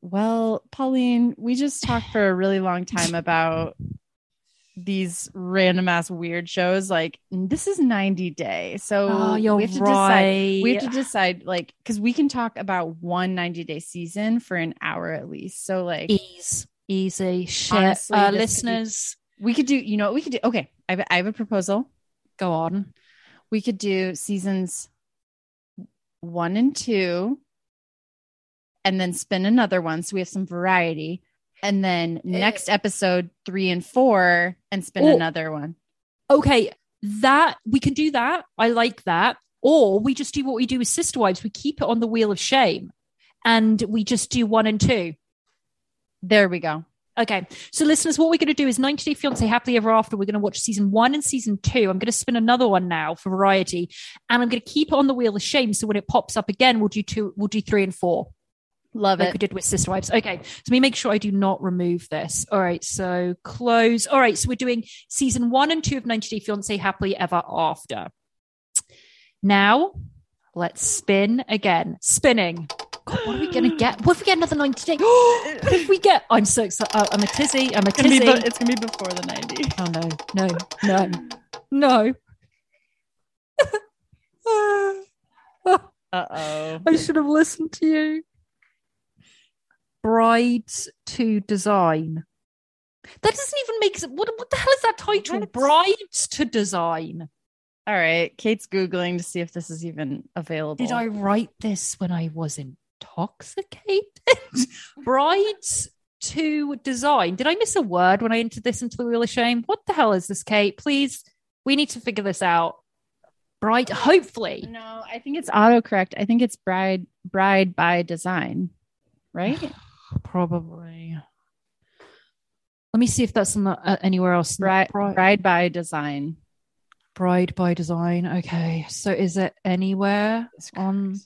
well, Pauline, we just talked for a really long time about these random ass weird shows. Like this is 90 Day, so Oh, we have to right. decide. We have to decide, like, because we can talk about one 90 Day season for an hour at least. So, like, Ease, easy shit. Honestly, uh, listeners, we could do. You know, what we could do. Okay, I have, I have a proposal. go on. we could do seasons one and two and then spin another one so we have some variety and then eh. next episode three and four and spin Oh. another one Okay, that we can do that. I like that. Or we just do what we do with Sister Wives. We keep it on the wheel of shame, and we just do one and two. there we go Okay, so listeners, what we're going to do is 90 Day Fiance Happily Ever After. We're going to watch season one and season two. I'm going to spin another one now for variety, and I'm going to keep it on the wheel of shame. So when it pops up again, we'll do two, we'll do three and four. love like it we did with Sister Wives. Okay, so let me make sure I do not remove this. All right, so close. All right, so we're doing season one and two of 90 Day Fiance Happily Ever After. Now, let's spin again. Spinning. God, what are we going to get? What if we get another 90 day? what if we get? I'm so excited. Uh, I'm a tizzy. I'm a it's gonna, be tizzy. it's gonna be before the 90 Oh no, no, no, no. uh-oh I should have listened to you. Brides to design. That doesn't even make sense. What, what the hell is that title? Brides to design. All right. Kate's Googling to see if this is even available. Did I write this when I was intoxicated? Brides to design. Did I miss a word when I entered this into the Wheel of Shame? What the hell is this, Kate? Please, we need to figure this out. Bride, hopefully. No, I think it's autocorrect. I think it's bride bride by design, right? Probably. Let me see if that's not, uh, anywhere else. Bride, Bride, bride by design. Bride by design. Okay. So is it anywhere on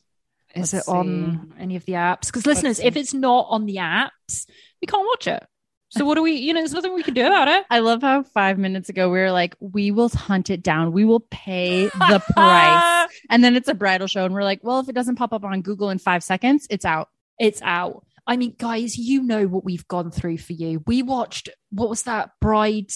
is Let's it on any of the apps? Because listeners, if it's not on the apps, we can't watch it. So what do we, you know, there's nothing we can do about it. I love how five minutes ago we were like, we will hunt it down. We will pay the price. And then it's a bridal show. And we're like, well, if it doesn't pop up on Google in five seconds, it's out. it's out. I mean, guys, you know what we've gone through for you. We watched what was that? Bride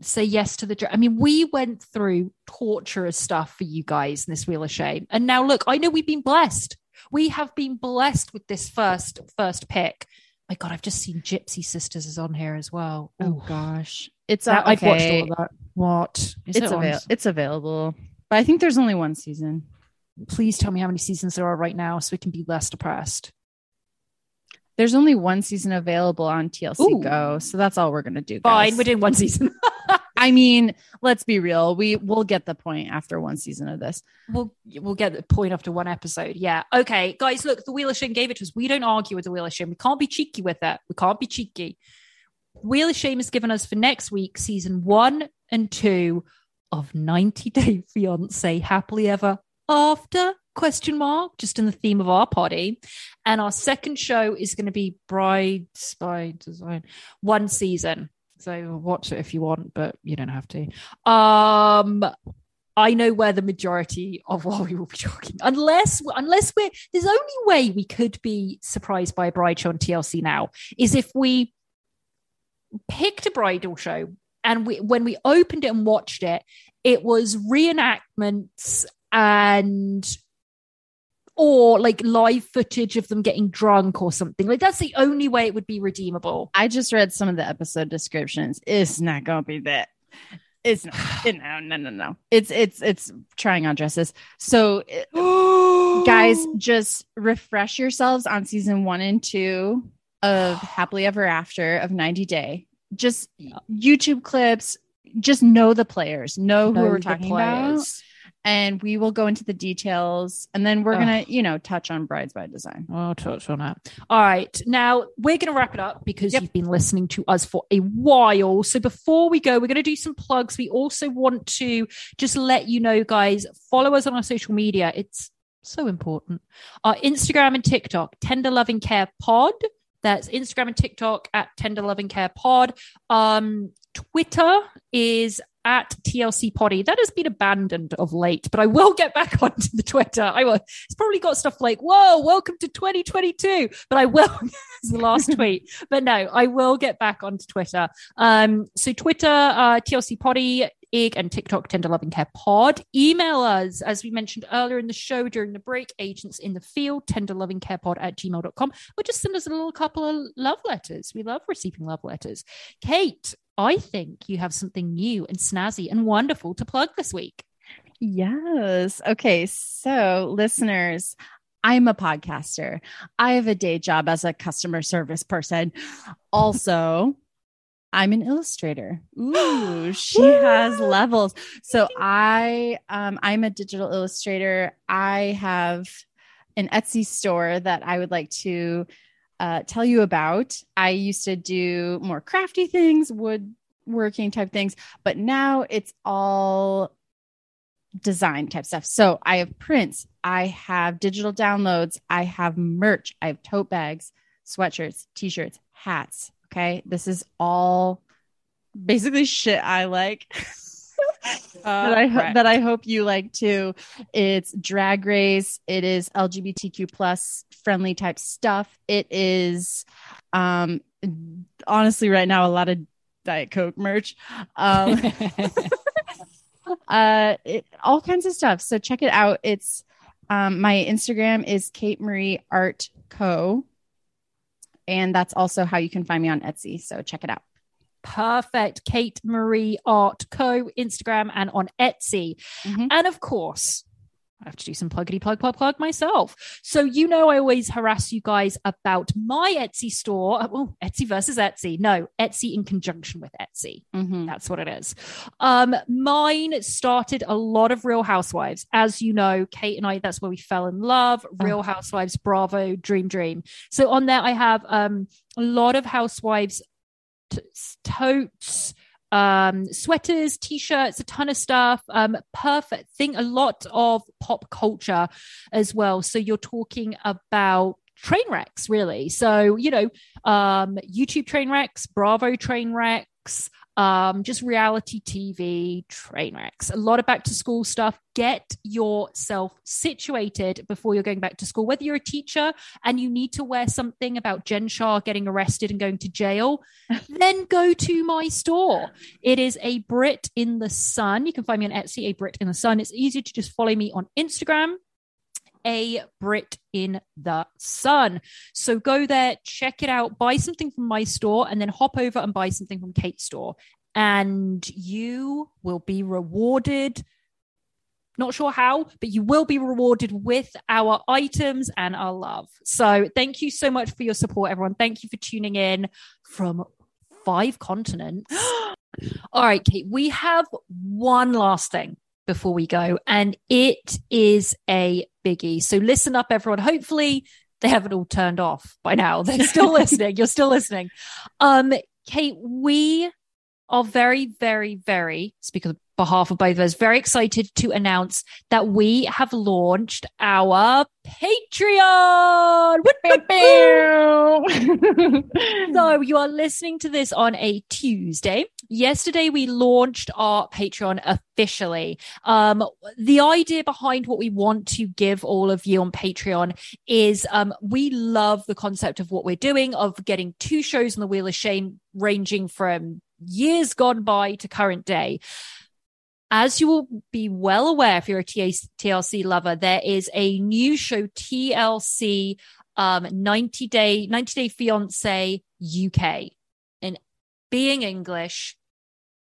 say yes to the. Dr- I mean, we went through torturous stuff for you guys in this Wheel of Shame, and now look, I know we've been blessed. We have been blessed with this first first pick. My God, I've just seen Gypsy Sisters is on here as well. Oh gosh. It's that, uh, I've watched okay. all of that. What is It's, it avail- it's available. But I think there's only one season. Please tell me how many seasons there are right now, so we can be less depressed. There's only one season available on TLC Ooh. Go. So that's all we're gonna do. Fine, we're doing one season. I mean, let's be real. We will get the point after one season of this. We'll we'll get the point after one episode. Yeah. Okay, guys. Look, the Wheel of Shame gave it to us. We don't argue with the Wheel of Shame. We can't be cheeky with it. We can't be cheeky. Wheel of Shame has given us for next week season one and two of 90 Day Fiance Happily Ever After question mark just in the theme of our party and our second show is going to be brides by design one season so watch it if you want but you don't have to. Um I know where the majority of what we will be talking, unless unless we're there's only way we could be surprised by a bride show on TLC now is if we picked a bridal show and we when we opened it and watched it, it was reenactments and or like live footage of them getting drunk or something. Like that's the only way it would be redeemable. I just read some of the episode descriptions. It's not gonna be that. It's not. it- no, no, no, no. It's it's it's trying on dresses. So guys, just refresh yourselves on season one and two of Happily Ever After of 90 Day. Just YouTube clips. Just know the players. Know who Know we're the talking about. And we will go into the details. And then we're gonna, you know, touch on brides by design. I'll touch on that. All right. Now we're going to wrap it up because Yep. you've been listening to us for a while. So before we go, we're going to do some plugs. We also want to just let you know, guys, follow us on our social media. It's so important. Our Instagram and TikTok, Tender Loving Care Pod. That's Instagram and TikTok at Tender Loving Care Pod. Um, Twitter is at TLC Poddy. That has been abandoned of late, but I will get back onto the Twitter. I will. It's probably got stuff like, whoa, welcome to 2022. But I will, it's the last tweet. But no, I will get back onto Twitter. Um, so Twitter, uh, TLC Poddy. IG, and TikTok, Tender Loving Care Pod. Email us, as we mentioned earlier in the show during the break, agents in the field, tenderlovingcarepod at gmail.com, or just send us a little couple of love letters. We love receiving love letters. Kate, I think you have something new and snazzy and wonderful to plug this week. Yes. Okay. So, listeners, I'm a podcaster. I have a day job as a customer service person. Also, I'm an illustrator. Ooh, she has levels. So I um I'm a digital illustrator. I have an Etsy store that I would like to uh, tell you about. I used to do more crafty things, woodworking type things, but now it's all design type stuff. So I have prints, I have digital downloads, I have merch, I have tote bags, sweatshirts, t-shirts, hats. Okay. This is all basically shit I like. that I ho- that I hope you like too. It's drag race. It is LGBTQ plus friendly type stuff. It is, um, honestly, right now a lot of Diet Coke merch. Um, uh it, all kinds of stuff so check it out it's um my instagram is kate marie art co and that's also how you can find me on etsy so check it out perfect. Kate Marie Art Co. Instagram and on Etsy. Mhm. And of course, I have to do some pluggity plug plug plug myself. So you know I always harass you guys about my Etsy store. Uh, Well, Etsy versus Etsy. No, Etsy in conjunction with Etsy. Mhm. That's what it is. Um, mine started a lot of Real Housewives. As you know, Kate and I, that's where we fell in love. Real Housewives, Bravo, Dream Dream. So on there, I have um, a lot of Housewives totes, um, sweaters, t-shirts, a ton of stuff. Um, perfect thing, a lot of pop culture as well. So you're talking about train wrecks, really. So you know, um, YouTube train wrecks, Bravo train wrecks, um, just reality TV train wrecks. A lot of back to school stuff. Get yourself situated before you're going back to school. Whether you're a teacher and you need to wear something about Jen Shah getting arrested and going to jail, then go to my store. It is a Brit in the Sun. You can find me on Etsy, a Brit in the Sun. It's easy to just follow me on Instagram a Brit in the Sun. So go there, check it out, buy something from my store, and then hop over and buy something from Kate's store. And you will be rewarded. Not sure how, but you will be rewarded with our items and our love. So thank you so much for your support, everyone. Thank you for tuning in from five continents. All right, Kate, we have one last thing before we go, and it is a biggie. So listen up, everyone. Hopefully, they haven't all turned off by now. They're still listening. You're still listening. Um, Kate, we are very, very, very, speak on behalf of both of us, very excited to announce that we have launched our Patreon. So you are listening to this on a Tuesday. Yesterday we launched our Patreon officially. Um, the idea behind what we want to give all of you on Patreon is um, we love the concept of what we're doing of getting two shows on the Wheel of Shame, ranging from years gone by to current day. As you will be well aware, if you're a TLC lover, there is a new show, TLC um, 90 Day 90 Day Fiance UK. And being English,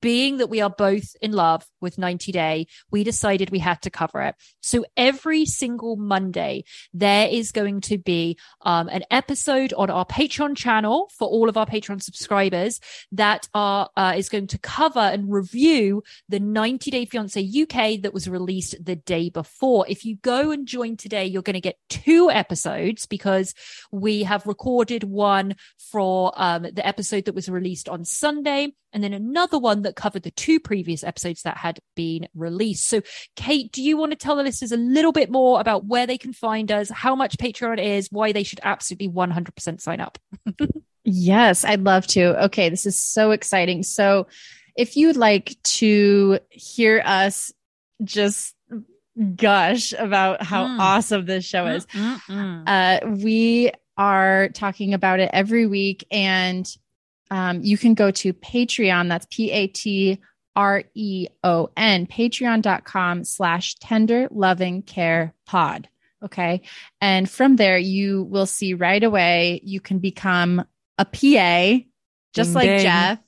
being that we are both in love with 90 Day, we decided we had to cover it. So every single Monday, there is going to be um, an episode on our Patreon channel for all of our Patreon subscribers that are uh, is going to cover and review the 90 Day Fiance UK that was released the day before. If you go and join today, you're going to get two episodes because we have recorded one for um, the episode that was released on Sunday and then another one that covered the two previous episodes that had been released. So, Kate, do you want to tell the listeners a little bit more about where they can find us, how much Patreon is, why they should absolutely 100% sign up? Yes, I'd love to. Okay, this is so exciting. So, if you'd like to hear us just gush about how Mm. awesome this show is, uh, we are talking about it every week. And um, you can go to Patreon. That's P A T R E O N, patreon.com slash tender loving care pod. Okay. And from there, you will see right away, you can become a PA, just Ding, like ding. Jeff.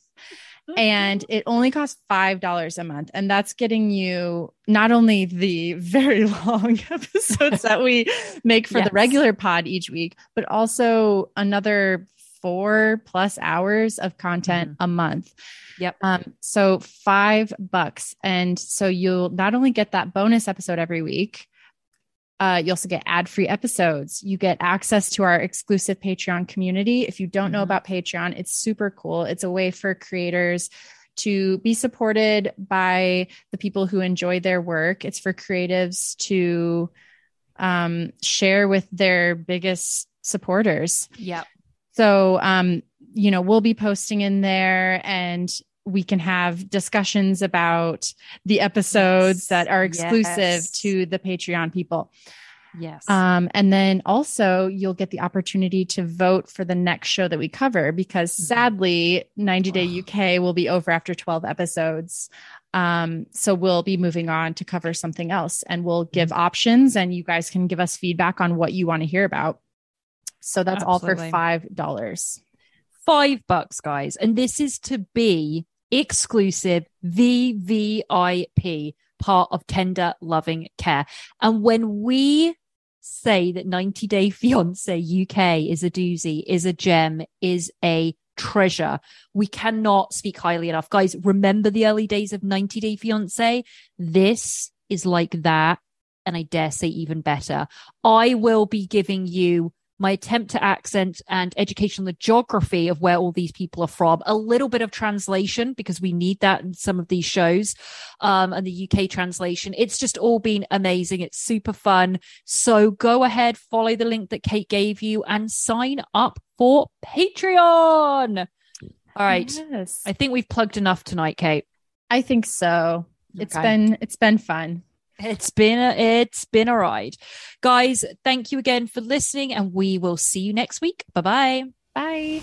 And it only costs $5 a month. And that's getting you not only the very long episodes that we make for Yes. the regular pod each week, but also another four plus hours of content a month. Yep. Um, so five bucks. And so you'll not only get that bonus episode every week, uh, you also get ad free episodes. You get access to our exclusive Patreon community. If you don't know Mhm. about Patreon, it's super cool. It's a way for creators to be supported by the people who enjoy their work. It's for creatives to um, share with their biggest supporters. Yep. So, um, you know, we'll be posting in there and we can have discussions about the episodes Yes. that are exclusive Yes. to the Patreon people. Yes. Um, and then also you'll get the opportunity to vote for the next show that we cover because Mhm. sadly 90 Day. UK will be over after 12 episodes. Um, so we'll be moving on to cover something else and we'll give Mm-hmm. options and you guys can give us feedback on what you want to hear about. So that's all for five dollars. five bucks, guys. And this is to be exclusive VVIP part of tender loving care. And when we say that 90 Day Fiance UK is a doozy, is a gem, is a treasure. We cannot speak highly enough. Guys, remember the early days of 90 Day Fiance? This is like that. And I dare say even better. I will be giving you my attempt to accent and education on the geography of where all these people are from, a little bit of translation because we need that in some of these shows, um, and the UK translation. It's just all been amazing. It's super fun. So go ahead, follow the link that Kate gave you and sign up for Patreon. All right. Yes. I think we've plugged enough tonight, Kate. I think so. Okay. It's been it's been fun. It's been a, it's been a ride. Guys, thank you again for listening and we will see you next week. Bye-bye. Bye.